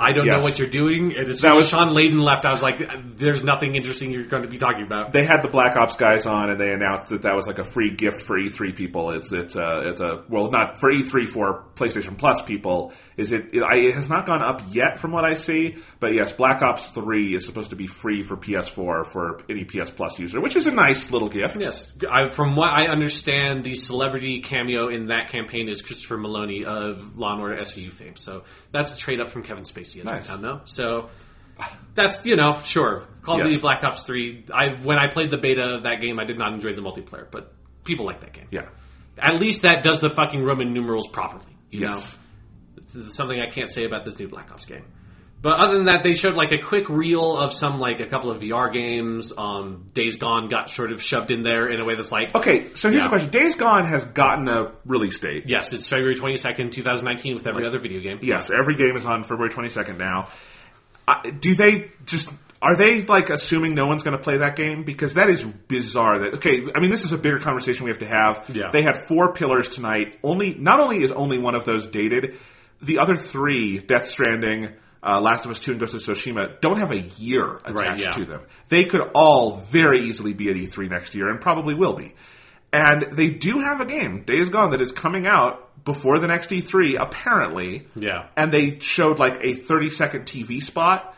I don't Yes. know what you're doing. As That soon was- as Shawn Layden left, I was like, "There's nothing interesting you're going to be talking about." They had the Black Ops guys on, and they announced that that was like a free gift for E3 people. It's it's a it's a well, not for E3 for PlayStation Plus people. Is it? It, I, it has not gone up yet, from what I see. But yes, Black Ops Three is supposed to be free for PS4 for any PS Plus user, which is a nice little gift. Yes, I, from what I understand, the celebrity cameo in that campaign is Christopher Meloni of Law and Order SVU fame. So that's a trade up from Kevin Spacey, as Nice. Know. So that's you know sure. Call of Yes. Duty Black Ops Three. I when I played the beta of that game, I did not enjoy the multiplayer, but people like that game. Yeah. At least that does the fucking Roman numerals properly. You Yes. know, this is something I can't say about this new Black Ops game. But other than that, they showed like a quick reel of some like a couple of VR games. Um, Days Gone got sort of shoved in there in a way that's like, Okay, so here's Yeah. the question: Days Gone has gotten a release date. yes, it's February twenty second, two thousand nineteen, with every other video game. Yes, every game is on February 22nd now. Uh, do they just are they like assuming no one's going to play that game because that is bizarre that okay i mean this is a bigger conversation we have to have Yeah. they had four pillars tonight only not only is only one of those dated the other three death stranding uh, last of us 2 and ghost of tsushima don't have a year attached yeah. to them they could all very easily be at e3 next year and probably will be and they do have a game days gone that is coming out before the next e3 apparently Yeah. and they showed like a 30 second TV spot.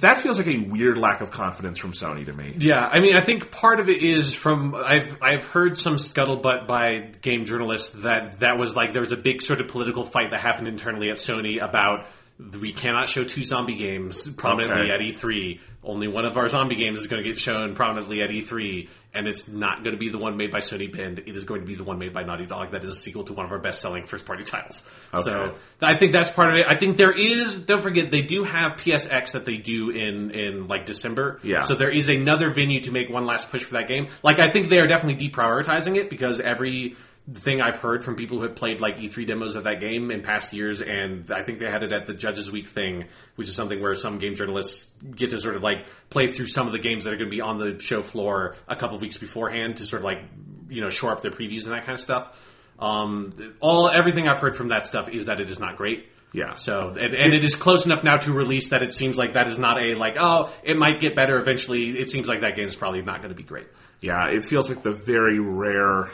That feels like a weird lack of confidence from Sony to me. Yeah, I mean, I think part of it is from I've I've heard some scuttlebutt by game journalists that that was like there was a big sort of political fight that happened internally at Sony about we cannot show two zombie games prominently Okay. at E3. Only one of our zombie games is going to get shown prominently at E3, and it's not going to be the one made by Sony Bend. It is going to be the one made by Naughty Dog. That is a sequel to one of our best-selling first-party titles. So I think that's part of it. I think there is. Don't forget, they do have PSX that they do in in like December. Yeah. So there is another venue to make one last push for that game. Like I think they are definitely deprioritizing it because every thing I've heard from people who have played like E3 demos of that game in past years, and I think they had it at the Judges Week thing, which is something where some game journalists get to sort of like play through some of the games that are going to be on the show floor a couple weeks beforehand to sort of like you know shore up their previews and that kind of stuff. Um, all everything I've heard from that stuff is that it is not great. Yeah. So and, and it is close enough now to release that it seems like that is not a like oh it might get better eventually. It seems like that game is probably not going to be great. Yeah, it feels like the very rare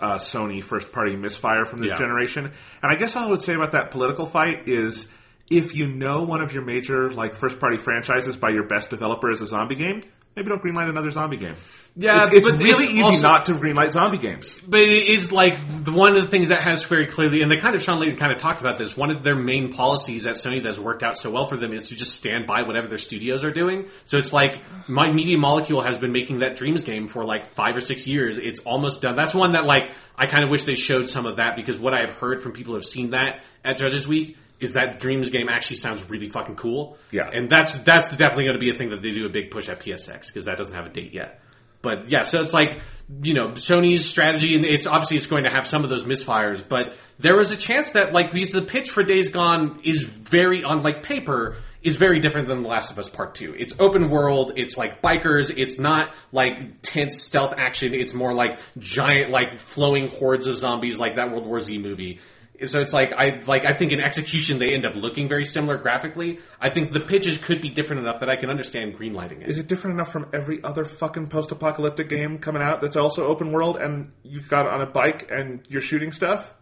uh, Sony first party misfire from this Yeah. generation. And I guess all I would say about that political fight is if you know one of your major like first party franchises by your best developer is a zombie game, maybe don't greenlight another zombie game. Yeah, it's, it's really it's easy also- not to greenlight zombie games. But it is like the, one of the things that has very clearly, and they kind of Shawn Layden kind of talked about this. One of their main policies at Sony that's worked out so well for them is to just stand by whatever their studios are doing. So it's like my Media Molecule has been making that Dreams game for like five or six years. It's almost done. That's one that like I kind of wish they showed some of that because what I have heard from people who have seen that at Judges Week is that Dreams game actually sounds really fucking cool. Yeah. and that's that's definitely going to be a thing that they do a big push at PSX because that doesn't have a date yet. But yeah, so it's like you know Sony's strategy, and it's obviously it's going to have some of those misfires. But there was a chance that like because the pitch for Days Gone is very on like paper is very different than The Last of Us Part Two. It's open world. It's like bikers. It's not like tense stealth action. It's more like giant like flowing hordes of zombies like that World War Z movie. So it's like I like I think in execution they end up looking very similar graphically. I think the pitches could be different enough that I can understand greenlighting it. Is it different enough from every other fucking post-apocalyptic game coming out that's also open world and you got on a bike and you're shooting stuff?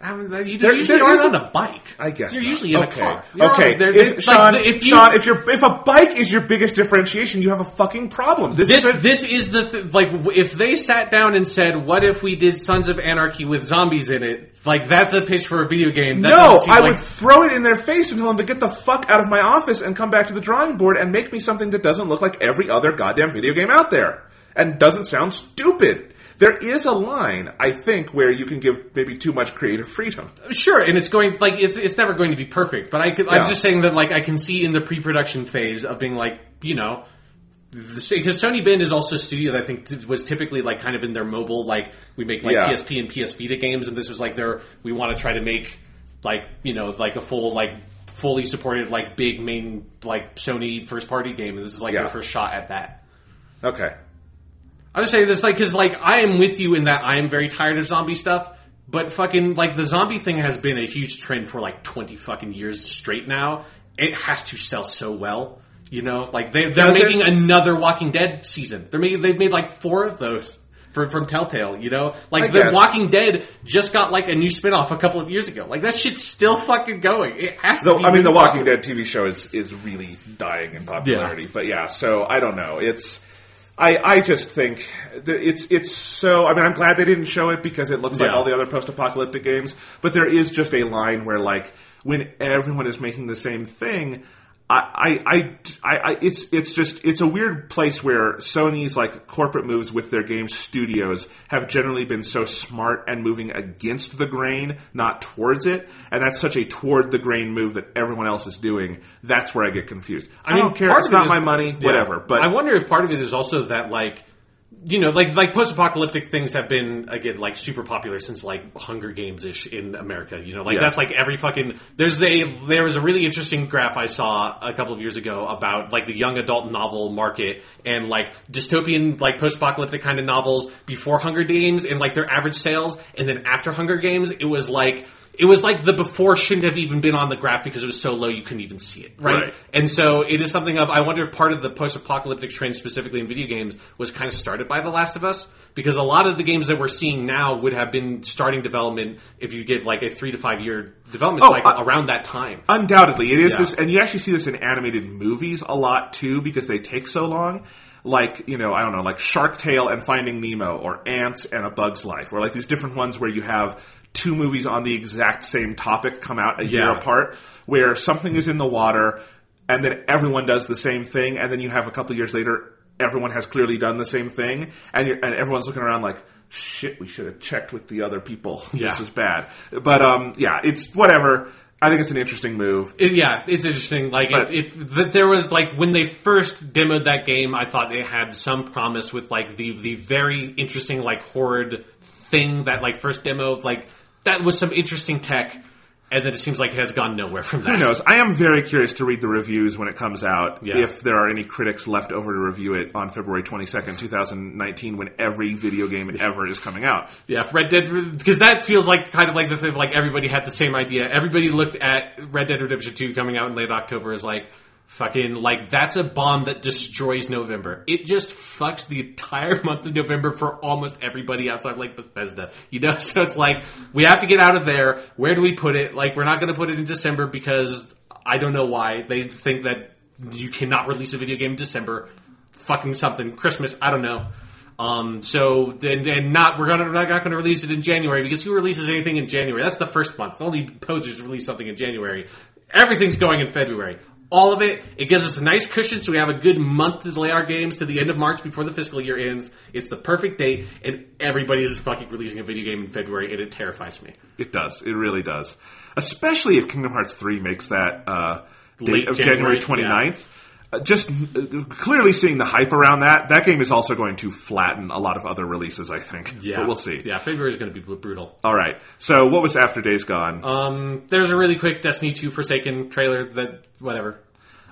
I mean, you There- usually is on a- bike. I guess you're not. usually in okay. a car. You're okay, on- if, it's Sean, if you, Sean, if you're if a bike is your biggest differentiation, you have a fucking problem. This, this is a, this is the th- like if they sat down and said, "What if we did Sons of Anarchy with zombies in it?" Like that's a pitch for a video game. That no. I like- would throw it in their face and tell them to get the fuck out of my office and come back to the drawing board and make me something that doesn't look like every other goddamn video game out there and doesn't sound stupid. There is a line, I think, where you can give maybe too much creative freedom. Sure, and it's going like it's it's never going to be perfect. But I could, Yeah. I'm just saying that like I can see in the pre-production phase of being like you know because Sony Bend is also a studio that I think t- was typically like kind of in their mobile, like we make like Yeah. PSP and PS Vita games, and this was like their we want to try to make like you know like a full like fully supported like big main like Sony first party game, and this is like Yeah. their first shot at that. Okay. I would say this like because like I am with you in that I am very tired of zombie stuff, but fucking like the zombie thing has been a huge trend for like twenty fucking years straight now. It has to sell so well, you know. Like they, they're Does it? making another Walking Dead season. They're making they've made like four of those. For, from Telltale, you know, like I The guess. Walking Dead just got like a new spin-off a couple of years ago. Like that shit's still fucking going. It has to. Though be I mean, the really Walking popular. Dead TV show is is really dying in popularity. But yeah, so I don't know. It's I I just think that it's it's so. I mean, I'm glad they didn't show it because it looks like Yeah. all the other post-apocalyptic games. But there is just a line where like when everyone is making the same thing. I, I, I, I, I- it's, it's just, it's a weird place where Sony's like corporate moves with their game studios have generally been so smart and moving against the grain, not towards it. And that's such a toward the grain move that everyone else is doing. That's where I get confused. I, mean, don't care. It's not is- my money, Yeah. whatever. But I wonder if part of it is also that like you know like like post-apocalyptic things have been again like super popular since like Hunger Games ish in America. You know, like Yeah. that's like every fucking there's a there was a really interesting graph I saw a couple of years ago about like the young adult novel market and like dystopian like post-apocalyptic kind of novels before Hunger Games and like their average sales and then after Hunger Games it was like it was like the before shouldn't have even been on the graph because it was so low you couldn't even see it, right? Right. And so it is something of I wonder if part of the post-apocalyptic trend, specifically in video games, was kind of started by The Last of Us because a lot of the games that we're seeing now would have been starting development if you give like a three to five year development Oh, cycle I- around that time. Undoubtedly, it is Yeah. this, and you actually see this in animated movies a lot too because they take so long. Like you know, I don't know, like Shark Tale and Finding Nemo, or Ants and A Bug's Life, or like these different ones where you have two movies on the exact same topic come out a year Yeah. apart, where something is in the water, and then everyone does the same thing, and then you have a couple years later, everyone has clearly done the same thing, and you're, and everyone's looking around like. Shit, we should have checked with the other people. This is bad. But um, yeah, it's whatever. I think it's an interesting move. It- yeah, it's interesting. Like But- it, it, that there was like when they first demoed that game, I thought it had some promise with like the the very interesting like horde thing that like first demo like that was some interesting tech, and then it seems like it has gone nowhere from that. Who knows? I am very curious to read the reviews when it comes out. Yeah. If there are any critics left over to review it on February 22nd, 2019, when every video game ever is coming out. Yeah, Red Dead because that feels like kind of like the thing. Like everybody had the same idea. Everybody looked at Red Dead Redemption Two coming out in late October as like fucking like that's a bomb that destroys November. It just fucks the entire month of November for almost everybody outside like Bethesda. You know, so it's like we have to get out of there. Where do we put it? Like we're not going to put it in December because I don't know why they think that you cannot release a video game in December. Fucking something Christmas. I don't know. Um, so and, and not we're gonna we're not going to release it in January because who releases anything in January? That's the first month. Only posers release something in January. Everything's going in February. All of it. It gives us a nice cushion, so we have a good month to delay our games to the end of March before the fiscal year ends. It's the perfect date, and everybody is fucking releasing a video game in February, and it terrifies me. It does. It really does. Especially if Kingdom Hearts 3 makes that uh, date Late of January, January 29th. Uh, just uh, clearly seeing the hype around that, that game is also going to flatten a lot of other releases, I think. Yeah, But we'll see. Yeah, February is going to be brutal. All right. So, what was After Days Gone? Um, there's a really quick Destiny 2 Forsaken trailer that whatever.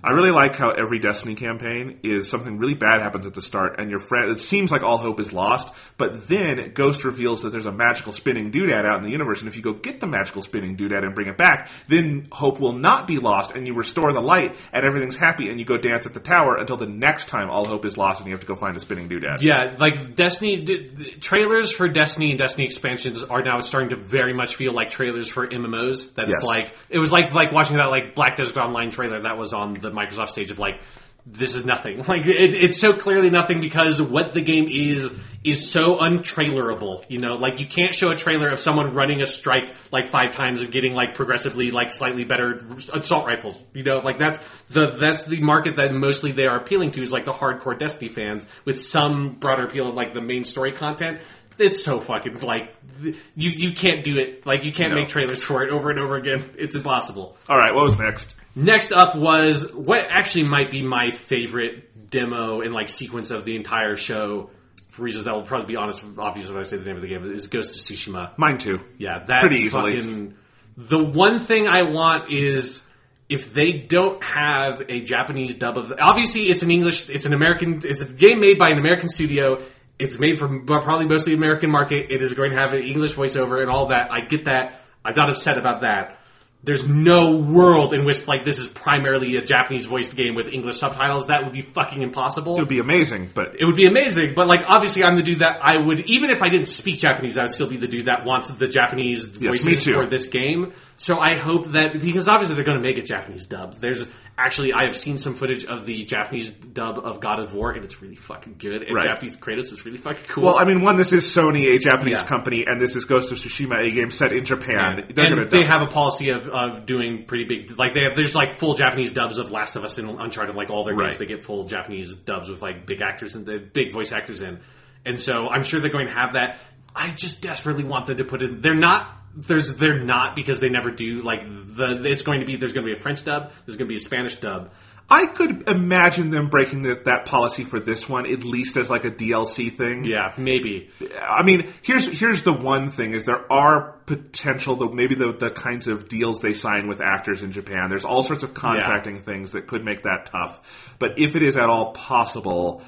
I really like how every Destiny campaign is something really bad happens at the start, and your friend. It seems like all hope is lost, but then Ghost reveals that there's a magical spinning doodad out in the universe, and if you go get the magical spinning doodad and bring it back, then hope will not be lost, and you restore the light, and everything's happy, and you go dance at the tower until the next time all hope is lost, and you have to go find a spinning doodad. Yeah, like Destiny d- trailers for Destiny and Destiny expansions are now starting to very much feel like trailers for MMOs. That's Yes. like it was like like watching that like Black Desert Online trailer that was on the Microsoft stage of like this is nothing. Like it, it's so clearly nothing because what the game is is so untrailerable. You know, like you can't show a trailer of someone running a strike like five times and getting like progressively like slightly better assault rifles. You know, like that's the that's the market that mostly they are appealing to is like the hardcore Destiny fans with some broader appeal of like the main story content. It's so fucking like you you can't do it. Like you can't No. make trailers for it over and over again. It's impossible. All right, what was next? Next up was what actually might be my favorite demo and like sequence of the entire show. For reasons that will probably be honest, obvious if I say the name of the game is Ghost of Tsushima. Mine too. Yeah, that Pretty easily. fucking- the one thing I want is if they don't have a Japanese dub of, the, obviously it's an English, it's an American, it's a game made by an American studio. It's made for probably mostly American market. It is going to have an English voiceover and all that. I get that. I'm not upset about that. There's no world in which like this is primarily a Japanese voiced game with English subtitles. That would be fucking impossible It would be amazing, but it would be amazing. But like, obviously, I'm the dude that I would, even if I didn't speak Japanese, I would still be the dude that wants the Japanese Yes, voices for this game. So I hope that because obviously they're going to make a Japanese dub. There's actually I have seen some footage of the Japanese dub of God of War, and it's really fucking good. And Right. Japanese Kratos is really fucking cool. well, I mean, one, this is Sony, a Japanese Yeah. company, and this is Ghost of Tsushima, a game set in Japan. and They're they have a policy of, of doing pretty big, like they have. There's like full Japanese dubs of Last of Us and Uncharted, like all their Right. games. They get full Japanese dubs with like big actors and the big voice actors in, and so I'm sure they're going to have that. I just desperately want them to put it. They're not. There's they're not because they never do. Like the it's going to be. There's going to be a French dub. There's going to be a Spanish dub. I could imagine them breaking the, that policy for this one, at least as like a DLC thing. Yeah, maybe. I mean, here's here's the one thing: is there are potential, the, maybe the the kinds of deals they sign with actors in Japan. There's all sorts of contracting things that could make that tough. But if it is at all possible,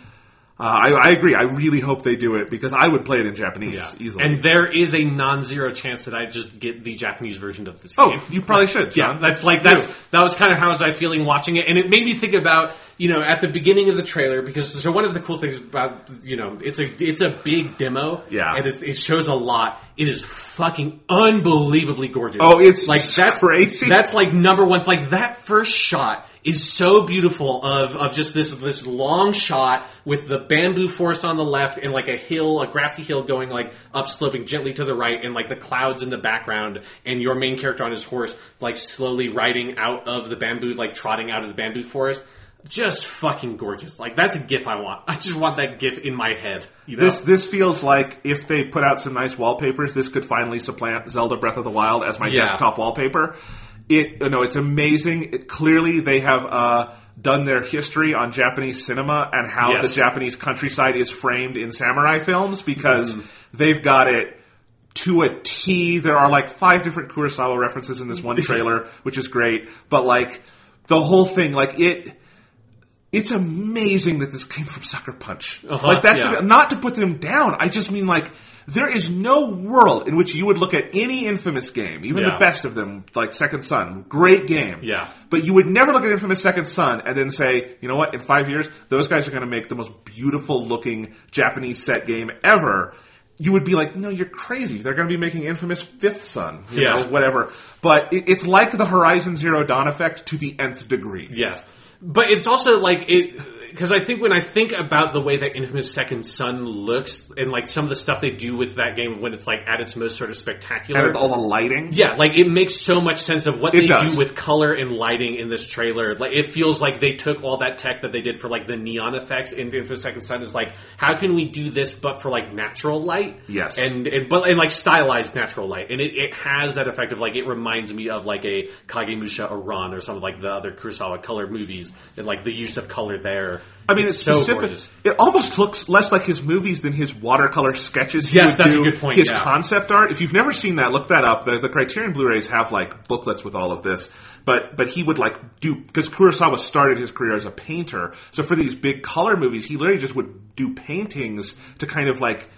uh, I, I agree. I really hope they do it because I would play it in Japanese Yeah. easily. And there is a non-zero chance that I just get the Japanese version of this oh, game. you probably should. Yeah, that's like that's that was kind of how was I feeling watching it, and it made me think about you know at the beginning of the trailer because so one of the cool things about you know it's a it's a big demo, Yeah. and it, it shows a lot. It is fucking unbelievably gorgeous. Oh, it's like that's crazy. That's like number one. Like that first shot is so beautiful of of just this this long shot with the bamboo forest on the left and like a hill, a grassy hill going like up sloping gently to the right and like the clouds in the background and your main character on his horse like slowly riding out of the bamboo, like trotting out of the bamboo forest. Just fucking gorgeous. Like that's a gif I want. I just want that gif in my head. You know? This this feels like if they put out some nice wallpapers, this could finally supplant Zelda Breath of the Wild as my Yeah. desktop wallpaper. It no, it's amazing. It, clearly, they have uh, done their history on Japanese cinema and how Yes. the Japanese countryside is framed in samurai films because Mm-hmm. they've got it to a T. There are like five different Kurosawa references in this one trailer, which is great. But like the whole thing, like it. It's amazing that this came from Sucker Punch. Uh-huh, like that's yeah. the- not to put them down. I just mean like there is no world in which you would look at any infamous game, even Yeah. the best of them, like Second Son, great game. Yeah. But you would never look at Infamous Second Son and then say, you know what, in five years, those guys are going to make the most beautiful looking Japanese set game ever. You would be like, no, you're crazy. They're going to be making Infamous Fifth Son, you Yeah. know, whatever. But it, it's like the Horizon Zero Dawn effect to the nth degree. Yes, but it's also like it because I think when I think about the way that Infamous Second Son looks and like some of the stuff they do with that game when it's like at its most sort of spectacular. And all the lighting. yeah, like it makes so much sense of what It they does. do with color and lighting in this trailer. Like it feels like they took all that tech that they did for like the neon effects in Infamous Second Son. Is like, how can we do this but for like natural light? Yes. and and but and like stylized natural light, and it, it has that effect of like it reminds me of like a Kagemusha Iran or some of like the other Kurosawa color movies and like the use of color there. I mean, it's, so specific. gorgeous. It almost looks less like his movies than his watercolor sketches. He Yes, would that's a good point, His yeah. concept art. If you've never seen that, look that up. The, the Criterion Blu-rays have like booklets with all of this. But but he would like do because Kurosawa started his career as a painter. So for these big color movies, he literally just would do paintings to kind of like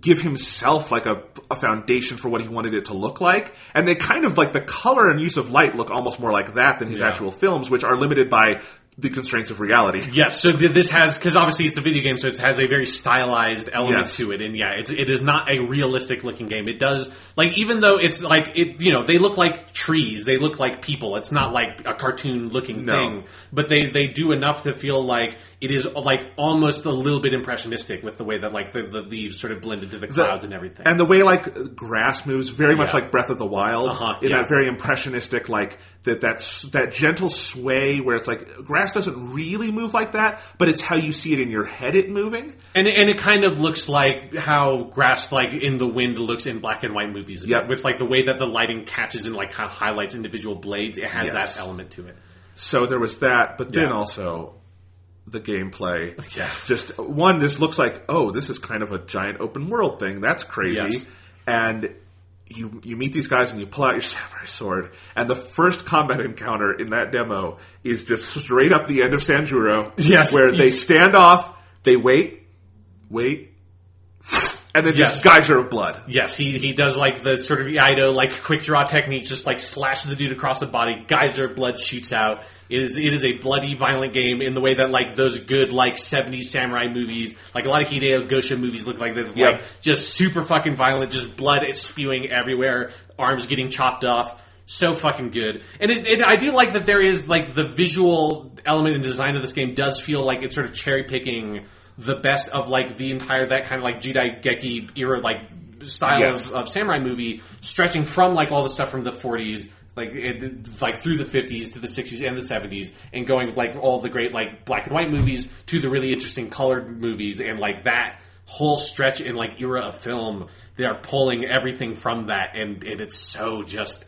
give himself like a, a foundation for what he wanted it to look like. And they kind of like the color and use of light look almost more like that than his Yeah. actual films, which are limited by the constraints of reality. Yes, so th- this has because obviously it's a video game, so it has a very stylized element Yes. to it, and yeah, it, it is not a realistic looking game. It does like even though it's like it, you know, they look like trees, they look like people. It's not like a cartoon looking No. thing, but they they do enough to feel like it is like almost a little bit impressionistic with the way that like the, the leaves sort of blend into the clouds and everything. And the way like grass moves, very much like Breath of the Wild, Uh-huh, in yeah. that very impressionistic, like that that's that gentle sway where it's like grass doesn't really move like that, but it's how you see it in your head it moving. And and it kind of looks like how grass, like in the wind, looks in black and white movies. Yep. With like the way that the lighting catches and like kind of highlights individual blades, it has Yes. that element to it. So there was that, but then Yeah. also the gameplay. Yeah. Just one, this looks like oh, this is kind of a giant open world thing. That's crazy. Yes. And you you meet these guys and you pull out your samurai sword, and the first combat encounter in that demo is just straight up the end of Sanjuro. Yes. where they stand off, they wait, wait, and then Yes. just geyser of blood. Yes, he, he does like the sort of Ido like quick draw technique, just like slashes the dude across the body. Geyser of blood shoots out. It is it is a bloody, violent game in the way that like those good like '70s samurai movies, like a lot of Hideo Gosha movies, look like they're Yep. like just super fucking violent, just blood is spewing everywhere, arms getting chopped off. So fucking good, and it, it, I do like that there is like the visual element and design of this game does feel like it's sort of cherry picking the best of like the entire that kind of like Jidai Geki era like style Yes. of, of samurai movie, stretching from like all the stuff from the 40s, like eh, it, like through the 50s to the 60s and the 70s, and going like all the great like black and white movies to the really interesting colored movies, and like that whole stretch in like era of film, they are pulling everything from that, and, and it's so just.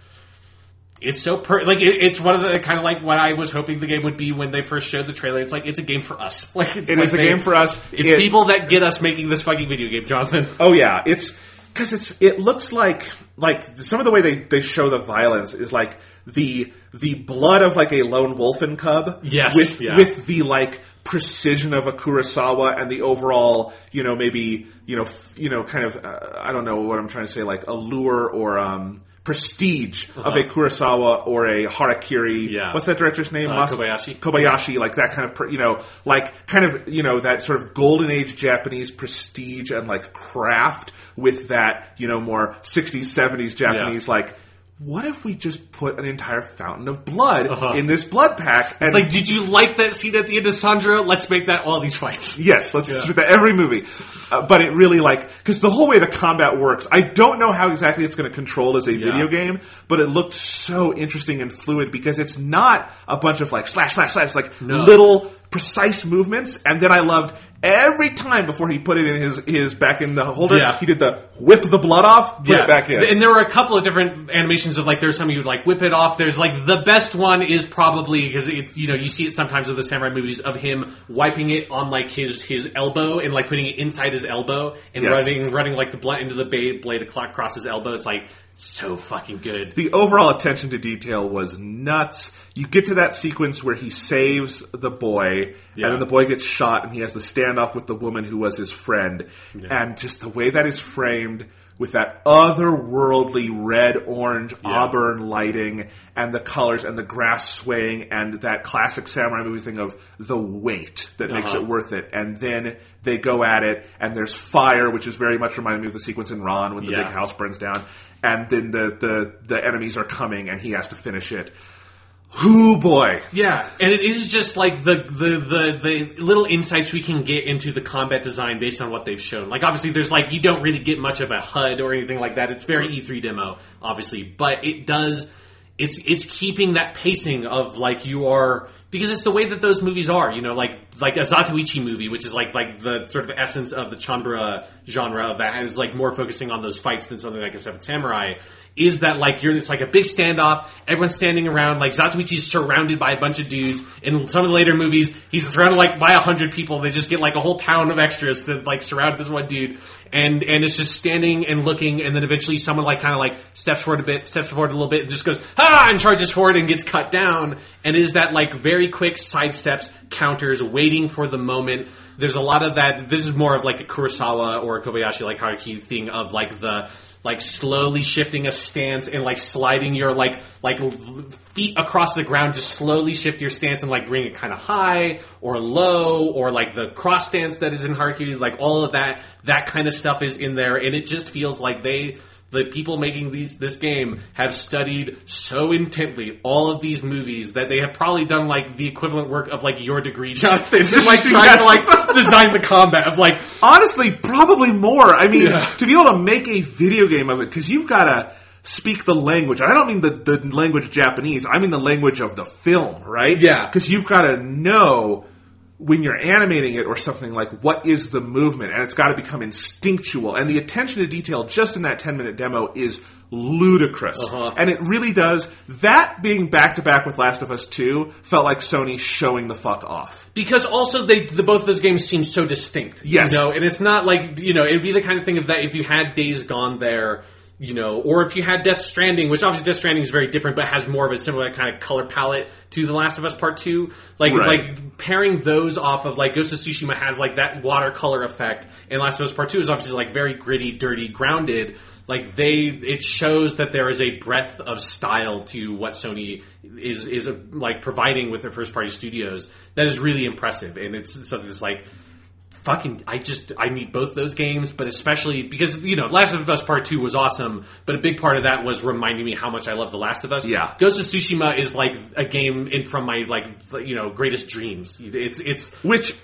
It's so per like it, it's one of the kind of like what I was hoping the game would be when they first showed the trailer. It's like it's a game for us. Like it's It like is a they- game for us. It's It- people that get us making this fucking video game, Jonathan. Oh yeah, it's because it's it looks like like some of the way they they show the violence is like the the blood of like a Lone Wolf and Cub. Yes, with yeah. with the like precision of a Kurosawa and the overall you know maybe you know f- you know kind of uh, I don't know what I'm trying to say like allure or um. Prestige of a Kurosawa or a Harakiri. Uh-huh. Yeah. What's that director's name? Uh, Kobayashi. Kobayashi, like that kind of, per- you know, like kind of, you know, that sort of golden age Japanese prestige and like craft with that, you know, more 60s, 70s Japanese, like, what if we just put an entire fountain of blood Uh-huh. in this blood pack? And It's like, did you like that scene at the end of Sanjuro? Let's make that all these fights. Yes, let's do that every movie. Uh, but it really like because the whole way the combat works, I don't know how exactly it's going to control as a video game, but it looked so interesting and fluid because it's not a bunch of like slash slash slash, like little precise movements. And then I loved every time before he put it in his his back in the holder, Yeah. he did the whip the blood off, put it back in. And there were a couple of different animations of like there's some you would like whip it off. There's like the best one is probably because it's you know you see it sometimes in the samurai movies of him wiping it on like his his elbow and like putting it inside his elbow and Yes. running running like the blood into the blade across his elbow. It's like so fucking good. the overall attention to detail was nuts. You get to that sequence where he saves the boy, Yeah. and then the boy gets shot, and he has the standoff with the woman who was his friend. And just the way that is framed with that otherworldly red, orange, auburn lighting, and the colors, and the grass swaying, and that classic samurai movie thing of the weight that makes Uh-huh. it worth it. And then they go at it, and there's fire, which is very much reminding me of the sequence in Ran when the Yeah. big house burns down, and then the, the, the enemies are coming and he has to finish it. Whoo boy. Yeah, and it is just like the, the the the little insights we can get into the combat design based on what they've shown. Like obviously, there's like you don't really get much of a HUD or anything like that. It's very E3 demo, obviously, but it does. It's it's keeping that pacing of like you are because it's the way that those movies are. You know, like like a Zatoichi movie, which is like like the sort of essence of the Chanbara genre of that is like more focusing on those fights than something like a Seven Samurai. Is that like you're it's like a big standoff, everyone's standing around, like Zatoichi's surrounded by a bunch of dudes. In some of the later movies, he's surrounded like by a hundred people. They just get like a whole town of extras to like surround this one dude, and and it's just standing and looking, and then eventually someone like kind of like steps forward a bit, steps forward a little bit, and just goes ah and charges forward and gets cut down. And is that like very quick side steps, counters, waiting for the moment. There's a lot of that. This is more of like a Kurosawa or a Kobayashi like Harakiri thing of like the like slowly shifting a stance and like sliding your like like feet across the ground just slowly shift your stance and like bring it kind of high or low or like the cross stance that is in Harakiri like all of that that kind of stuff is in there. And it just feels like they the people making these this game have studied so intently all of these movies that they have probably done like the equivalent work of like your degree Jonathan just like trying to like design the combat of like Honestly, probably more. I mean, Yeah. to be able to make a video game of it, because you've got to speak the language. I don't mean the, the language Japanese, I mean the language of the film, right? Yeah. Because you've got to know when you're animating it or something like what is the movement and it's got to become instinctual and the attention to detail just in that 10 minute demo is ludicrous Uh-huh. and it really does that being back to back with last of us 2 felt like sony showing the fuck off Because also they the both those games seem so distinct. Yes. You know, and it's not like you know, it'd be the kind of thing of that if you had Days Gone there, you know, or if you had Death Stranding, which obviously Death Stranding is very different but has more of a similar kind of color palette to The Last of Us Part Two. Like Right. like pairing those off of like Ghost of Tsushima has like that watercolor effect and Last of Us Part Two is obviously like very gritty, dirty, grounded. Like they, it shows that there is a breadth of style to what Sony is is like providing with their first party studios that is really impressive, and it's something that's like fucking. I just I need both those games, but especially because you know Last of Us Part Two was awesome, but a big part of that was reminding me how much I love The Last of Us. Yeah. Ghost of Tsushima is like a game in from my like you know greatest dreams. It's it's which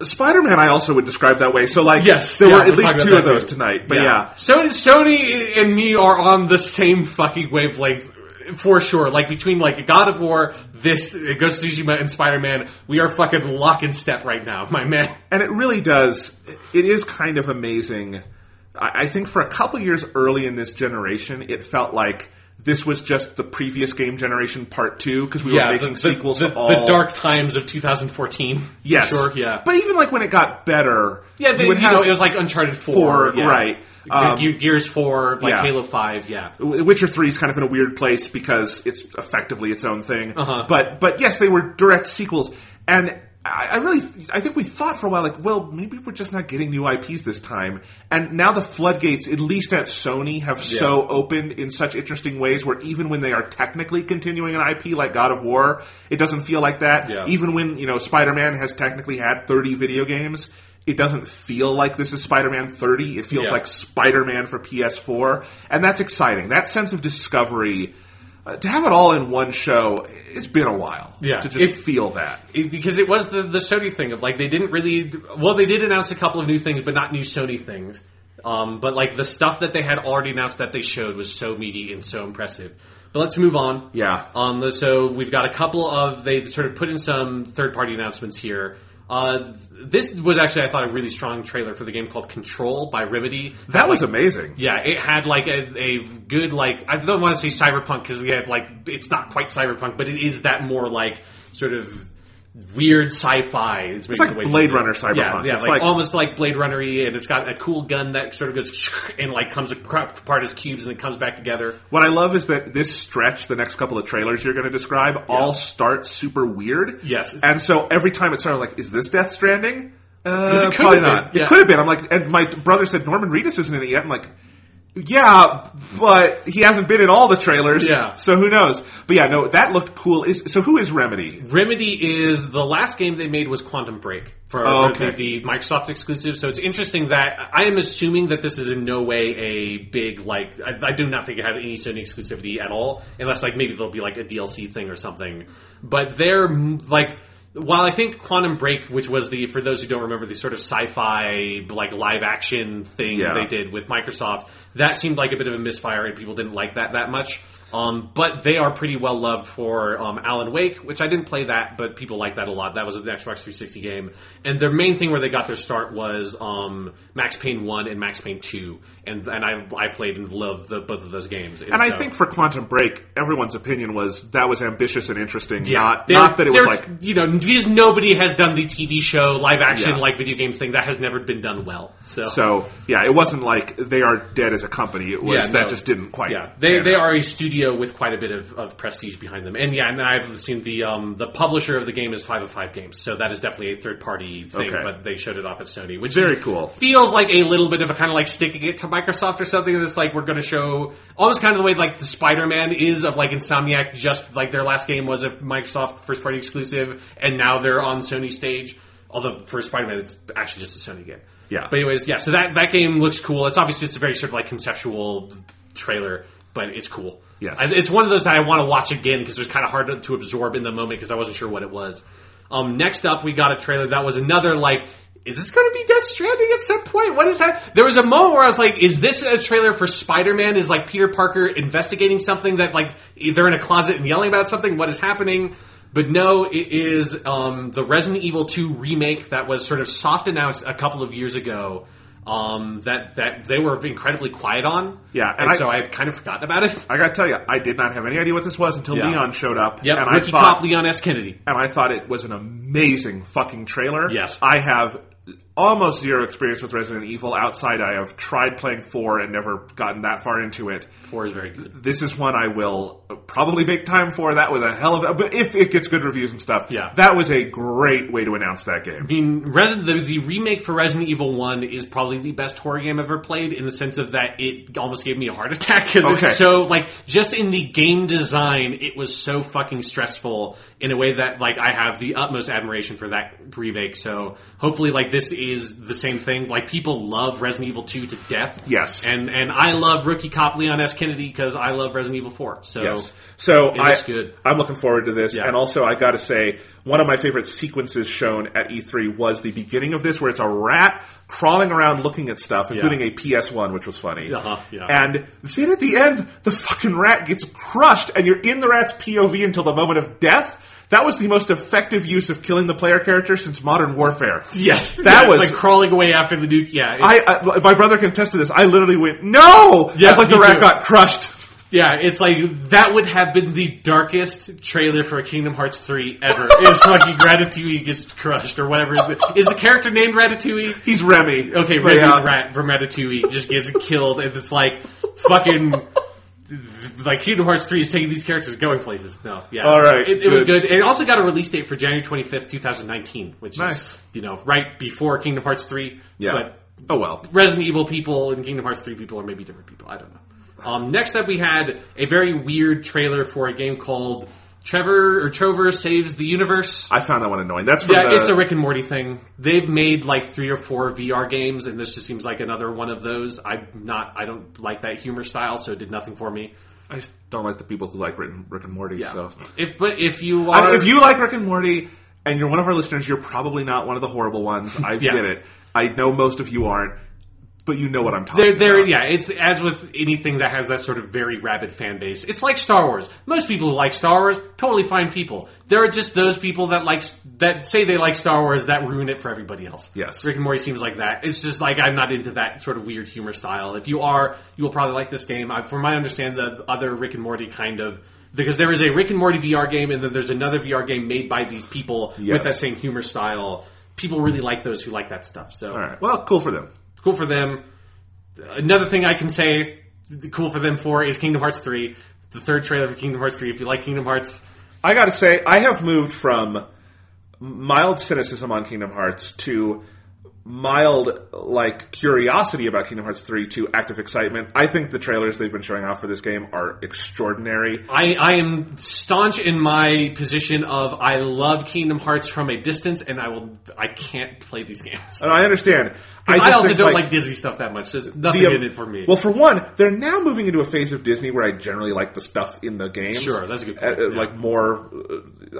Spider-Man I also would describe that way so like Yes, there yeah, were at least two of those too. tonight but yeah. Sony, Sony and me are on the same fucking wavelength for sure. Like between like God of War, this Ghost of Tsushima, and Spider Man, we are fucking lock and step right now, my man. And it really does. It is kind of amazing. I I think for a couple years early in this generation, it felt like this was just the previous game generation part two because we were making the, sequels the, to all. the dark times of 2014. yes, sure, yeah. But even like when it got better, yeah, you they, you, would have know, it was like Uncharted 4. Four, yeah. right. Um, Gears 4, like yeah. Halo 5, yeah. Witcher Three is kind of in a weird place because it's effectively its own thing. Uh-huh. But but yes, they were direct sequels, and I, I really I think we thought for a while like, well, maybe we're just not getting new IPs this time. And now the floodgates, at least at Sony, have so opened in such interesting ways where even when they are technically continuing an IP like God of War, it doesn't feel like that. Yeah. Even when you know Spider Man has technically had thirty video games. It doesn't feel like this is Spider-Man 30. It feels Yeah. like Spider-Man for PS4, and that's exciting. That sense of discovery, uh, to have it all in one show, it's been a while. Yeah. to just It's- feel that. It- because it was the the Sony thing of like they didn't really well they did announce a couple of new things but not new Sony things. Um, but like the stuff that they had already announced that they showed was so meaty and so impressive. But let's move on. Yeah. Um, so we've got a couple of they sort of put in some third party announcements here. Uh, this was actually I thought a really strong trailer for the game called Control by Remedy. That was amazing. yeah, it had like a, a good like I don't want to say cyberpunk because we have like it's not quite cyberpunk, but it is that more like sort of weird sci-fi. Is maybe like the way Blade. Runner cyberpunk. Yeah, yeah, It's like, like- almost like Blade Runnery, and it's got a cool gun that sort of goes and like comes apart as cubes and then comes back together. What I love is that this stretch, the next couple of trailers you're going to describe, all start super weird. Yes. And so every time it started, like, is this Death Stranding? Uh, it could probably have been, not. yeah. It could have been. I'm like, and my brother said Norman Reedus isn't in it yet. I'm like, yeah, but he hasn't been in all the trailers. Yeah. So who knows? But yeah, no, that looked cool. Is so who is Remedy? Remedy is the last game they made was Quantum Break for, Oh, for the, the Microsoft exclusive. So it's interesting that I am assuming that this is in no way a big like. I, I do not think it has any Sony exclusivity at all, unless like maybe there'll be like a DLC thing or something. But they're like. While I think Quantum Break, which was the for those who don't remember the sort of sci-fi like live action thing Yeah. they did with Microsoft, that seemed like a bit of a misfire and people didn't like that that much. Um, but they are pretty well loved for um, Alan Wake, which I didn't play that, but people like that a lot. That was an Xbox 360 game, and their main thing where they got their start was um, Max Payne One and Max Payne Two, and and I I played and loved the, both of those games. And I so- think for Quantum Break, everyone's opinion was that was ambitious and interesting. Yeah, not not that it was like you know because nobody has done the TV show live action Yeah. like video game thing that has never been done well. So so. Yeah, it wasn't like they are dead as a company. It was Yeah, that no. just didn't quite. Yeah, they, they out. are a studio with quite a bit of, of prestige behind them, and yeah, and I've seen the um, the publisher of the game is 505 Games, so that is definitely a third party thing. Okay. But they showed it off at Sony, which Very cool. Feels like a little bit of a kind of like sticking it to Microsoft or something. That's like we're going to show almost kind of the way like the Spider Man is of like Insomniac, just like their last game was a Microsoft first party exclusive, and now they're on Sony stage. Although for Spider Man, it's actually just a Sony game. Yeah. But anyways, yeah. So that that game looks cool. It's obviously it's a very sort of like conceptual trailer, but it's cool. Yes. I- it's one of those that I want to watch again because it was kind of hard to, to absorb in the moment because I wasn't sure what it was. Um, next up, we got a trailer that was another like. Is this going to be Death Stranding at some point? What is that? There was a moment where I was like, "Is this a trailer for Spider-Man? Is like Peter Parker investigating something that like they're in a closet and yelling about something? What is happening?" But no, it is um, the Resident Evil 2 remake that was sort of soft announced a couple of years ago. Um, that that they were incredibly quiet on. Yeah, and, and I- so I had kind of forgotten about it. I gotta tell you, I did not have any idea what this was until Yeah. Leon showed up. Yep, and Ricky I thought, Cop, Leon S. Kennedy. and I thought it was an amazing fucking trailer. Yes. I have almost zero experience with Resident Evil outside. I have tried playing four and never gotten that far into it. Four is very good. This is one I will probably make time for. That was a hell of a, but if it gets good reviews and stuff, Yeah. that was a great way to announce that game. I mean, Resident, the, the remake for Resident Evil 1 is probably the best horror game I've ever played in the sense of that it almost gave me a heart attack because Okay. it's so, like, just in the game design, it was so fucking stressful in a way that, like, I have the utmost admiration for that remake. So hopefully, like, this is the same thing. Like, people love Resident Evil 2 to death. Yes. And, and I love Rookie Cop Leon S. Kennedy because I love Resident Evil 4. So, Yes. So I. I'm looking forward to this. Yeah. And also, I got to say, one of my favorite sequences shown at E3 was the beginning of this, where it's a rat crawling around looking at stuff, including a PS1, which was funny. Uh-huh, yeah. And then at the end, the fucking rat gets crushed, and you're in the rat's POV until the moment of death. That was the most effective use of killing the player character since Modern Warfare. Yes, That Yeah, was- like crawling away after the nuke. Yeah, I, I, my brother contested this. I literally went, no! Yeah, like the rat too. got crushed. Yeah, it's like that would have been the darkest trailer for Kingdom Hearts 3 ever. is fucking Ratatouille gets crushed or whatever. Is the, character named Ratatouille? He's Remy. Okay, Remy yeah. the Rat from Ratatouille just gets killed, and it's like fucking. Like Kingdom Hearts 3 is taking these characters going places. No, yeah. All right, It, it was good. good. It also got a release date for January 25th, 2019, which Nice. is, you know, right before Kingdom Hearts 3. Yeah. But oh well. Resident Evil people and Kingdom Hearts 3 people are maybe different people. I don't know. Um, next up, we had a very weird trailer for a game called Trevor or Trover Saves the Universe. I found that one annoying. That's from Yeah, the, it's a Rick and Morty thing. They've made like three or four VR games, and this just seems like another one of those. I'm not. I don't like that humor style, so it did nothing for me. I just don't like the people who like Rick and, Rick and Morty. So If but if you I are, mean, if you like Rick and Morty and you're one of our listeners, you're probably not one of the horrible ones. I Yeah. get it. I know most of you aren't, but you know what I'm talking There, there, about. yeah. It's as with anything that has that sort of very rabid fan base. It's like Star Wars. Most people who like Star Wars, totally fine people. There are just those people that like that say they like Star Wars that ruin it for everybody else. Yes. Rick and Morty seems like that. It's just like I'm not into that sort of weird humor style. If you are, you will probably like this game. I, from my understanding, the other Rick and Morty kind of. Because there is a Rick and Morty VR game, and then there's another VR game made by these people Yes. with that same humor style. People really like those who like that stuff. So All right. Well, cool for them. Cool for them. Another thing I can say, cool for them for, is Kingdom Hearts 3. The third trailer for Kingdom Hearts 3. If you like Kingdom Hearts, I got to say, I have moved from mild cynicism on Kingdom Hearts to mild like curiosity about Kingdom Hearts 3 to active excitement. I think the trailers they've been showing off for this game are extraordinary. I, I am staunch in my position of I love Kingdom Hearts from a distance, and I will I can't play these games. And I understand. I, just also think, don't like, Disney stuff that much. There's nothing the- in it for me. Well, for one, they're now moving into a phase of Disney where I generally like the stuff in the games. Sure, that's a good Uh, point, uh, yeah. Like more,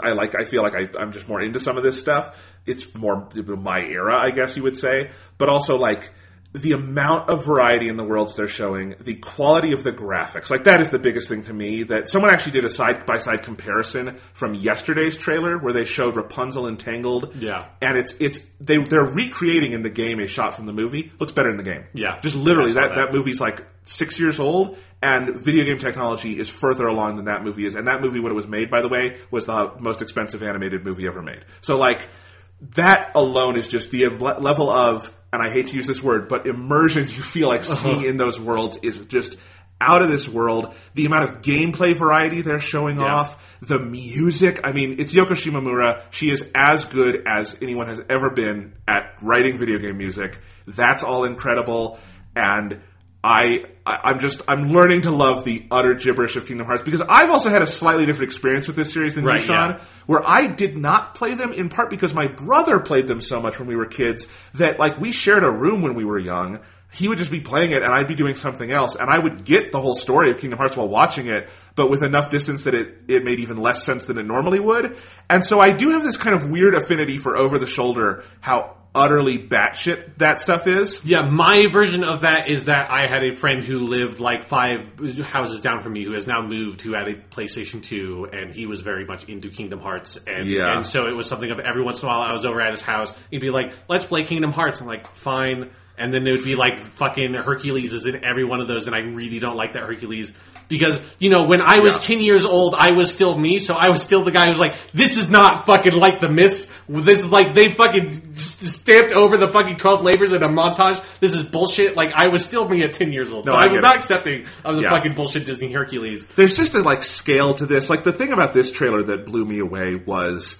I like. I feel like I, I'm just more into some of this stuff. It's more my era, I guess you would say. But also like the amount of variety in the worlds they're showing, the quality of the graphics, like that is the biggest thing to me. That someone actually did a side by side comparison from yesterday's trailer where they showed Rapunzel entangled. Yeah. and it's it's they they're recreating in the game a shot from the movie. Looks better in the game. Yeah. just literally that, that. that movie's like six years old, and video game technology is further along than that movie is. And that movie, when it was made, by the way, was the most expensive animated movie ever made. So like that alone is just the level of, and I hate to use this word, but immersion you feel like uh-huh. seeing in those worlds is just out of this world. The amount of gameplay variety they're showing Yeah. off, the music. I mean, it's Yoko Shimomura. She is as good as anyone has ever been at writing video game music. That's all incredible. And I, I, I'm just, I'm learning to love the utter gibberish of Kingdom Hearts because I've also had a slightly different experience with this series than Right, you, Sean, yeah. where I did not play them in part because my brother played them so much when we were kids that like we shared a room when we were young. He would just be playing it and I'd be doing something else and I would get the whole story of Kingdom Hearts while watching it, but with enough distance that it, it made even less sense than it normally would. And so I do have this kind of weird affinity for over the shoulder, how utterly batshit that stuff is. Yeah, my version of that is that I had a friend who lived like five houses down from me who has now moved who had a PlayStation 2 and he was very much into Kingdom Hearts and Yeah. and so it was something of every once in a while I was over at his house he'd be like let's play Kingdom Hearts I'm like fine and then it would be like fucking Hercules is in every one of those and I really don't like that Hercules because you know when I was Yeah. 10 years old I was still me so I was still the guy who's like this is not fucking like the Mist this is like they fucking stamped over the fucking 12 labors in a montage this is bullshit like I was still me at 10 years old No, so I I, was not it. accepting of the Yeah. fucking bullshit Disney Hercules There's just a like scale to this. Like the thing about this trailer that blew me away was.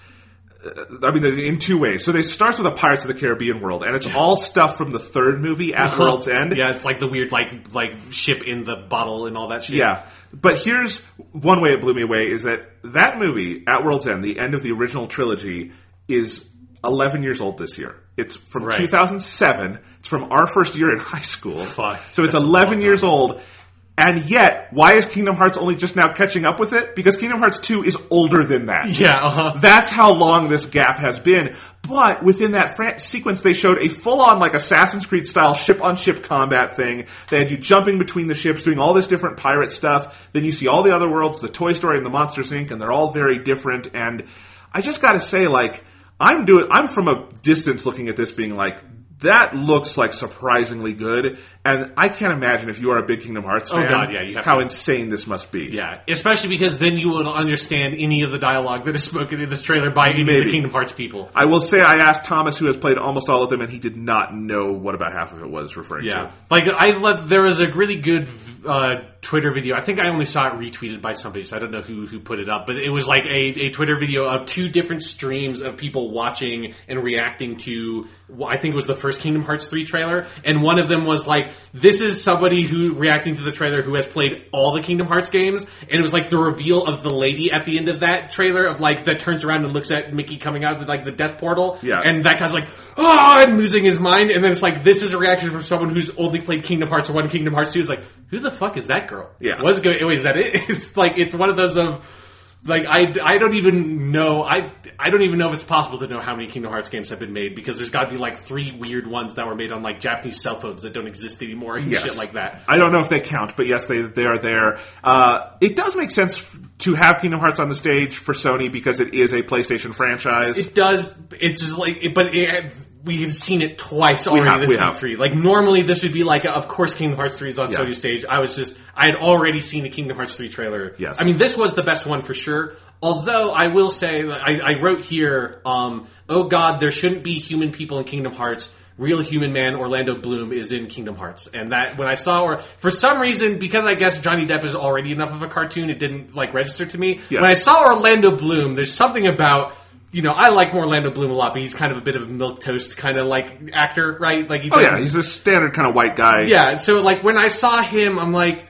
Uh, I mean, in two ways. So they starts with a Pirates of the Caribbean world, and it's all stuff from the third movie at World's End. yeah it's like the weird like like ship in the bottle and all that shit Yeah. But here's one way it blew me away is that that movie, At World's End, the end of the original trilogy, is 11 years old this year. It's from Right. 2007. It's from our first year in high school. Fuck. So it's That's 11 years old. And yet, why is Kingdom Hearts only just now catching up with it? Because Kingdom Hearts 2 is older than that. yeah uh-huh. That's how long this gap has been. But within that fran- sequence, they showed a full-on like Assassin's Creed style ship-on-ship combat thing. They had you jumping between the ships, doing all this different pirate stuff. Then you see all the other worlds, the Toy Story and the Monsters Inc., and they're all very different. And I just got to say, like, I'm doing. I'm from a distance looking at this, being like. That looks like surprisingly good, and I can't imagine if you are a big Kingdom Hearts fan, Oh, God, yeah, how to- insane this must be. Yeah, especially because then you will understand any of the dialogue that is spoken in this trailer by any of the Kingdom Hearts people. I will say I asked Thomas, who has played almost all of them, and he did not know what about half of it was referring Yeah, to. like I let there was a really good uh, Twitter video. I think I only saw it retweeted by somebody, so I don't know who who put it up. But it was like a, a Twitter video of two different streams of people watching and reacting to. I think it was the first Kingdom Hearts three trailer, and one of them was like, "This is somebody who reacting to the trailer who has played all the Kingdom Hearts games," and it was like the reveal of the lady at the end of that trailer of like that turns around and looks at Mickey coming out of like the death portal, Yeah. and that guy's like, ah, oh, I'm losing his mind. And then it's like, this is a reaction from someone who's only played Kingdom Hearts 1 Kingdom Hearts 2. Is like, who the fuck is that girl? Yeah. What's going, wait, is that it? It's like, it's one of those of, like, I, I don't even know, I, I don't even know if it's possible to know how many Kingdom Hearts games have been made because there's gotta be like three weird ones that were made on like Japanese cell phones that don't exist anymore and Yes. shit like that. I don't know if they count, but yes, they they are there. Uh, it does make sense f- to have Kingdom Hearts on the stage for Sony because it is a PlayStation franchise. It does. It's just like, it- but it, we have seen it twice already have, this we have. E3. Like normally, this would be like, of course, Kingdom Hearts three is on Yeah. Sony stage. I was just, I had already seen a Kingdom Hearts three trailer. Yes. I mean, this was the best one for sure. Although I will say, I, I wrote here, um, oh god, there shouldn't be human people in Kingdom Hearts. Real human man Orlando Bloom is in Kingdom Hearts, and that when I saw, or for some reason, because I guess Johnny Depp is already enough of a cartoon, it didn't like register to me. Yes. When I saw Orlando Bloom, there's something about you know I like Orlando Bloom a lot, but he's kind of a bit of a milk toast kind of like actor, right? Like he oh yeah, he's a standard kind of white guy. yeah. So like when I saw him, I'm like,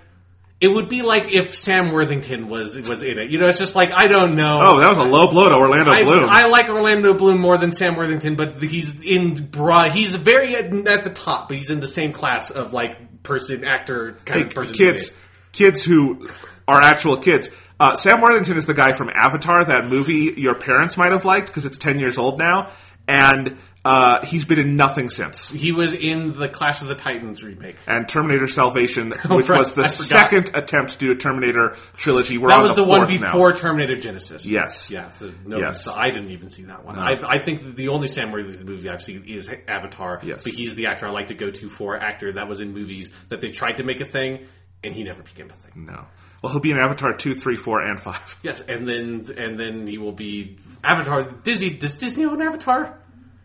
it would be like if Sam Worthington was was in it. You know, it's just like I don't know. Oh, that was a low blow to Orlando I, Bloom. I like Orlando Bloom more than Sam Worthington, but he's in broad. He's very at, the top, but he's in the same class of like person, actor kind Hey, of person. kids, kids who are actual kids. Uh, Sam Worthington is the guy from Avatar, that movie your parents might have liked because it's ten years old now, and uh, he's been in nothing since. He was in the Clash of the Titans remake. And Terminator Salvation, which right. was the second attempt to do a Terminator trilogy. We're That on was the, one fourth now. before Terminator Genisys. Yes. Yeah. So no, Yes. so I didn't even see that one. I, I think the only Sam Worthington movie I've seen is Avatar. Yes. But he's the actor I like to go to for actor that was in movies that they tried to make a thing and he never became a thing. No. Well, he'll be in Avatar 2, 3, 4, and 5. Yes, and then and then he will be Avatar. Disney does Disney own Avatar?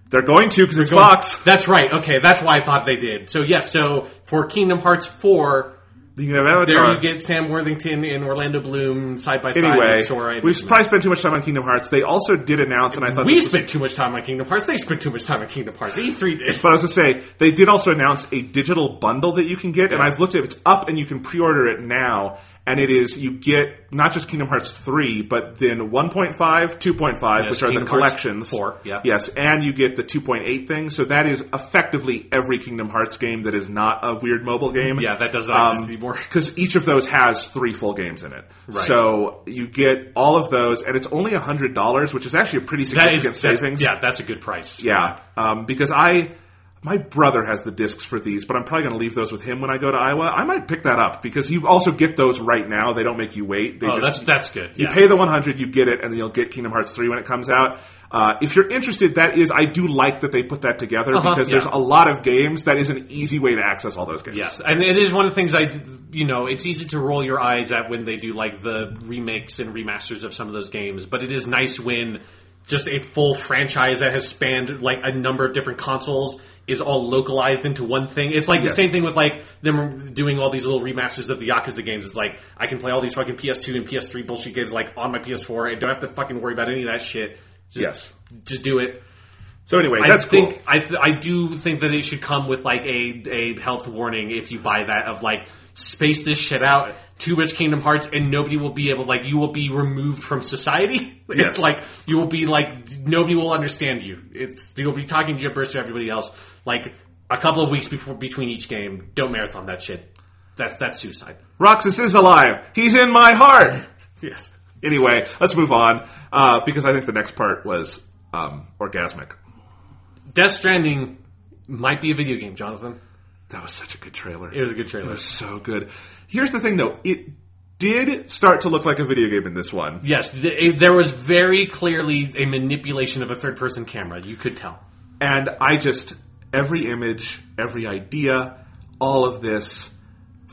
They're going to because it's Going- Fox. That's right. Okay, that's why I thought they did. So yes, so for Kingdom Hearts four, You have there you get Sam Worthington and Orlando Bloom side by side. Anyway, Sora we've probably spent too much time on Kingdom Hearts. They also did announce, and I thought We this was spent too much time on Kingdom Hearts. They spent too much time on Kingdom Hearts. E3 did. But I was going to say, they did also announce a digital bundle that you can get, and I've looked at it. It's up, and you can pre-order it now. And it is you get not just Kingdom Hearts three, but then 1.5, 2.5, Yes, which are Kingdom the Hearts collections. 4, yeah. Yes, and you get the 2.8 thing. So that is effectively every Kingdom Hearts game that is not a weird mobile game. Yeah, that does not exist anymore. Because each of those has three full games in it. Right. So you get all of those, and it's only hundred dollars, which is actually a pretty significant is savings. Yeah, that's a good price. Yeah, um, because I, my brother has the discs for these, but I'm probably going to leave those with him when I go to Iowa. I might pick that up because you also get those right now. They don't make you wait. They Oh, just that's that's good. you yeah. pay the 100, you get it, and then you'll get Kingdom Hearts 3 when it comes out. Uh, if you're interested, that is, I do like that they put that together Uh-huh, because there's a lot of games that is an easy way to access all those games. Yes, and it is one of the things I, you know, it's easy to roll your eyes at when they do like the remakes and remasters of some of those games, but it is nice when just a full franchise that has spanned like a number of different consoles is all localized into one thing. It's like Yes. the same thing with like them doing all these little remasters of the Yakuza games. It's like I can play all these fucking PS2 and PS3 bullshit games like on my PS4 and don't have to fucking worry about any of that shit. Just, Yes. just do it. So anyway, I that's think cool. I th- I do think that it should come with like a a health warning if you buy that of like space this shit out too much Kingdom Hearts and nobody will be able like you will be removed from society. Yes. It's like you will be like nobody will understand you. It's you'll be talking gibberish to everybody else. Like a couple of weeks before between each game, don't marathon that shit. That's that's suicide. Roxas is alive. He's in my heart. Yes. Anyway, let's move on uh, because I think the next part was um, orgasmic. Death Stranding might be a video game, Jonathan. That was such a good trailer. It was a good trailer. It was so good. Here's the thing, though. It did start to look like a video game in this one. Yes, th- there was very clearly a manipulation of a third person camera. You could tell. And I just, every image, every idea, all of this,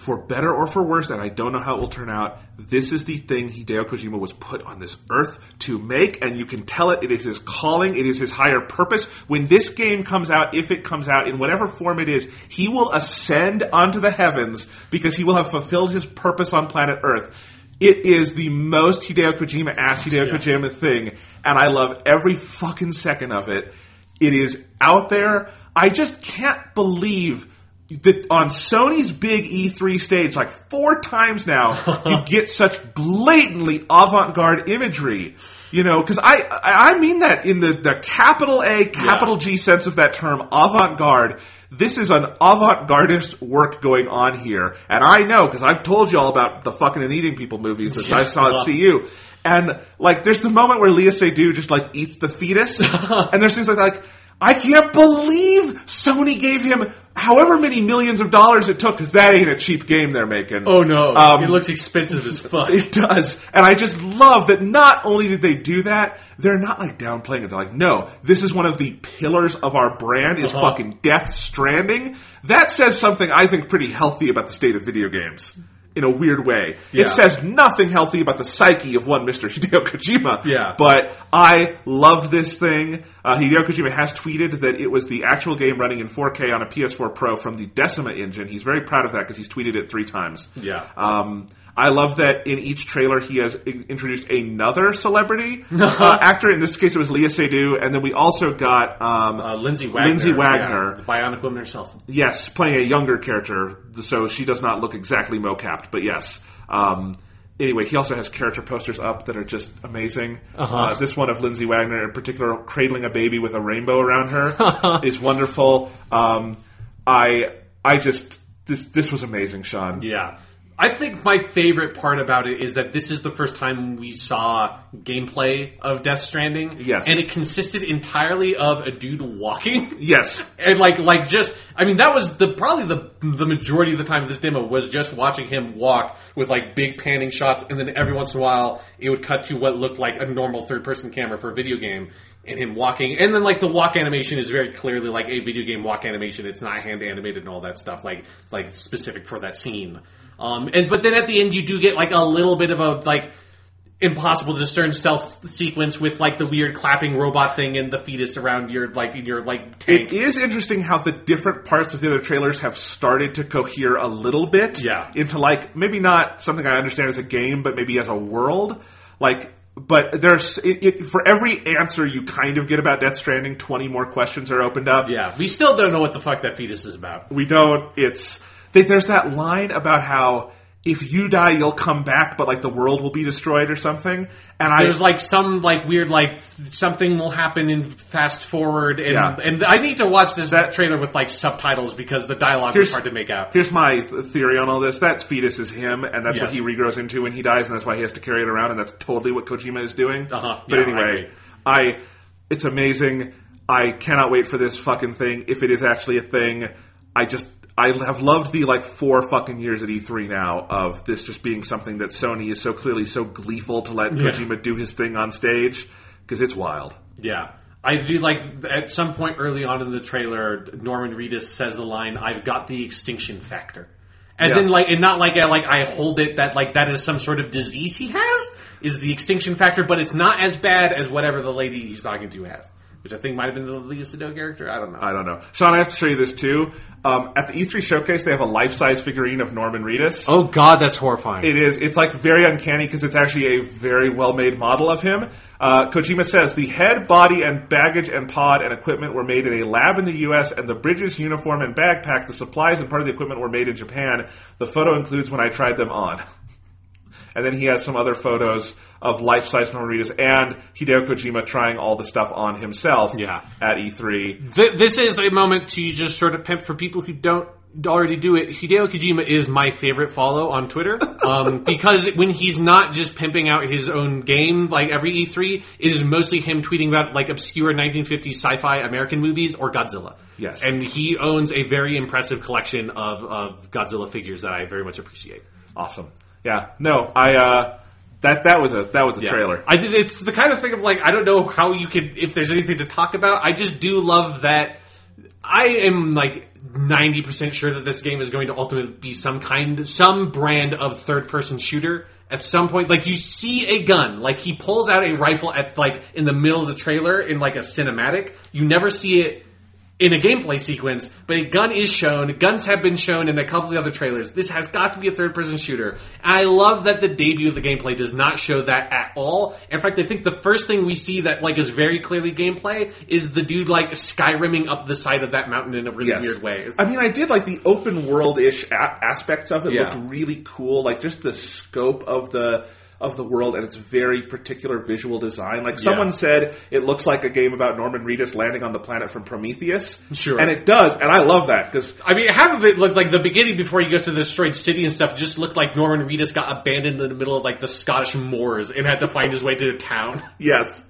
for better or for worse, and I don't know how it will turn out, this is the thing Hideo Kojima was put on this earth to make, and you can tell it, it is his calling, it is his higher purpose. When this game comes out, if it comes out, in whatever form it is, he will ascend onto the heavens because he will have fulfilled his purpose on planet Earth. It is the most Hideo Kojima ass Hideo Yeah. Kojima thing, and I love every fucking second of it. It is out there. I just can't believe that on Sony's big E3 stage, like four times now, you get such blatantly avant-garde imagery. You know, because I I mean that in the the capital A, capital G sense of that term, avant-garde. This is an avant-gardist work going on here, and I know because I've told you all about the fucking and eating people movies that I saw at uh-huh. CU. And like, there's the moment where Léa Seydoux just like eats the fetus, and there's things like like. I can't believe Sony gave him however many millions of dollars it took, because that ain't a cheap game they're making. Oh no, Um, it looks expensive as fuck. It does. And I just love that not only did they do that, they're not like downplaying it. They're like, no, this is one of the pillars of our brand is Uh-huh. fucking Death Stranding. That says something I think pretty healthy about the state of video games. In a weird way. Yeah. It says nothing healthy about the psyche of one Mr. Hideo Kojima. Yeah. But I love this thing. Uh, Hideo Kojima has tweeted that it was the actual game running in 4K on a PS4 Pro from the Decima engine. He's very proud of that because he's tweeted it three times. Yeah. Um, I love that in each trailer he has introduced another celebrity uh, actor. In this case, it was Léa Seydoux, and then we also got um, Uh, Lindsay Wagner. Lindsay Wagner. yeah, the Bionic Woman herself. yes, playing a younger character, so she does not look exactly mocapped, but yes. Um, anyway, he also has character posters up that are just amazing. uh this one of Lindsay Wagner, in particular, cradling a baby with a rainbow around her, is wonderful. Um, I I just this this was amazing, Sean. Yeah. I think my favorite part about it is that this is the first time we saw gameplay of Death Stranding. Yes. And it consisted entirely of a dude walking. Yes, And like, like just, I mean, that was the, probably the, the majority of the time of this demo was just watching him walk with like big panning shots and then every once in a while it would cut to what looked like a normal third person camera for a video game and him walking. And then like the walk animation is very clearly like a video game walk animation. It's not hand animated and all that stuff, like, like specific for that scene. Um, and, but then at the end you do get like a little bit of a, like, impossible to discern stealth sequence with like the weird clapping robot thing and the fetus around your like in your like tank. It is interesting how the different parts of the other trailers have started to cohere a little bit Yeah. into like maybe not something I understand as a game, but maybe as a world. Like, but there's it, it, for every answer you kind of get about Death Stranding, twenty more questions are opened up. Yeah, we still don't know what the fuck that fetus is about. We don't. It's they, there's that line about how if you die, you'll come back, but like the world will be destroyed or something. And I There's like some like weird like something will happen in fast forward and Yeah. and I need to watch this That- trailer with like subtitles because the dialogue was hard to make out. Here's my theory on all this. That fetus is him, and that's what he regrows into when he dies, and that's why he has to carry it around, and that's totally what Kojima is doing. Uh-huh. But Yeah, anyway, agree. I, it's amazing. I cannot wait for this fucking thing. If it is actually a thing, I just I have loved the like four fucking years at E3 now of this just being something that Sony is so clearly so gleeful to let Yeah. Kojima do his thing on stage because it's wild. Yeah. I do like at some point early on in the trailer, Norman Reedus says the line, "I've got the extinction factor," as Yeah. in like, and not like a, like I hold it that like that is some sort of disease he has is the extinction factor, but it's not as bad as whatever the lady he's talking to has, which I think might have been the Léa Seydoux character. I don't know. I don't know. Sean, I have to show you this too. Um, at the E3 showcase, they have a life-size figurine of Norman Reedus. oh God, that's horrifying. It is. It's like very uncanny because it's actually a very well-made model of him. Uh, Kojima says the head, body, and baggage and pod and equipment were made in a lab in the U.S. and the bridges, uniform, and backpack, the supplies and part of the equipment were made in Japan. The photo includes when I tried them on. And then he has some other photos of life-size Reedus and Hideo Kojima trying all the stuff on himself Yeah. at E E3. Th- this is a moment to just sort of pimp for people who don't already do it. Hideo Kojima is my favorite follow on Twitter um, because when he's not just pimping out his own game like every E3, it is mostly him tweeting about like obscure 1950s sci-fi American movies or Godzilla. Yes. and he owns a very impressive collection of, of Godzilla figures that I very much appreciate. Awesome. Yeah. No, I uh that that was a that was a trailer. I think it's the kind of thing of like I don't know how you could if there's anything to talk about. I just do love that. I am like ninety percent sure that this game is going to ultimately be some kind, some brand of third person shooter. At some point, like you see a gun, like he pulls out a rifle at like in the middle of the trailer in like a cinematic. You never see it in a gameplay sequence, but a gun is shown. Guns have been shown in a couple of the other trailers. This has got to be a third person shooter. And I love that the debut of the gameplay does not show that at all. In fact, I think the first thing we see that like is very clearly gameplay is the dude like skyrimming up the side of that mountain in a really Yes. weird way. I mean, I did like the open world ish a- aspects of it. Yeah. Looked really cool. Like just the scope of the of the world and its very particular visual design. Like someone Yeah. said, it looks like a game about Norman Reedus landing on the planet from Prometheus. Sure. and it does, and I love that because I mean, half of it looked like the beginning before he goes to the destroyed city and stuff. Just looked like Norman Reedus got abandoned in the middle of like the Scottish moors and had to find his way to the town. yes,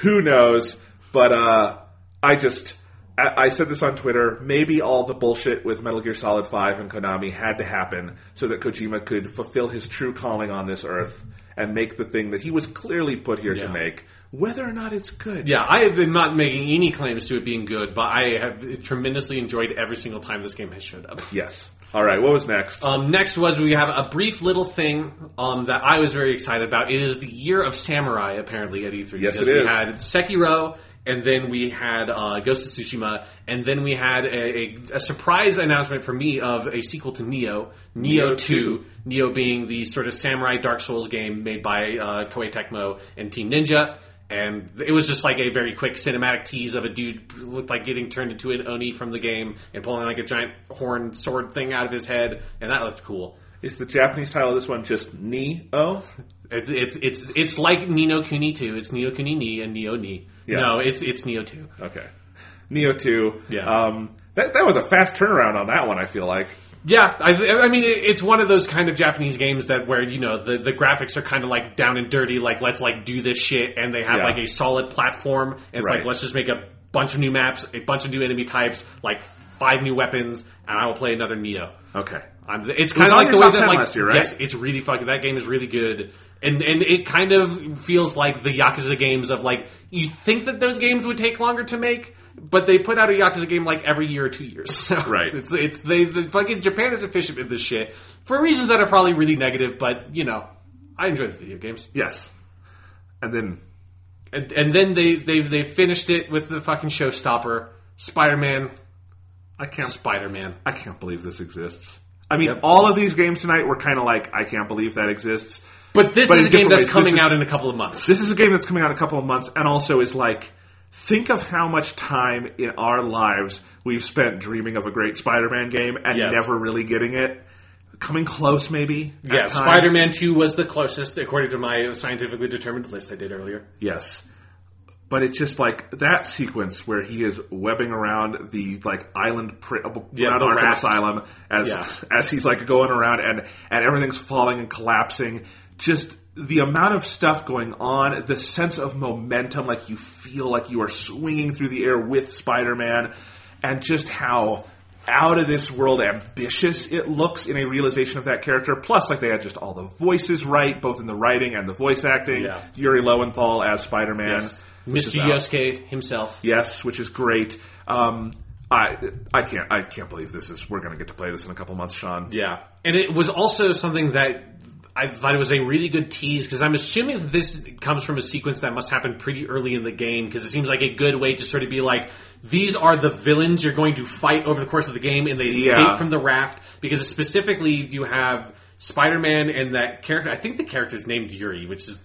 who knows? But uh, I just. I I said this on Twitter. Maybe all the bullshit with Metal Gear Solid 5 and Konami had to happen so that Kojima could fulfill his true calling on this earth and make the thing that he was clearly put here Yeah. to make, whether or not it's good. Yeah, I have been not making any claims to it being good, but I have tremendously enjoyed every single time this game has showed up. Yes. All right. What was next? Um, next was we have a brief little thing um, that I was very excited about. It is the year of samurai, apparently at E3. Yes, it we is. had Sekiro, and then we had uh, Ghost of Tsushima, and then we had a, a, a surprise announcement for me of a sequel to Nioh, Nioh, Nioh 2. 2. Nioh being the sort of samurai Dark Souls game made by uh, Koei Tecmo and Team Ninja. And it was just like a very quick cinematic tease of a dude looked like getting turned into an Oni from the game and pulling like a giant horn sword thing out of his head, and that looked cool. Is the Japanese title of this one just Ni-O? It's it's it's, it's like Ni no Kuni 2. It's Ni no Kuni Ni and Nioh Ni. Yeah. No, it's it's Nioh 2. Okay. Nioh 2. Yeah. Um, that, that was a fast turnaround on that one, I feel like. Yeah, I, I mean it's one of those kind of Japanese games that where you know the, the graphics are kind of like down and dirty, like let's like do this shit, and they have Yeah. like a solid platform. And it's Right. like let's just make a bunch of new maps, a bunch of new enemy types, like five new weapons, and I will play another Nioh. Okay. I'm, it's kind of like the way that 10 like last year, right? yes, it's really fucking. That game is really good, and and it kind of feels like the Yakuza games of like you think that those games would take longer to make, but they put out a Yakuza game like every year or two years. So Right. It's it's they the fucking Japan is efficient with this shit for reasons that are probably really negative, but you know, I enjoy the video games. Yes. And then And, and then they they they finished it with the fucking showstopper, Spider Man, I can't Spider Man. I can't believe this exists. I mean, Yep. all of these games tonight were kind of like, I can't believe that exists. But this But is a game that's ways. coming is- out in a couple of months. This is a game that's coming out in a couple of months, and also is like, think of how much time in our lives we've spent dreaming of a great Spider-Man game and Yes. never really getting it. coming close, maybe. Yeah, times. Spider Man 2 was the closest, according to my scientifically determined list I did earlier. Yes. But it's just like that sequence where he is webbing around the like island pri- uh, Yeah, around the Arkham. Asylum as Yeah. as he's like going around and and everything's falling and collapsing. Just the amount of stuff going on, the sense of momentum, like you feel like you are swinging through the air with Spider-Man, and just how out of this world ambitious it looks in a realization of that character. Plus, like they had just all the voices right, both in the writing and the voice acting. Yeah. Yuri Lowenthal as Spider-Man. which is Mr. Yosuke himself. Yes, which is great. Um, I I can't I can't believe this is we're going to get to play this in a couple months, Sean. Yeah. And it was also something that I thought it was a really good tease because I'm assuming that this comes from a sequence that must happen pretty early in the game because it seems like a good way to sort of be like, these are the villains you're going to fight over the course of the game and they escape Yeah. from the raft because specifically you have Spider-Man and that character, I think the character's named Yuri, which is,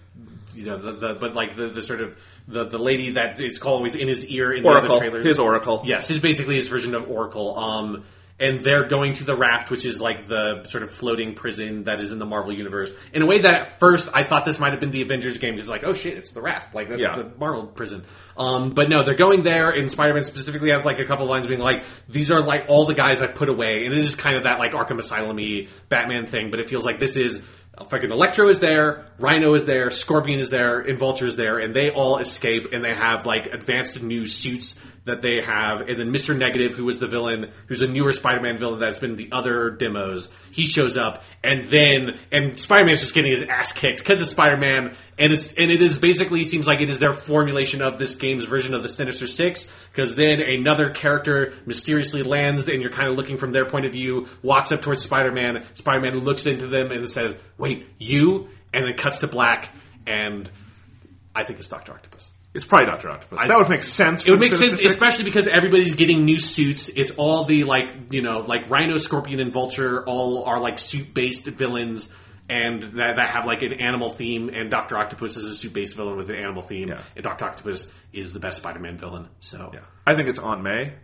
you know, the, the but like the, the sort of, the, the lady that it's always in his ear in the Oracle, other trailers. his Oracle. Yes, is basically his version of Oracle. Um, and they're going to the raft, which is like the sort of floating prison that is in the Marvel universe. In a way that at first I thought this might have been the Avengers game because like, oh shit, it's the raft, like that's Yeah. the Marvel prison. Um, but no, they're going there, and Spider-Man specifically has like a couple lines being like, "These are like all the guys I put away," and it is kind of that like Arkham Asylum-y Batman thing, but it feels like this is. Fucking Electro is there, Rhino is there, Scorpion is there, and Vulture is there, and they all escape, and they have like advanced new suits that they have, and then Mr. Negative, who was the villain, who's a newer Spider-Man villain that's been in the other demos, he shows up, and then and Spider-Man's just getting his ass kicked because it's Spider-Man, and it's and it is basically seems like it is their formulation of this game's version of the Sinister Six, because then another character mysteriously lands, and you're kind of looking from their point of view, walks up towards Spider-Man, Spider-Man looks into them and says, "Wait, you?" and then cuts to black, and I think it's Doctor Octopus. It's probably Doctor Octopus. that would make sense. It would make sense, especially because everybody's getting new suits. It's all the like you know like Rhino, Scorpion, and Vulture all are like suit based villains, and that, that have like an animal theme. And Doctor Octopus is a suit based villain with an animal theme. Yeah. And Doctor Octopus is the best Spider Man villain. So Yeah. I think it's Aunt May,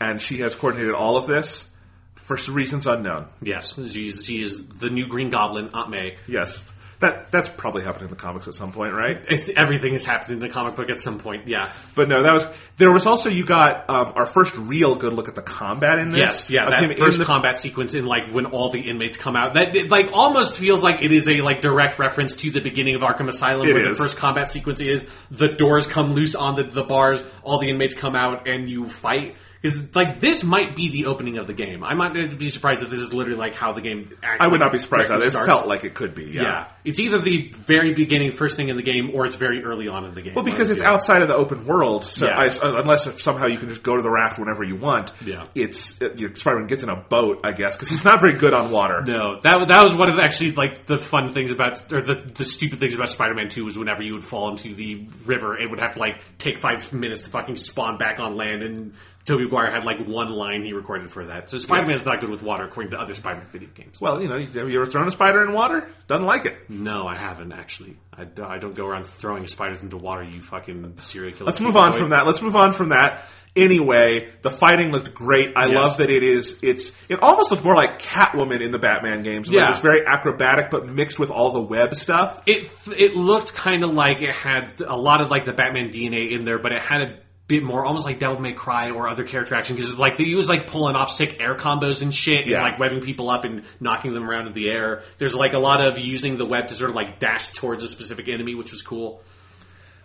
and she has coordinated all of this for reasons unknown. yes, she's, she is the new Green Goblin, Aunt May. Yes, that that's probably happened in the comics at some point, right? It's, everything has happened in the comic book at some point. Yeah. But no, that was there was also you got um, our first real good look at the combat in this. Yes, yeah, that first the- combat sequence in like when all the inmates come out. That it, like almost feels like it is a like direct reference to the beginning of Arkham Asylum, where is. the first combat sequence is the doors come loose on the, the bars, all the inmates come out, and you fight. Because like this might be the opening of the game. I might be surprised if this is literally like how the game. Act, I would not be surprised. It starts. felt like it could be. Yeah. Yeah. it's either the very beginning, first thing in the game, or it's very early on in the game. Well, because it's outside of the open world, so Yeah. I, unless somehow you can just go to the raft whenever you want, Yeah. it's uh, you know, Spider-Man gets in a boat, I guess, because he's not very good on water. No, that was- that was one of the, actually like the fun things about or the the stupid things about Spider-Man Two was whenever you would fall into the river, it would have to like take five minutes to fucking spawn back on land, and Tobey Maguire had like one line he recorded for that. So Spider-Man's not good with water, according to other Spider-Man video games. Well, you know, have you ever thrown a spider in water? Doesn't like it. No, I haven't actually. I, don't- I don't go around throwing spiders into water. You fucking serial killer. Let's move on from that. Let's move on from that. Anyway, the fighting looked great. I Yes. love that it is. It's. It almost looked more like Catwoman in the Batman games. Yeah. it's very acrobatic, but mixed with all the web stuff. It it looked kind of like it had a lot of like the Batman DNA in there, but it had a bit more, almost like Devil May Cry or other character action because like he was like pulling off sick air combos and shit, Yeah. and like webbing people up and knocking them around in the air. There's like a lot of using the web to sort of like dash towards a specific enemy, which was cool.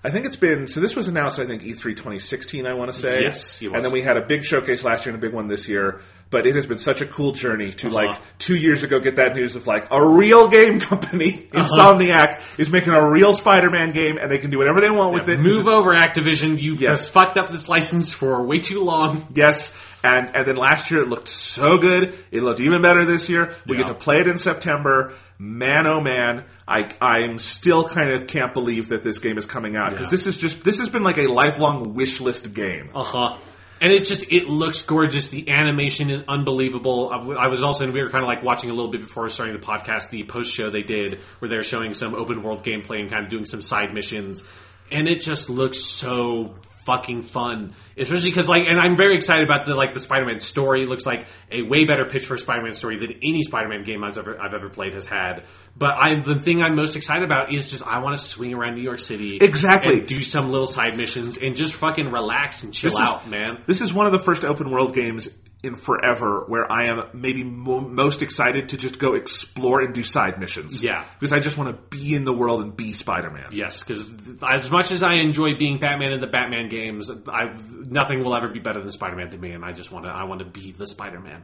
I think it's been so. This was announced, I think, E E3 2016. I want to say, Yes, and then we had a big showcase last year and a big one this year. But it has been such a cool journey to like Uh-huh. two years ago get that news of like a real game company, Uh-huh. Insomniac, is making a real Spider-Man game, and they can do whatever they want with it. Move over, Activision! You Yes. have fucked up this license for way too long. Yes, and and then last year it looked so good. It looked even better this year. We Yeah. get to play it in September. Man, oh man, I I'm still kind of can't believe that this game is coming out because Yeah. this is just this has been like a lifelong wish list game. Uh huh. And it just it looks gorgeous. The animation is unbelievable. I was also and we were kind of like watching a little bit before starting the podcast the post show they did where they were showing some open world gameplay and kind of doing some side missions, and it just looks so fucking fun, especially because like, and I'm very excited about the like the Spider-Man story. It looks like a way better pitch for a Spider-Man story than any Spider-Man game I've ever I've ever played has had. But I the thing I'm most excited about is just I want to swing around New York City Exactly. and do some little side missions and just fucking relax and chill This is- out, man. This is one of the first open world games in forever where I am maybe mo- most excited to just go explore and do side missions. Yeah. Because I just want to be in the world and be Spider Man. Yes, because as much as I enjoy being Batman in the Batman games, I nothing will ever be better than Spider-Man to me, and I just want to I want to be the Spider-Man.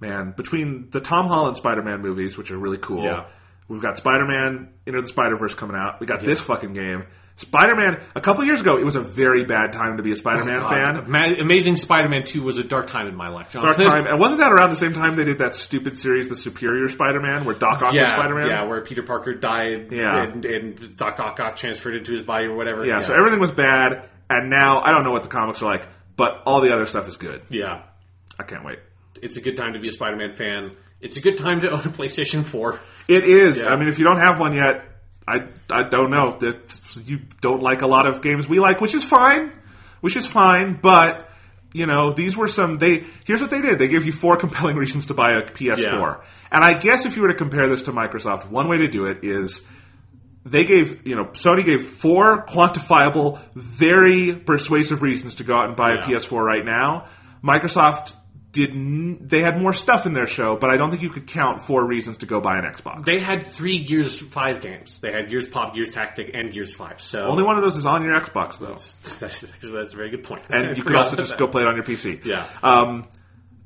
Man, between the Tom Holland Spider Man movies, which are really cool, Yeah. we've got Spider Man Into the Spider Verse coming out. We got this fucking game. Spider Man, a couple years ago, it was a very bad time to be a Spider Man oh, fan. Ma- Amazing Spider-Man Two was a dark time in my life. John. Dark time. And wasn't that around the same time they did that stupid series, The Superior Spider Man, where Doc Ock was Spider Man? yeah, where Peter Parker died, Yeah. and, and Doc Ock got transferred into his body or whatever. Yeah, so everything was bad, and now I don't know what the comics are like, but all the other stuff is good. yeah, I can't wait. it's a good time to be a Spider-Man fan. It's a good time to own a PlayStation Four. It is. Yeah. I mean, if you don't have one yet, I I don't know that you don't like a lot of games we like, which is fine, which is fine. But you know, these were some. They here's what they did. They gave you four compelling reasons to buy a PS4, Yeah. and I guess if you were to compare this to Microsoft, one way to do it is. They gave, you know, Sony gave four quantifiable, very persuasive reasons to go out and buy a PS4 right now. Microsoft didn't, they had more stuff in their show, but I don't think you could count four reasons to go buy an Xbox. They had three Gears Five games. They had Gears Pop, Gears Tactic, and Gears Five. So Only one of those is on your Xbox, though. that's, that's a very good point. And you could also just go play it on your PC. Yeah. Um,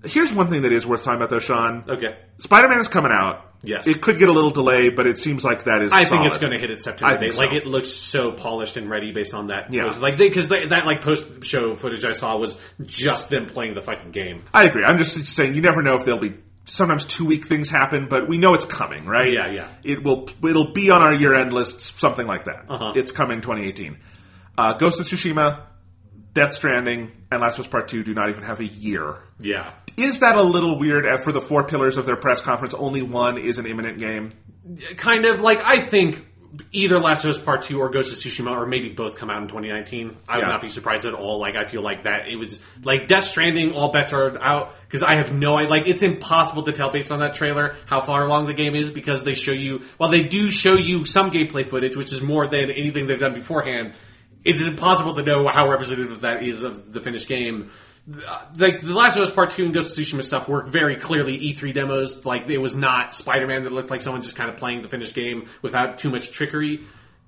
here's one thing that is worth talking about, though, Sean. Okay. Spider Man is coming out. Yes. It could get a little delay, but it seems like that is I think it's going to hit its September I date. Like it looks so polished and ready based on that. Yeah. post. like because that like post show footage I saw was just them playing the fucking game. I agree. I'm just saying you never know if there'll be. Sometimes two week things happen, but we know it's coming, right? Yeah, yeah. It will. It'll be on our year end lists, something like that. Uh-huh. It's coming 2018. Uh, Ghost of Tsushima, Death Stranding, and Last of Us Part Two do not even have a year. Yeah. Is that a little weird? For the four pillars of their press conference, only one is an imminent game. Kind of like I think either Last of Us Part Two or Ghost of Tsushima or maybe both come out in 2019. I would Yeah. not be surprised at all. Like I feel like that it was like Death Stranding. All bets are out because I have no idea. Like it's impossible to tell based on that trailer how far along the game is because they show you. While they do show you some gameplay footage, which is more than anything they've done beforehand. It is impossible to know how representative that is of the finished game. Uh, Like the Last of Us Part Two and Ghost of Tsushima stuff were very clearly E3 demos. Like it was not Spider-Man that looked like someone just kind of playing the finished game without too much trickery.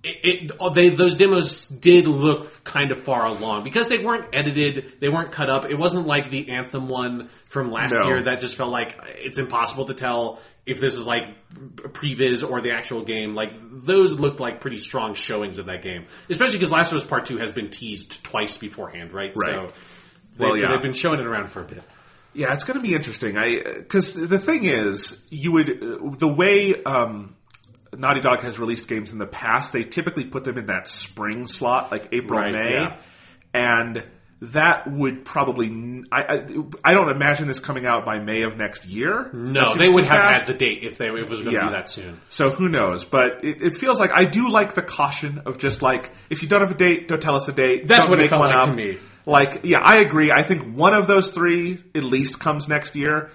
It, it they those demos did look kind of far along because they weren't edited, they weren't cut up. It wasn't like the Anthem one from last No. year that just felt like it's impossible to tell if this is like previs or the actual game. Like those looked like pretty strong showings of that game, especially because Last of Us Part Two has been teased twice beforehand, right? Right. So they, Well, yeah. they've been showing it around for a bit. Yeah, it's going to be interesting. I because the thing is, you would uh, the way um, Naughty Dog has released games in the past, they typically put them in that spring slot, like April, Right, May, yeah. and that would probably I I don't imagine this coming out by May of next year. No, they would have fast. had the date if they it was going to Yeah. be that soon. So who knows? But it, it feels like I do like the caution of just like if you don't have a date, don't tell us a date. That's Don't what it make felt one like to me. Like, yeah, I agree. I think one of those three at least comes next year.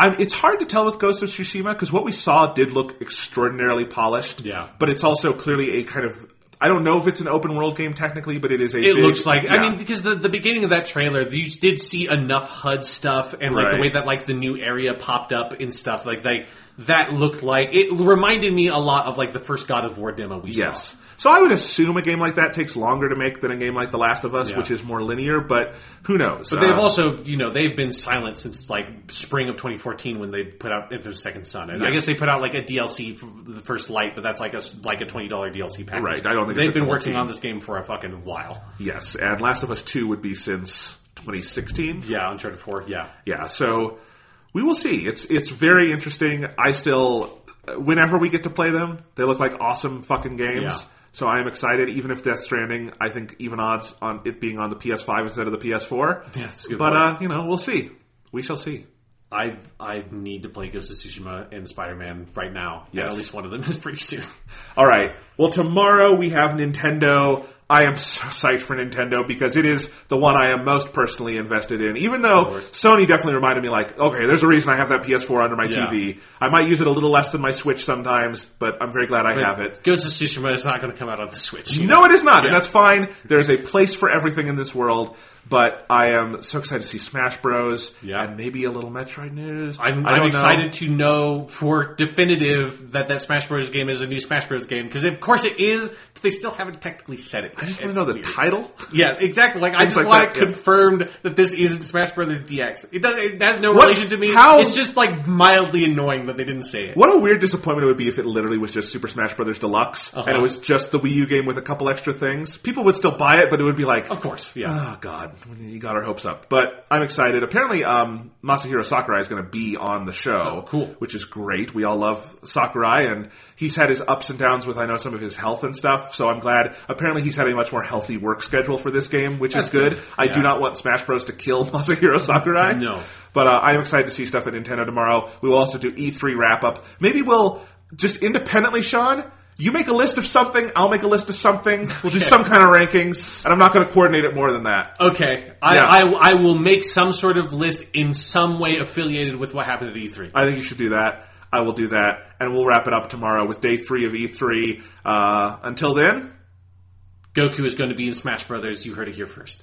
I'm, it's hard to tell with Ghost of Tsushima because what we saw did look extraordinarily polished. Yeah. but it's also clearly a kind of. I don't know if it's an open world game technically, but it is a. It big- looks like I mean because the, the beginning of that trailer you did see enough HUD stuff and like Right. the way that like the new area popped up and stuff like they that looked like it reminded me a lot of like the first God of War demo we Yes. saw. So I would assume a game like that takes longer to make than a game like The Last of Us, Yeah. which is more linear. But who knows? But they've Uh, also, you know, they've been silent since like spring of 2014 when they put out Infamous Second Son, and I guess they put out like a DLC for the first light, but that's like a like a twenty dollar DLC package. Right, I don't think they've been 14. working on this game for a fucking while. yes, and Last of Us Two would be since 2016. Yeah, Uncharted Four. Yeah, Yeah, so we will see. It's it's very interesting. I still, whenever we get to play them, they look like awesome fucking games. Yeah. So I am excited. Even if Death Stranding, I think even odds on it being on the PS5 instead of the PS4. Yeah, that's a good but point. uh, you know, we'll see. We shall see. I I need to play Ghost of Tsushima and Spider Man right now. Yeah, at least one of them is pretty soon. All right. Well, tomorrow we have Nintendo. I am so psyched for Nintendo because it is the one I am most personally invested in. Even though Sony definitely reminded me, like, okay, there's a reason I have that PS4 under my Yeah. TV. I might use it a little less than my Switch sometimes, but I'm very glad I have it. Ghost of Tsushima is not going to come out on the Switch. No, it is not, and that's fine. There is a place for everything in this world, but I am so excited to see Smash Bros. Yeah. and maybe a little Metroid news. I'm, I I'm excited know. to know for definitive that that Smash Bros. game is a new Smash Bros. game because of course it is, but they still haven't technically said it. I just want to know the title. Yeah, exactly. Like I just like want that, it yeah. confirmed that this isn't Smash Brothers DX. It does. It has no What- relation to me. how- It's just like mildly annoying that they didn't say it. What a weird disappointment it would be if it literally was just Super Smash Bros. Deluxe and Uh-huh. it was just the Wii U game with a couple extra things. People would still buy it, but it would be like, Of course, yeah. Oh God, you got our hopes up. But I'm excited. Apparently, um, Masahiro Sakurai is going to be on the show. Oh, cool. Which is great. We all love Sakurai, and he's had his ups and downs with I know some of his health and stuff. So I'm glad. Apparently, he's had a much more healthy work schedule for this game, which is That's good. good. I do not want Smash Bros to kill Masahiro Sakurai. No. But uh, I'm excited to see stuff at Nintendo tomorrow. We will also do E3 wrap up. Maybe we'll just independently, Sean. You make a list of something, I'll make a list of something. We'll do some kind of rankings, and I'm not going to coordinate it more than that. Okay, I, Yeah. I, I will make some sort of list in some way affiliated with what happened at E E3. I think you should do that. I will do that, and we'll wrap it up tomorrow with day three of E3. Uh, until then, Goku is going to be in Smash Brothers. You heard it here first.